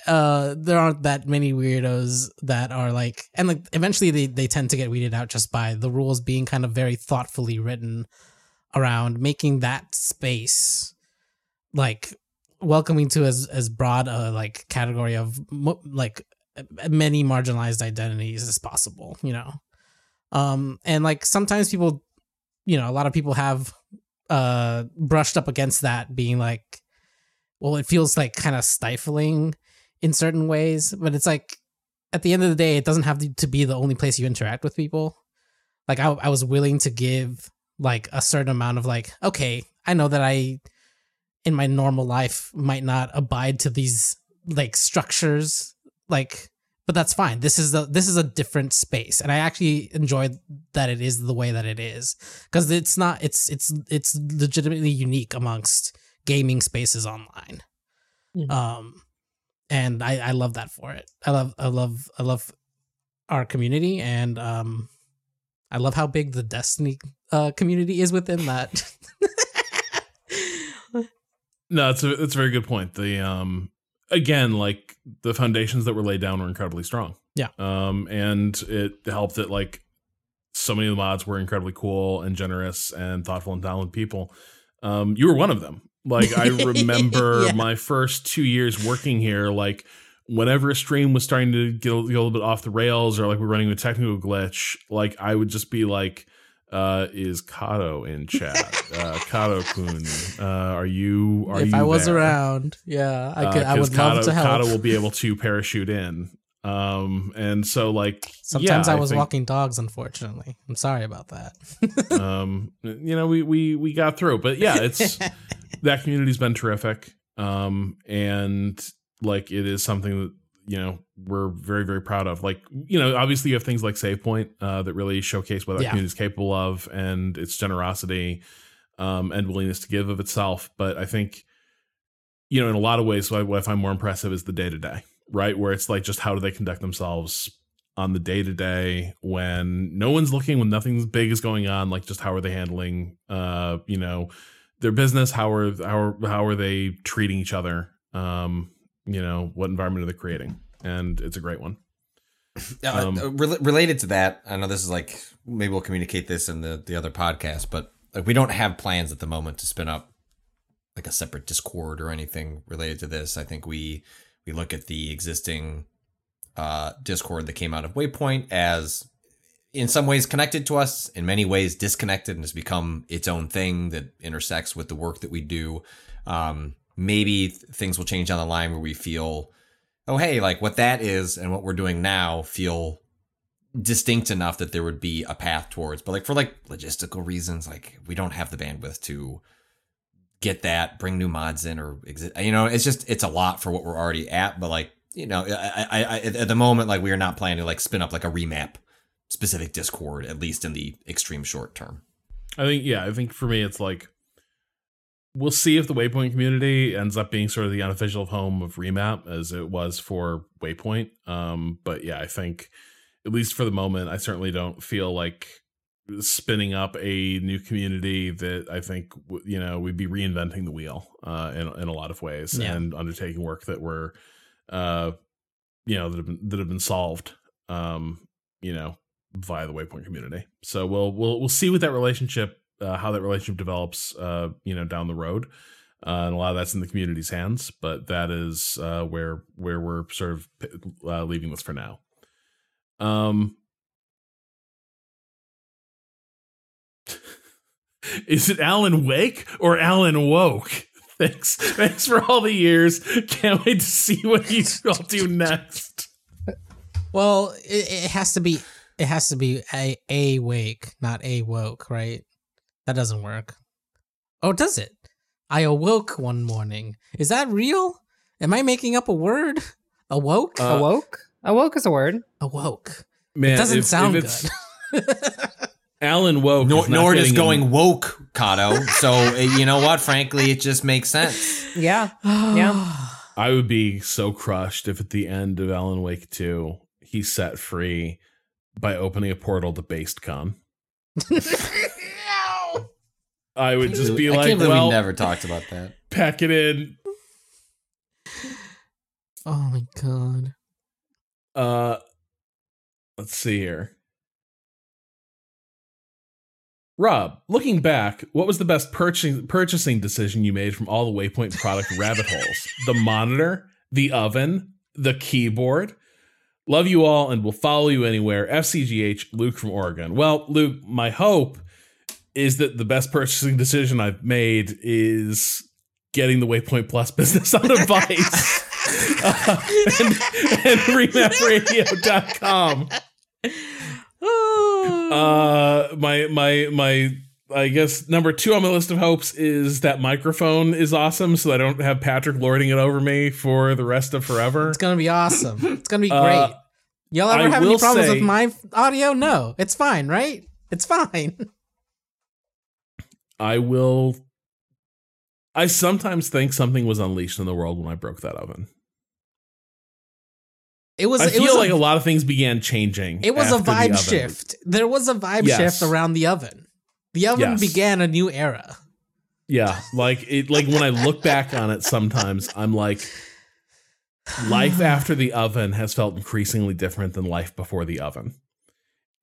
uh there aren't that many weirdos that are like and like eventually they they tend to get weeded out just by the rules being kind of very thoughtfully written around making that space like welcoming to as as broad a like category of like many marginalized identities as possible you know um and like sometimes people you know a lot of people have uh brushed up against that being like well it feels like kind of stifling in certain ways but it's like at the end of the day it doesn't have to be the only place you interact with people. Like I, I was willing to give like a certain amount of like okay i know that i in my normal life might not abide to these like structures like but that's fine. This is a this is a different space, and I actually enjoy that it is the way that it is because it's not it's it's it's legitimately unique amongst gaming spaces online. Mm-hmm. Um, and I I love that for it. I love I love I love our community, and um, I love how big the Destiny uh community is within that. no, it's a it's a very good point. The um again, like the foundations that were laid down were incredibly strong. Yeah. Um, and it helped that like so many of the mods were incredibly cool and generous and thoughtful and talented people. Um, you were one of them. Like I remember yeah. my first two years working here, like whenever a stream was starting to get a, get a little bit off the rails or like we're running a technical glitch, like I would just be like, uh, is Cado in chat? uh, Cado Kun, uh, are you? Are if you I was there? around, yeah, I could. Uh, I would Cado, love to help. Cado will be able to parachute in. Um, and so like sometimes yeah, I was I think, walking dogs. Unfortunately, I'm sorry about that. um, you know, we we we got through, but yeah, it's that community's been terrific. Um, and like it is something that you know we're very very proud of. Like you know obviously you have things like SavePoint uh, that really showcase what that yeah. community is capable of and its generosity um, and willingness to give of itself. But i think you know in a lot of ways what i find more impressive is the day-to-day right? Where it's like just how do they conduct themselves on the day-to-day when no one's looking when nothing big is going on like just how are they handling uh you know their business? How are how are, how are they treating each other? Um you know what environment are they creating? And it's a great one. Uh, um, uh, re- related to that i know this is like maybe we'll communicate this in the the other podcast but like we don't have plans at the moment to spin up like a separate discord or anything related to this. I think we we look at the existing uh discord that came out of waypoint as in some ways connected to us in many ways disconnected and has become its own thing that intersects with the work that we do. Um maybe things will change down the line where we feel, oh, hey, like what that is and what we're doing now feel distinct enough that there would be a path towards. But like for like logistical reasons, like we don't have the bandwidth to get that, bring new mods in, or exist. You know, it's just it's a lot for what we're already at. But like you know, I, I, I at the moment, like we are not planning to like spin up like a remap specific Discord, at least in the extreme short term. I think yeah, I think for me it's like we'll see if the Waypoint community ends up being sort of the unofficial home of Remap as it was for Waypoint. Um, but yeah, I think at least for the moment, I certainly don't feel like spinning up a new community that I think you know we'd be reinventing the wheel uh, in in a lot of ways yeah. and undertaking work that we're uh, you know that have been that have been solved um you know via the waypoint community so we'll we'll we'll see what that relationship uh, how that relationship develops uh you know down the road. Uh, and a lot of that's in the community's hands but that is uh where where we're sort of uh, leaving this for now. Um is it alan wake or alan woke? Thanks thanks for all the years. Can't wait to see what you all do next. Well, it, it has to be it has to be a a wake, not a woke, right? That doesn't work. Oh, does it? I awoke one morning. Is that real? Am I making up a word? Awoke? Uh, Awoke? Awoke is a word. Awoke. man It doesn't if- sound if it's good. alan woke Nor, is not nor does going in- woke, Cado. So uh, you know what? Frankly, it just makes sense. Yeah. Yeah. I would be so crushed if at the end of Alan Wake 2, he's set free by opening a portal to BasedCon. I would just be I like, can't well, we never talked about that. pack it in. oh my god. Uh, let's see here. Rob, looking back, what was the best purchasing purchasing decision you made from all the Waypoint product rabbit holes? The monitor, the oven, the keyboard. Love you all and will follow you anywhere. FCGH, Luke from Oregon. Well, Luke, my hope is that the best purchasing decision I've made is getting the Waypoint Plus business on a Vice uh, and, and remapradio.com. Uh, my my my. I guess number two on my list of hopes is that microphone is awesome, so I don't have Patrick lording it over me for the rest of forever. It's gonna be awesome. It's gonna be Uh, great. Y'all ever I have any problems say- with my audio? No, it's fine, right? It's fine. I will. I sometimes think something was unleashed in the world when I broke that oven. It was. I it feel was like a, a, lot of things began changing. It was a after the vibe shift. There was a vibe Yes. shift around the oven. The oven Yes. began a new era. Yeah, like it. Like when I look back on it, sometimes I'm like, life after the oven has felt increasingly different than life before the oven.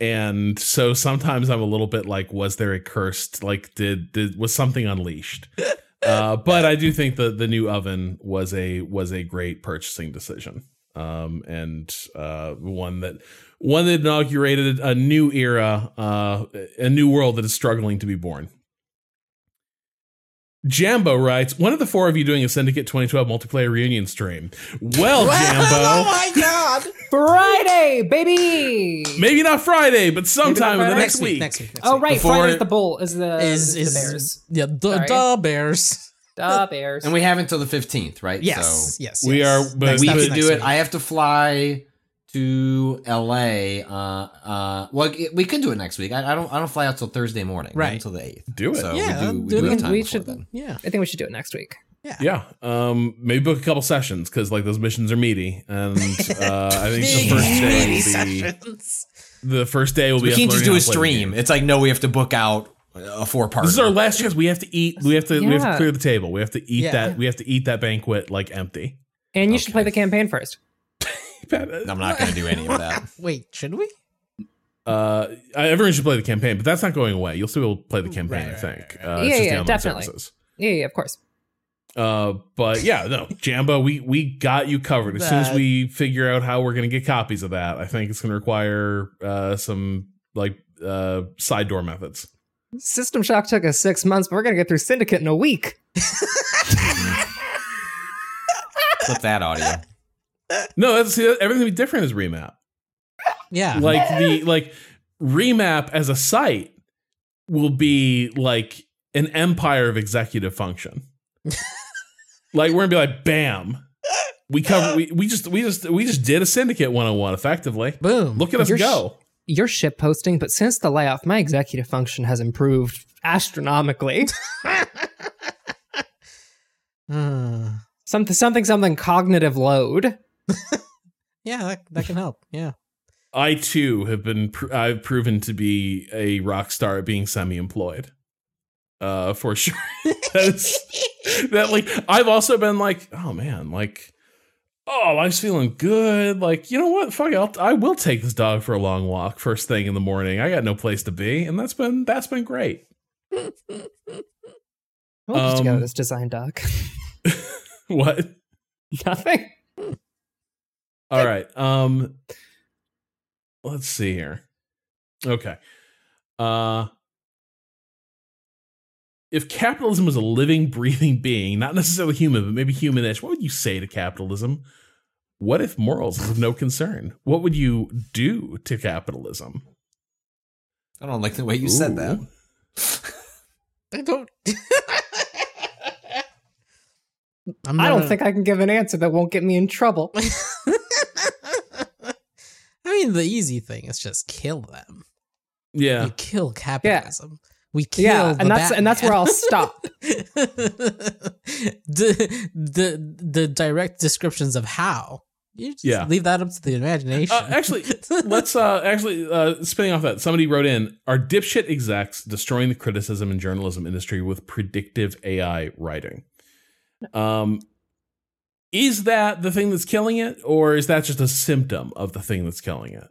And so sometimes I'm a little bit like, was there a cursed like did did was something unleashed? Uh, but I do think that the new oven was a was a great purchasing decision. Um, and uh, one that one that inaugurated a new era, uh, a new world that is struggling to be born. Jambo writes, "When are the four of you doing a Syndicate 2012 multiplayer reunion stream?" Well, oh Jambo. oh my god! Friday, baby. maybe not Friday, but sometime in the Friday? next, week. Next week. Next Oh week. right, Before- Friday's the bull is the Is is, is the Bears. yeah the, Sorry. the Bears? Da Bears. And we have until the 15th, right? Yes, So yes, We yes. are- but Next- we That's could next do it. week. I have to fly to LA. Uh, uh, well, it- we could do it next week. I, I don't. I don't fly out till Thursday morning. Right. Until the eighth. Do it. So Yeah, we do. We do do it. time We should- then. yeah. I think we should do it next week. Yeah, um, maybe book a couple sessions because like those missions are meaty, and uh, I think the first day will be sessions. the first day will be. We can't just do a how to play the stream. It's like no, we have to book out a four part. This is our last chance. We have to eat. We have to. We have to clear the table. We have to eat Yeah. that. We have to eat that banquet like empty. And you should play the campaign first. I'm not going to do any of that. Wait, should we? Uh, everyone should play the campaign, but that's not going away. You'll still be able to play the campaign, Right, I think. right, Uh, Yeah, it's just yeah, definitely. services. Yeah, yeah, of course. Uh, but yeah, no, Jambo, we we got you covered. As soon as we figure out how we're gonna get copies of that, I think it's gonna require uh some like uh side door methods. System Shock took us six months, but we're gonna get through Syndicate in a week. Flip that audio. No, that's see, everything will be different as remap. Yeah. Like the like remap as a site will be like an empire of executive function. like we're gonna be like, bam. We cover we, we just we just we just did a syndicate 101 effectively. Boom. Look at us You're sh- go. You're ship posting, but since the layoff, my executive function has improved astronomically. Uh, something, something, something. Cognitive load. yeah, that, that can help. Yeah. I too have been pr- I've proven to be a rock star at being semi-employed. Uh for sure. That's that like I've also been like, oh man, like oh, life's feeling good. Like, you know what? Fuck it. I'll, I will take this dog for a long walk first thing in the morning. I got no place to be, and that's been that's been great. What did you go Um, this design dog? what? Nothing. All right. Um let's see here. Okay. Uh if capitalism was a living, breathing being, not necessarily human, but maybe humanish, what would you say to capitalism? What if morals is of no concern? What would you do to capitalism? I don't like the way you said that. I don't. I'm I don't not- think I can give an answer that won't get me in trouble. I mean, the easy thing is just kill them. Yeah. You kill capitalism. We kill yeah, and that's and that's where I'll stop. the the the direct descriptions of how. You just Yeah. leave that up to the imagination. Uh, actually, let's uh actually uh spinning off that somebody wrote in are dipshit execs destroying the criticism and journalism industry with predictive ai writing um is that the thing that's killing it or is that just a symptom of the thing that's killing it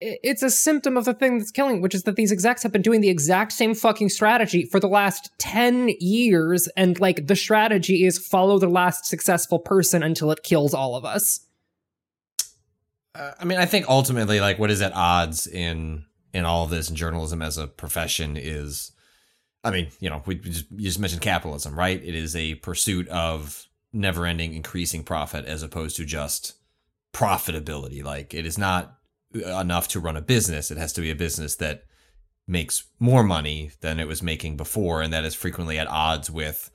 It's a symptom of the thing that's killing, which is that these execs have been doing the exact same fucking strategy for the last 10 years. And like the strategy is follow the last successful person until it kills all of us. Uh, I mean, I think ultimately, like, what is at odds in in all of this in journalism as a profession is, I mean, you know, we just, you just mentioned capitalism, right? It is a pursuit of never-ending increasing profit as opposed to just profitability. Like, it is not enough to run a business; it has to be a business that makes more money than it was making before, and that is frequently at odds with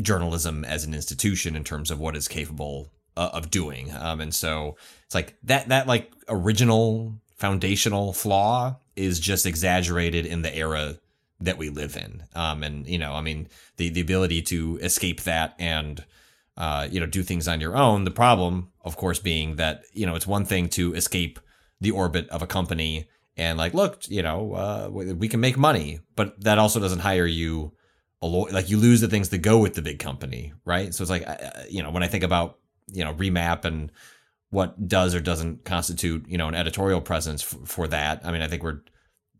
journalism as an institution in terms of what is capable uh, of doing. Um, and so it's like that that like original foundational flaw is just exaggerated in the era that we live in. Um, and you know, I mean, the the ability to escape that and uh, you know, do things on your own. The problem, of course, being that you know it's one thing to escape the orbit of a company and like, look, you know, uh, we can make money, but that also doesn't hire you. A lo- like you lose the things that go with the big company, right? So it's like, uh, you know, when I think about you know remap and what does or doesn't constitute you know an editorial presence f- for that i mean i think we're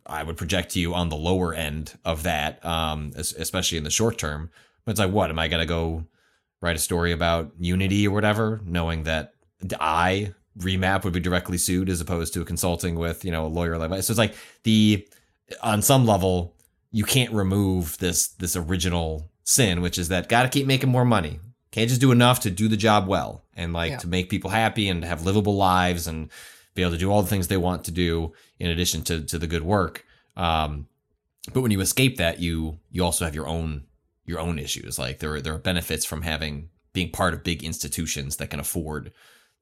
i would project you on the lower end of that um especially in the short term but it's like what am i to go write a story about unity or whatever knowing that i remap would be directly sued as opposed to consulting with you know a lawyer like so it's like the on some level you can't remove this this original sin which is that got to keep making more money can't just do enough to do the job well and like Yeah. to make people happy and have livable lives and be able to do all the things they want to do in addition to to the good work um but when you escape that you you also have your own your own issues like there are there are benefits from having being part of big institutions that can afford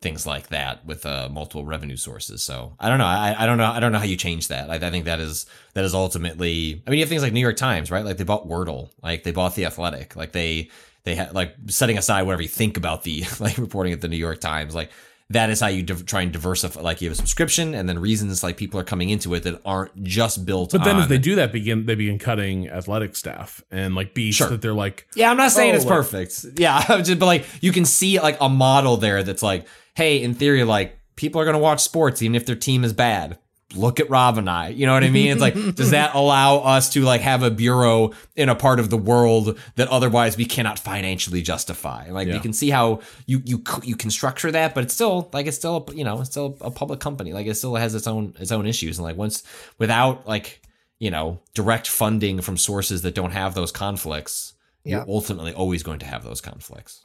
things like that with uh, multiple revenue sources. So I don't know. I, I don't know. I don't know how you change that. I, I think that is that is ultimately. I mean, you have things like New York Times, right? Like they bought Wordle, like they bought the Athletic, like they they had like setting aside whatever you think about the like reporting at the New York Times, like that is how you div- try and diversify. Like you have a subscription, and then reasons like people are coming into it that aren't just built. but then on, if they do that begin they begin cutting athletic staff and like beats Sure. that they're like Yeah, I'm not saying Oh, it's like- perfect. Yeah, just, but like you can see like a model there that's like, hey, in theory, like people are gonna watch sports even if their team is bad. Look at Rob and I. You know what I mean? It's like, does that allow us to like have a bureau in a part of the world that otherwise we cannot financially justify? Like Yeah. you can see how you you you can structure that, but it's still like it's still you know it's still a public company. Like it still has its own its own issues, and like once without like you know direct funding from sources that don't have those conflicts, Yeah. you're ultimately always going to have those conflicts.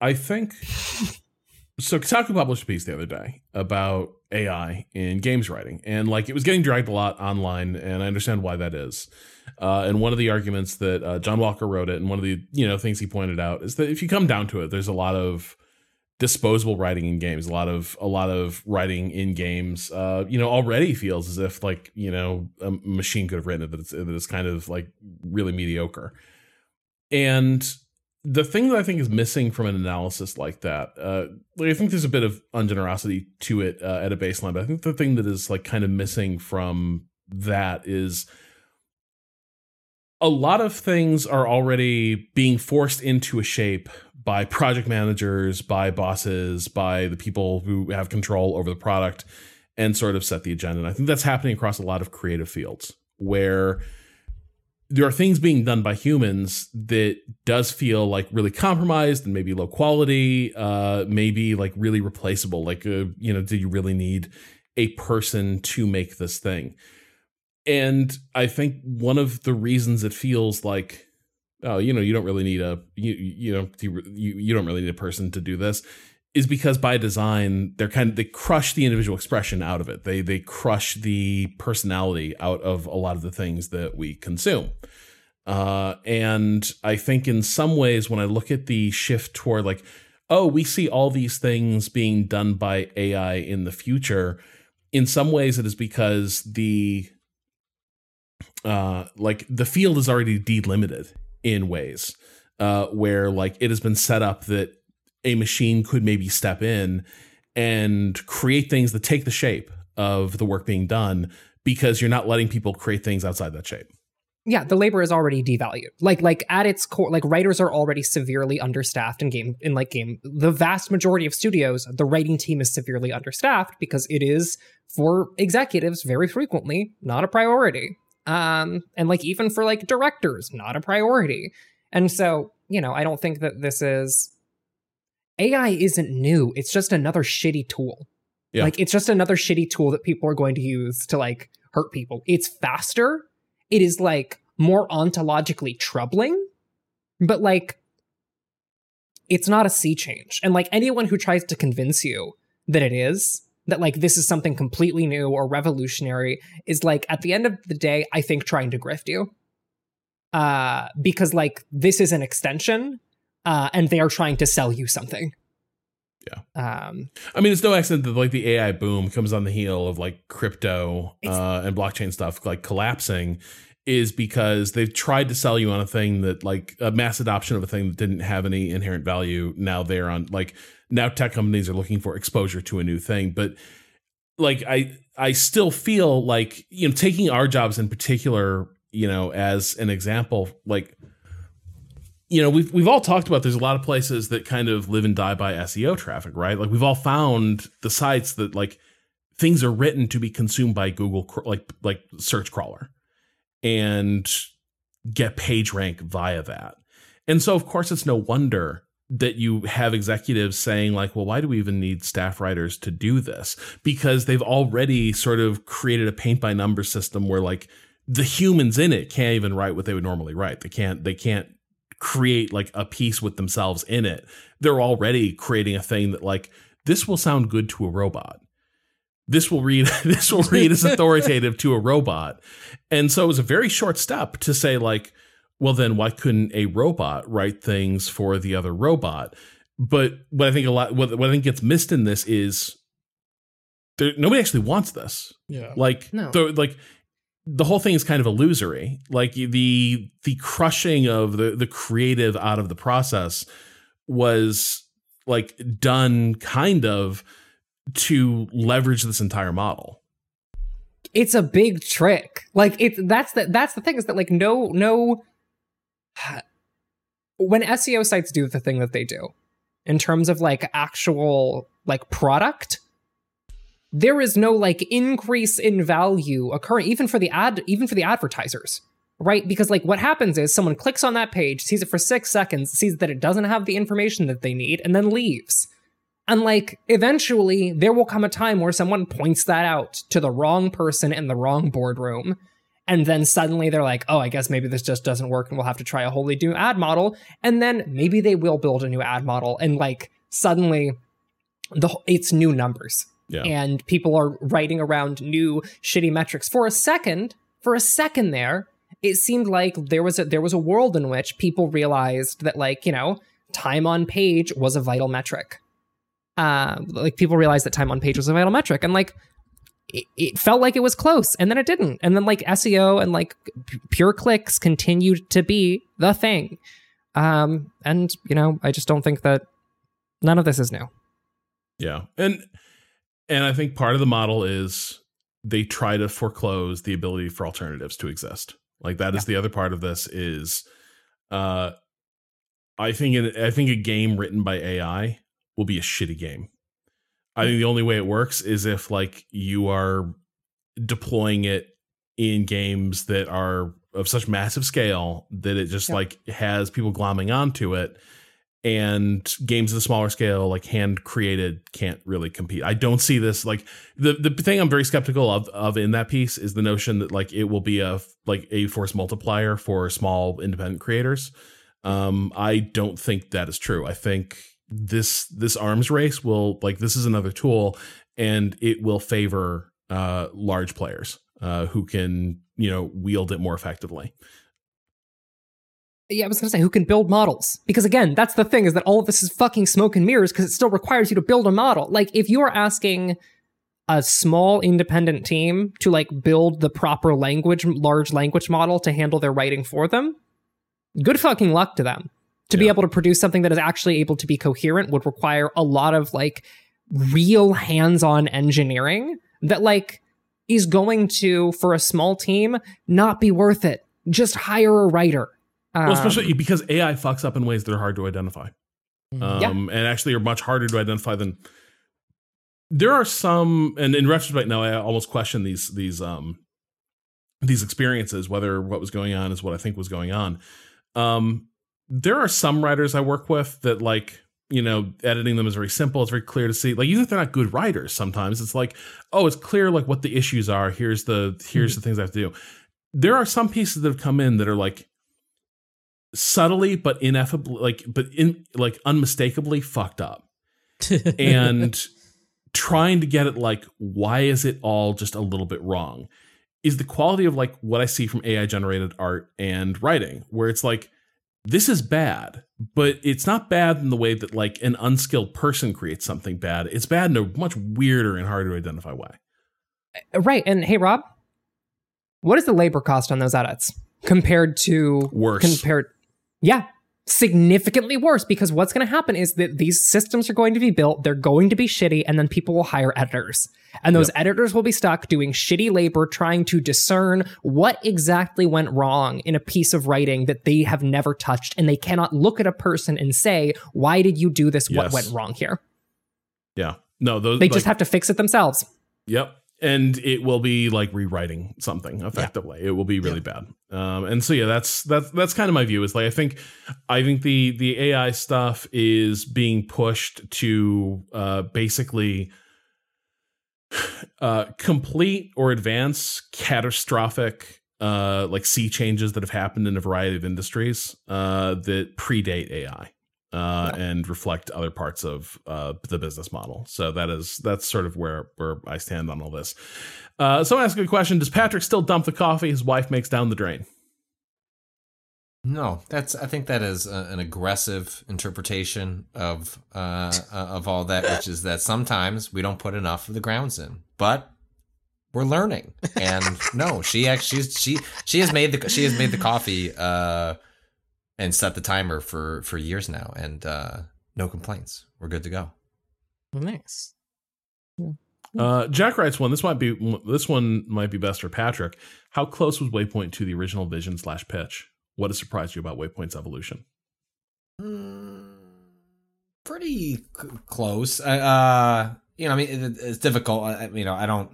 I think so. Kotaku published a piece the other day about AI in games writing, and like it was getting dragged a lot online, and I understand why that is. Uh, and one of the arguments that uh, John Walker wrote it, and one of the you know things he pointed out is that if you come down to it, there's a lot of disposable writing in games, a lot of a lot of writing in games. Uh, you know, already feels as if like you know a machine could have written it that it's that it's kind of like really mediocre, and the thing that I think is missing from an analysis like that, uh, like I think there's a bit of ungenerosity to it uh, at a baseline, but I think the thing that is like kind of missing from that is a lot of things are already being forced into a shape by project managers, by bosses, by the people who have control over the product and sort of set the agenda. And I think that's happening across a lot of creative fields where there are things being done by humans that does feel like really compromised and maybe low quality, uh, maybe like really replaceable. Like, uh, you know, do you really need a person to make this thing? And I think one of the reasons it feels like, oh, you know, you don't really need a you you know you you don't really need a person to do this is because by design they're kind of they crush the individual expression out of it. They they crush the personality out of a lot of the things that we consume. Uh, and I think in some ways when I look at the shift toward like, oh, we see all these things being done by AI in the future. In some ways, it is because the uh, like the field is already delimited in ways uh, where like it has been set up that a machine could maybe step in and create things that take the shape of the work being done because you're not letting people create things outside that shape. Yeah, the labor is already devalued. Like like at its core, like writers are already severely understaffed in game in like game. The vast majority of studios, the writing team is severely understaffed because it is for executives very frequently not a priority. Um and like even for like directors, not a priority. And so, you know, I don't think that this is AI isn't new. It's just another shitty tool. Yeah. Like it's just another shitty tool that people are going to use to like hurt people. It's faster. It is like more ontologically troubling, but like it's not a sea change. And like anyone who tries to convince you that it is, that like this is something completely new or revolutionary is like at the end of the day, I think trying to grift you. Uh because like this is an extension uh, and they are trying to sell you something. Yeah. Um, I mean, it's no accident that like the AI boom comes on the heel of like crypto uh, and blockchain stuff like collapsing is because they've tried to sell you on a thing that like a mass adoption of a thing that didn't have any inherent value. Now they're on like now tech companies are looking for exposure to a new thing, but like I I still feel like you know taking our jobs in particular, you know, as an example, like you know, we've we've all talked about there's a lot of places that kind of live and die by SEO traffic, right? Like we've all found the sites that like things are written to be consumed by Google like like search crawler and get page rank via that. And so of course it's no wonder that you have executives saying like, well, why do we even need staff writers to do this? Because they've already sort of created a paint by number system where like the humans in it can't even write what they would normally write. They can't they can't create like a piece with themselves in it. They're already creating a thing that like this will sound good to a robot. This will read this will read as authoritative to a robot. And so it was a very short step to say like well then why couldn't a robot write things for the other robot? But what I think a lot what, what I think gets missed in this is there, nobody actually wants this. Yeah. Like No. the, like the whole thing is kind of illusory. Like the the crushing of the the creative out of the process was like done kind of to leverage this entire model. it's a big trick. Like it's that's the that's the thing is that like no no when SEO sites do the thing that they do in terms of like actual like product there is no like increase in value occurring even for the ad even for the advertisers right because like what happens is someone clicks on that page sees it for 6 seconds sees that it doesn't have the information that they need and then leaves and like eventually there will come a time where someone points that out to the wrong person in the wrong boardroom and then suddenly they're like, oh, I guess maybe this just doesn't work and we'll have to try a wholly new ad model. And then maybe they will build a new ad model and like suddenly the it's new numbers. Yeah. And people are writing around new shitty metrics. For a second, for a second there, it seemed like there was a there was a world in which people realized that like, you know, time on page was a vital metric. Uh, like people realized that time on page was a vital metric. And like it, it felt like it was close and then it didn't and then like seo and like p- pure clicks continued to be the thing um and you know i just don't think that none of this is new Yeah. And and I think part of the model is they try to foreclose the ability for alternatives to exist. Like that is the other part of this is uh I think it, I think a game written by AI will be a shitty game. I think the only way it works is if like you are deploying it in games that are of such massive scale that it just Yep. like has people glomming onto it and games of the smaller scale like hand created can't really compete. I don't see this like the the thing i'm very skeptical of of in that piece is the notion that like it will be a like a force multiplier for small independent creators. Um i don't think that is true. I think this this arms race will like this is another tool and it will favor uh large players uh who can you know wield it more effectively Yeah, I was gonna say who can build models because again, that's the thing is that all of this is fucking smoke and mirrors because it still requires you to build a model. Like if you are asking a small independent team to like build the proper language large language model to handle their writing for them, good fucking luck to them. To be able to produce something that is actually able to be coherent would require a lot of like real hands-on engineering that like is going to for a small team not be worth it. Just hire a writer. Well Um, especially because ai fucks up in ways that are hard to identify. Mhm. um, and actually are much harder to identify than there are some and in retrospect now i almost question these these um these experiences whether what was going on is what i think was going on. Um there are some writers i work with that like you know editing them is very simple it's very clear to see like even if they're not good writers sometimes it's like oh it's clear like what the issues are here's the here's the things i have to do. There are some pieces that have come in that are like subtly but ineffably like but in like unmistakably fucked up and trying to get it like why is it all just a little bit wrong is the quality of like what i see from ai generated art and writing where it's like this is bad but it's not bad in the way that like an unskilled person creates something bad it's bad in a much weirder and harder to identify way uh, Right. And hey, Rob, what is the labor cost on those edits compared to Worse. Compared, yeah, significantly worse. Because what's going to happen is that these systems are going to be built, they're going to be shitty, and then people will hire editors, and those editors will be stuck doing shitty labor trying to discern what exactly went wrong in a piece of writing that they have never touched, and they cannot look at a person and say, "Why did you do this? What went wrong here?" yeah no those They like, just have to fix it themselves. Yep. And it will be like rewriting something effectively. It will be really bad. Um, and so yeah, that's that's that's kind of my view. Is like I think I think the the AI stuff is being pushed to uh, basically uh, complete or advance catastrophic uh, like sea changes that have happened in a variety of industries uh, that predate AI uh, and reflect other parts of uh, the business model. So that is that's sort of where where I stand on all this. Uh, someone asked a good question: Does Patrick still dump the coffee his wife makes down the drain? No, that's. I think that is a, an aggressive interpretation of uh, uh, of all that, which is that sometimes we don't put enough of the grounds in, but we're learning. And no, she actually she she has made the she has made the coffee uh, and set the timer for for years now, and uh, no complaints. We're good to go. nice. Uh, Jack writes one. This might be this one might be best for Patrick. How close was Waypoint to the original vision slash pitch? What has surprised you about Waypoint's evolution? Mm, pretty c- close. I- Uh, you know, I mean, it, it's difficult. I, I- you know, I don't.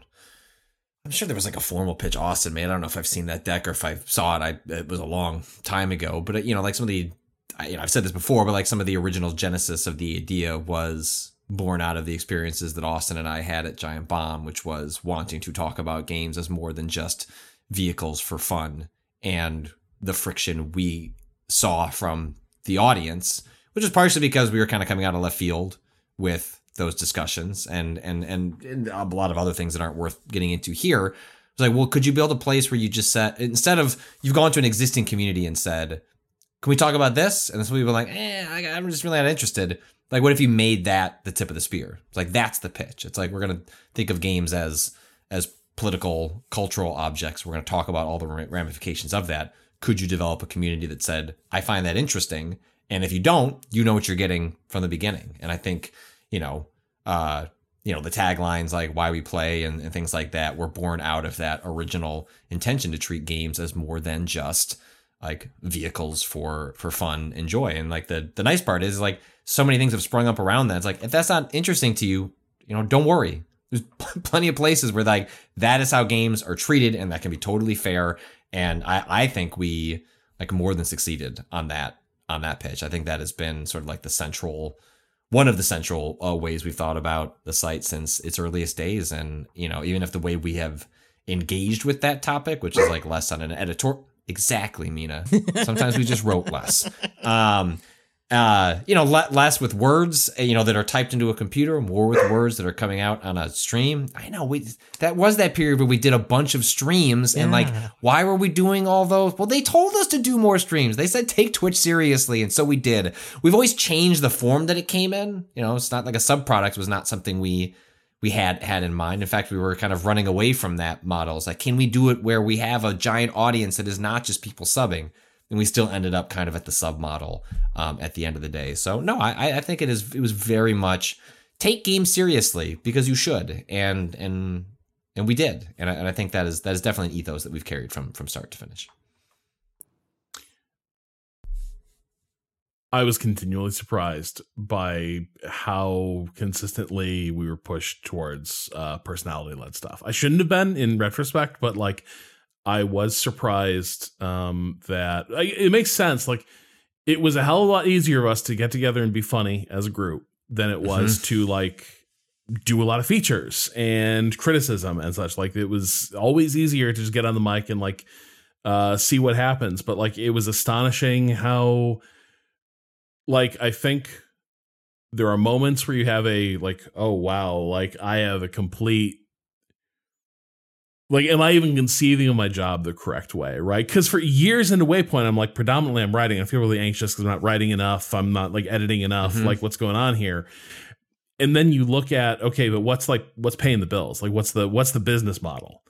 I'm sure there was like a formal pitch Austin made. I don't know if I've seen that deck or if I saw it. I it was a long time ago. But uh, you know, like some of the, I, you know, I've said this before, but like some of the original genesis of the idea was born out of the experiences that Austin and I had at Giant Bomb, which was wanting to talk about games as more than just vehicles for fun and the friction we saw from the audience, which is partially because we were kind of coming out of left field with those discussions and and and, and a lot of other things that aren't worth getting into here. It's like, well, could you build a place where you just set instead of you've gone to an existing community and said, "Can we talk about this?" And some people are like, "Eh, I- I'm just really not interested." Like, what if you made that the tip of the spear? It's like that's the pitch. It's like we're gonna think of games as as political, cultural objects. We're gonna talk about all the ramifications of that. Could you develop a community that said, "I find that interesting," and if you don't, you know what you're getting from the beginning. And I think you know, uh, you know, the taglines like "Why We Play" and, and things like that were born out of that original intention to treat games as more than just like vehicles for for fun and joy. And like the the nice part is like so many things have sprung up around that. It's like if that's not interesting to you, you know, don't worry. There's plenty of places where like that is how games are treated, and that can be totally fair. And I I think we like more than succeeded on that on that pitch. I think that has been sort of like the central one of the central uh, ways we've thought about the site since its earliest days. And you know, even if the way we have engaged with that topic, which is like less on an editor. Exactly, Mina. Sometimes we just wrote less. Um, uh, you know, less with words, you know, that are typed into a computer, more with words that are coming out on a stream. I know we that was that period where we did a bunch of streams, and like, why were we doing all those? Well, they told us to do more streams. They said take Twitch seriously, and so we did. We've always changed the form that it came in. You know, it's not like a sub product was not something we we had had in mind. In fact, we were kind of running away from that model. It's like, can we do it where we have a giant audience that is not just people subbing? And we still ended up kind of at the sub model um, at the end of the day. So no, I, I think it is it was very much take games seriously because you should, and and and we did, and I, and I think that is that is definitely an ethos that we've carried from from start to finish. I was continually surprised by how consistently we were pushed towards uh, personality led stuff. I shouldn't have been in retrospect, but like I was surprised um, that it makes sense. Like it was a hell of a lot easier of us to get together and be funny as a group than it was mm-hmm. to like do a lot of features and criticism and such. Like it was always easier to just get on the mic and like uh, see what happens. But like it was astonishing how like I think there are moments where you have a like, oh wow, like I have a complete like am i even conceiving of my job the correct way right because for years into waypoint i'm like predominantly i'm writing i feel really anxious because i'm not writing enough i'm not like editing enough mm-hmm. like what's going on here and then you look at okay but what's like what's paying the bills like what's the what's the business model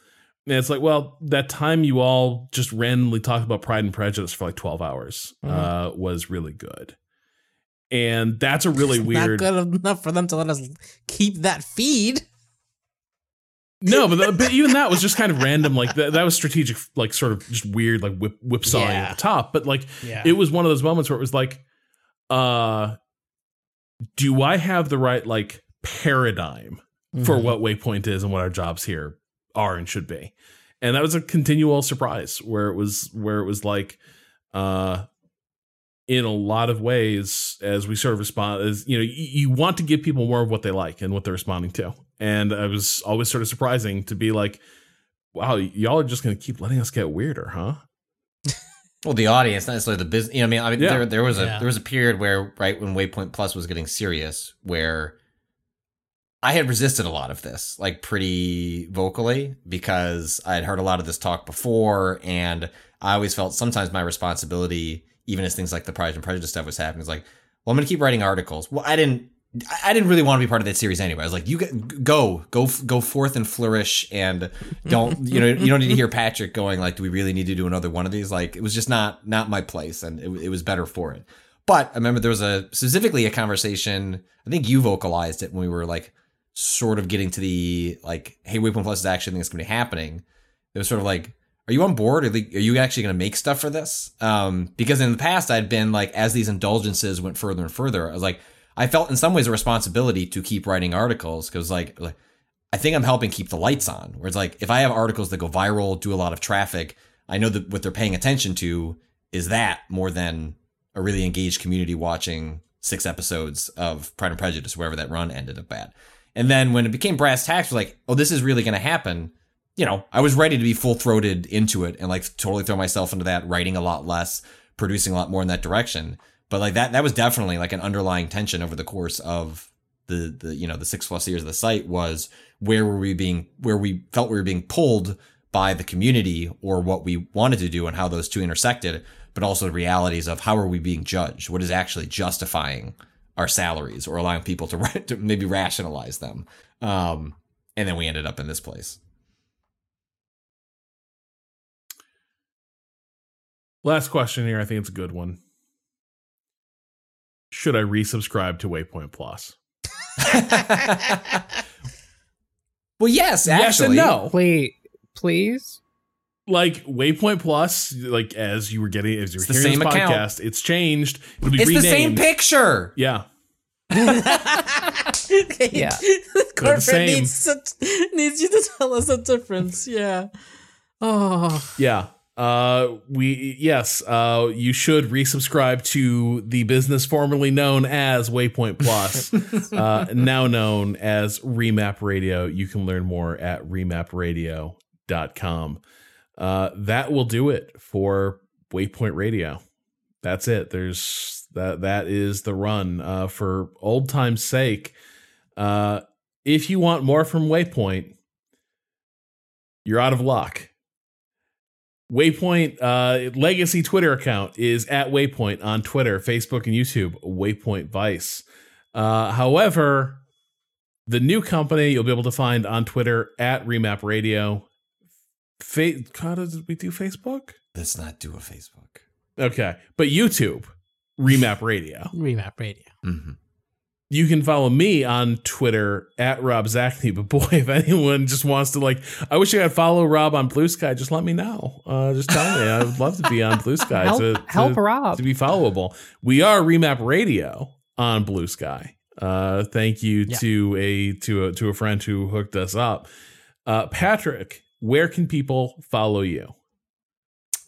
and it's like well that time you all just randomly talked about pride and prejudice for like 12 hours mm-hmm. uh, was really good and that's a really weird. Not good enough for them to let us keep that feed. No, but, the, but even that was just kind of random. Like that, that was strategic, like sort of just weird, like whip whipsawing yeah. at the top. But like, yeah. it was one of those moments where it was like, uh, do I have the right like paradigm mm-hmm. for what Waypoint is and what our jobs here are and should be? And that was a continual surprise where it was where it was like, uh, in a lot of ways as we sort of respond as you know you, you, want to give people more of what they like and what they're responding to and it was always sort of surprising to be like wow y'all are just going to keep letting us get weirder huh well the audience not necessarily the business you know i mean i mean yeah. there, there was a yeah. there was a period where right when waypoint plus was getting serious where I had resisted a lot of this, like pretty vocally, because I had heard a lot of this talk before, and I always felt sometimes my responsibility even as things like the Pride and Prejudice stuff was happening, it's like, well, I'm going to keep writing articles. Well, I didn't. I didn't really want to be part of that series anyway. I was like, you go, go, go forth and flourish, and don't, you know, you don't need to hear Patrick going like, do we really need to do another one of these? Like, it was just not not my place, and it, it was better for it. But I remember there was a specifically a conversation. I think you vocalized it when we were like, sort of getting to the like, hey, Waypoint Plus is actually that's going to be happening. It was sort of like, are you on board? Are, are you actually going to make stuff for this? Um, because in the past, I'd been like, as these indulgences went further and further, I was like, I felt in some ways a responsibility to keep writing articles because like, like, I think I'm helping keep the lights on. Where it's like, if I have articles that go viral, do a lot of traffic, I know that what they're paying attention to is that more than a really engaged community watching six episodes of Pride and Prejudice, wherever that run ended up at. And then when it became brass tacks, we're like, oh, this is really going to happen you know, I was ready to be full throated into it and like totally throw myself into that, writing a lot less, producing a lot more in that direction. But like that, that was definitely like an underlying tension over the course of the, the, you know, the six plus years of the site was where were we being, where we felt we were being pulled by the community or what we wanted to do and how those two intersected, but also the realities of how are we being judged? What is actually justifying our salaries or allowing people to, to maybe rationalize them? Um, and then we ended up in this place. Last question here. I think it's a good one. Should I resubscribe to Waypoint Plus? well, yes, actually. Yes and no. Wait, please. like Waypoint Plus, like as you were getting as you were It's the hearing this same account. podcast, it's changed. It'll be It's the same picture. Yeah. Yeah. Corporate same. needs such, needs you to tell us the difference. Yeah. Oh. Yeah. Uh we yes, uh you should resubscribe to the business formerly known as Waypoint Plus, uh now known as Remap Radio. You can learn more at remapradio.com. Uh that will do it for Waypoint Radio. That's it. There's that that is the run uh for old time's sake. Uh if you want more from Waypoint, you're out of luck. Waypoint uh, legacy Twitter account is at Waypoint on Twitter, Facebook, and YouTube. Waypoint Vice. Uh, however, the new company you'll be able to find on Twitter at Remap Radio. Fa- God, did we do Facebook? Let's not do a Facebook. Okay, but YouTube, Remap Radio. Remap Radio. hmm You can follow me on Twitter at Rob Zacny. But boy, if anyone just wants to like, I wish I could follow Rob on Bluesky. Just let me know. Uh, just tell me. I would love to be on Bluesky help, to, to, help Rob. to be followable. We are Remap Radio on Bluesky. Uh, thank you Yeah. to a to a to a friend who hooked us up. Uh, Patrick, where can people follow you?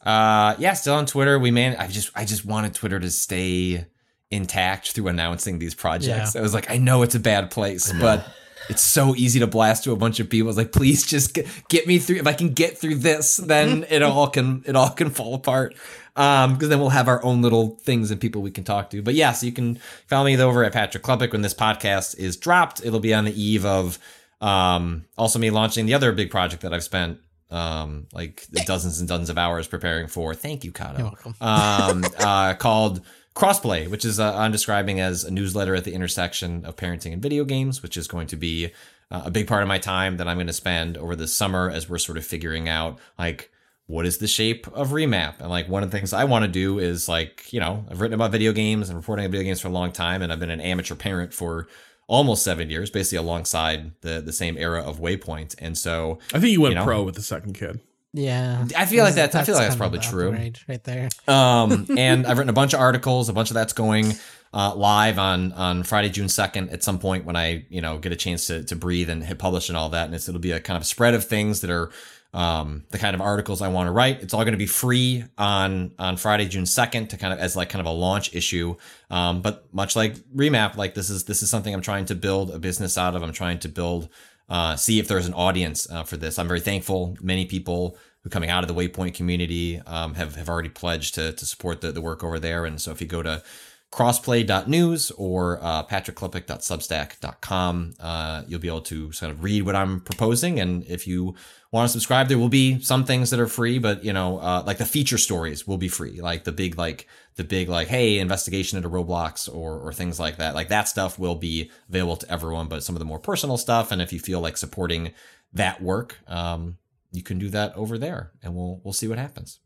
Uh, yeah, still on Twitter. We man, I just I just wanted Twitter to stay intact through announcing these projects. I was like, I know it's a bad place, but it's so easy to blast to a bunch of people. It's like, please just get, get me through. If I can get through this, then it all can it all can fall apart. Um, because then we'll have our own little things and people we can talk to. But yeah, so you can follow me over at Patrick Klepek when this podcast is dropped. It'll be on the eve of um also me launching the other big project that I've spent um like dozens and dozens of hours preparing for. Thank you, Cado. You're welcome. um uh called Crossplay, which is uh, I'm describing as a newsletter at the intersection of parenting and video games, which is going to be uh, a big part of my time that I'm going to spend over the summer as we're sort of figuring out like what is the shape of remap and like one of the things i want to do is like you know i've written about video games and reporting on video games for a long time and i've been an amateur parent for almost seven years basically alongside the the same era of waypoint and so I think you went You know. pro with the second kid. Yeah. I feel like that's- I feel like that's probably true. outrage Right there. um and i've written a bunch of articles a bunch of that's going uh, live on on friday june 2nd at some point when i you know get a chance to, to breathe and hit publish and all that and it's, it'll be a kind of spread of things that are um the kind of articles i want to write it's all going to be free on on friday june 2nd to kind of as like kind of a launch issue um but much like remap like this is this is something i'm trying to build a business out of i'm trying to build uh, see if there's an audience uh, for this. I'm very thankful. Many people who coming out of the Waypoint community um, have have already pledged to to support the, the work over there. And so if you go to crossplay.news or uh, patrickklepek.substack.com, uh, you'll be able to sort of read what I'm proposing. And if you want to subscribe, there will be some things that are free, but you know, uh, like the feature stories will be free, like the big like the big like hey investigation into roblox or or things like that like that stuff will be available to everyone but some of the more personal stuff and if you feel like supporting that work um you can do that over there and we'll we'll see what happens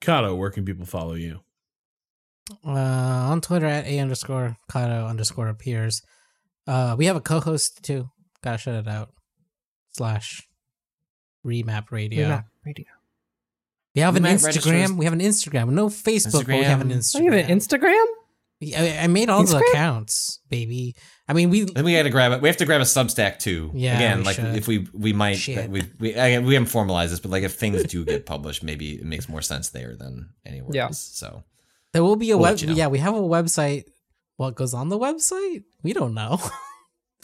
Cado, where can people follow you? Uh, on Twitter at a underscore Cado underscore appears. Uh, we have a co-host too. Gotta shout it out. Slash Remap Radio. Remap Radio. We have an Instagram. registers- We have an Instagram. No Facebook, but we have an Instagram. Oh, you Instagram. have an Instagram? I, I made all the accounts, baby. I mean, we then we got to grab it we have to grab a substack too Yeah, again we like should. if we we might Shit. we we, again, we haven't formalized this but like if things do get published maybe it makes more sense there than anywhere Yeah. else so there will be a We'll web. you know. Yeah, we have a website. What goes on the website? We don't know.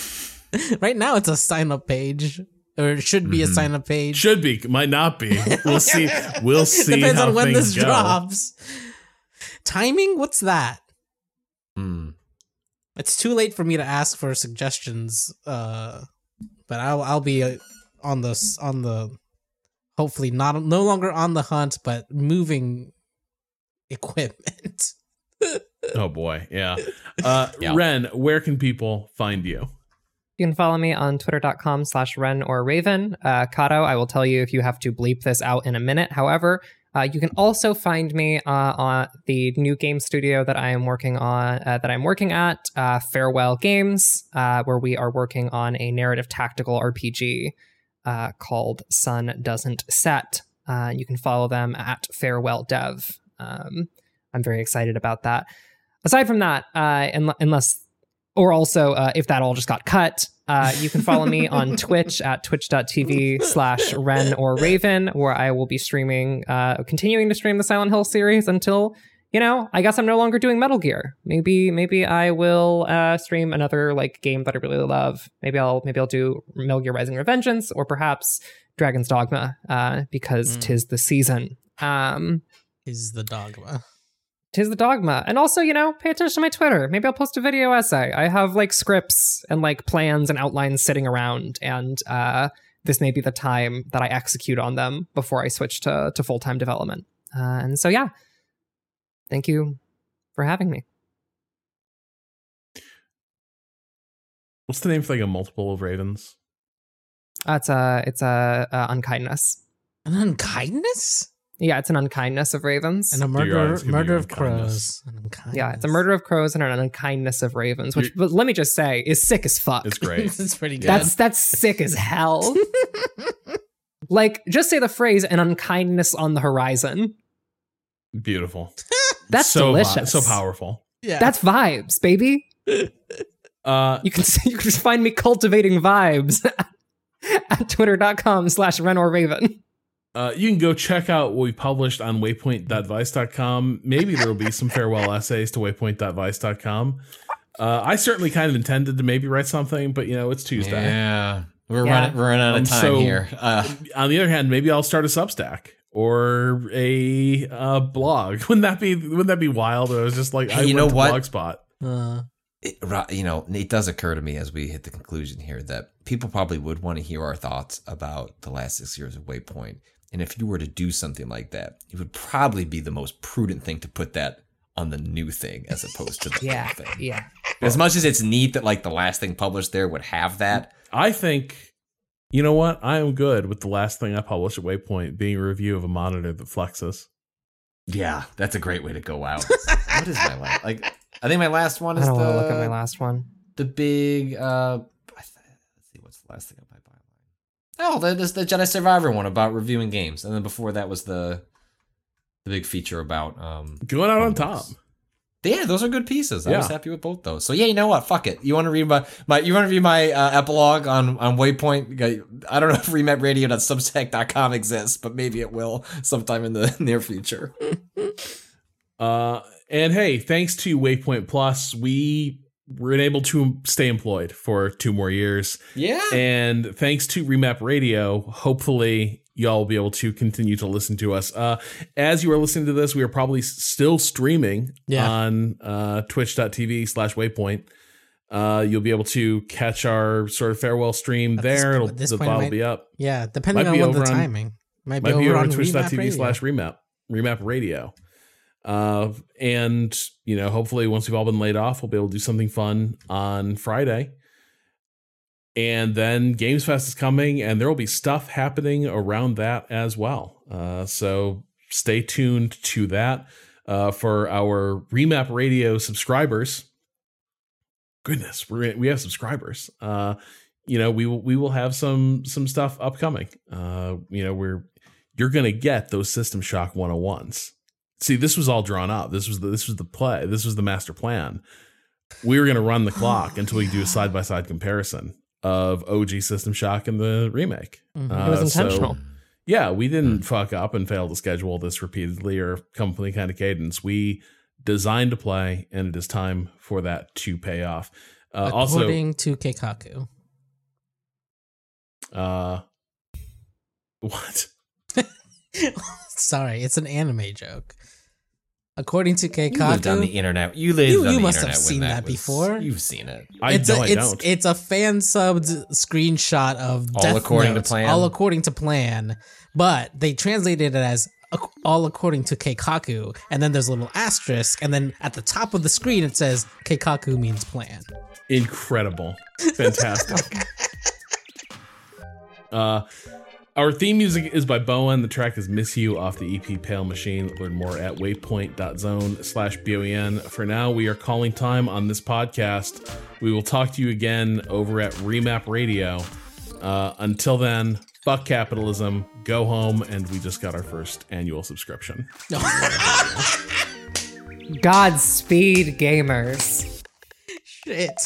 right now, it's a sign up page, or it should be a Mhm. sign up page. Should be, might not be. We'll see. We'll see. Depends on when this go. drops. Timing? What's that? hmm. It's too late for me to ask for suggestions. Uh, but I'll I'll be uh, on the on the hopefully not no longer on the hunt, but moving equipment. Oh boy, yeah. Uh, Yeah. Ren, where can people find you? You can follow me on twitter.com slash Ren or Raven. Uh, Cado, I will tell you if you have to bleep this out in a minute. However, uh, you can also find me uh, on the new game studio that I am working on, uh, that I'm working at, uh, Farewell Games, uh, where we are working on a narrative tactical RPG. uh, called Sun Doesn't Set. Uh, you can follow them at Farewell Dev. Um, I'm very excited about that. Aside from that, uh, unless or also uh, if that all just got cut, uh, you can follow me on Twitch at twitch.tv slash Ren or Raven, where I will be streaming, uh, continuing to stream the Silent Hill series until, you know, I guess I'm no longer doing Metal Gear. Maybe, maybe I will uh, stream another like game that I really love. Maybe I'll, maybe I'll do Metal Gear Rising Revengeance or perhaps Dragon's Dogma, uh, because mm. tis the season. Um, is the dogma tis the dogma. And also, you know, pay attention to my Twitter. Maybe I'll post a video essay. I have like scripts and like plans and outlines sitting around, and uh, this may be the time that I execute on them before I switch to to full time development. Uh, and so, yeah, thank you for having me. What's the name for like a multiple of ravens? Uh, it's a it's a, a unkindness. An unkindness? Yeah, it's an unkindness of ravens. And a murder murder of crows. Yeah, it's a murder of crows and an unkindness of ravens, which but let me just say is sick as fuck. It's great. it's pretty good. That's that's sick as hell. like just say the phrase an unkindness on the horizon. Beautiful. That's so delicious. Vi- so powerful. Yeah. That's vibes, baby. Uh, you can you can find me cultivating vibes at twitter.com slash Raven. Uh, you can go check out what we published on waypoint.vice.com. Maybe there will be some farewell essays to waypoint.vice.com. Uh, I certainly kind of intended to maybe write something, but you know, it's Tuesday. Yeah. We're yeah. running, we're running out of time so, here. Uh, on the other hand, maybe I'll start a Substack or a uh, blog. Wouldn't that be wouldn't that be wild? I was just like, hey, I you know what? Blogspot. Uh, it, you know, it does occur to me as we hit the conclusion here that people probably would want to hear our thoughts about the last six years of Waypoint and if you were to do something like that, it would probably be the most prudent thing to put that on the new thing as opposed to the yeah, thing. Yeah. As much as it's neat that like the last thing published there would have that. I think you know what? I am good with the last thing I published at Waypoint being a review of a monitor that flexes. Yeah, that's a great way to go out. what is my last? Like, I think my last one is I don't the. Look at my last one. The big. uh Let's see, what's the last thing I Oh, there's the Jedi Survivor one about reviewing games, and then before that was the the big feature about um going out on top. Yeah, those are good pieces. I yeah. was happy with both those. So yeah, you know what? Fuck it. You want to read my, my you want to read my uh, epilogue on on Waypoint? I don't know if remapradio.substack.com exists, but maybe it will sometime in the near future. uh, and hey, thanks to Waypoint Plus, we we're able to stay employed for two more years. Yeah. And thanks to Remap Radio, hopefully y'all will be able to continue to listen to us. Uh, as you are listening to this, we are probably still streaming yeah. on uh, twitch.tv slash waypoint. Uh, you'll be able to catch our sort of farewell stream At there. This, It'll, the file will be up. Yeah, depending might on what the timing. Might be, might over, be over on, on twitch.tv slash remap, remap radio. Uh, and you know, hopefully, once we've all been laid off, we'll be able to do something fun on Friday. And then Games Fest is coming, and there will be stuff happening around that as well. Uh, so stay tuned to that uh, for our Remap Radio subscribers. Goodness, we we have subscribers. Uh, you know, we will we will have some some stuff upcoming. Uh, you know, we're you're gonna get those System Shock 101s see this was all drawn up this was the, this was the play this was the master plan we were going to run the clock until we do a side by side comparison of OG System Shock and the remake. Mm-hmm. Uh, it was intentional. So, yeah, we didn't mm. fuck up and fail to schedule this repeatedly or come with any kind of cadence. We designed to play, and it is time for that to pay off. Uh, According also, to Keikaku. Uh, what? Sorry, it's an anime joke. According to Keikaku, you lived on the internet. You lived you, you must have seen that, that was, before. You've seen it. I it's know. A, I it's, don't. It's a fan subbed screenshot of all Death according Note, to plan. All according to plan, but they translated it as all according to Keikaku, and then there's a little asterisk, and then at the top of the screen it says Keikaku means plan. Incredible, fantastic. uh our theme music is by Bo En. The track is Miss You off the EP Pale Machine. Learn more at waypoint.zone slash BOEN. For now, we are calling time on this podcast. We will talk to you again over at Remap Radio. Uh, until then, fuck capitalism, go home, and we just got our first annual subscription. Godspeed, gamers. Shit.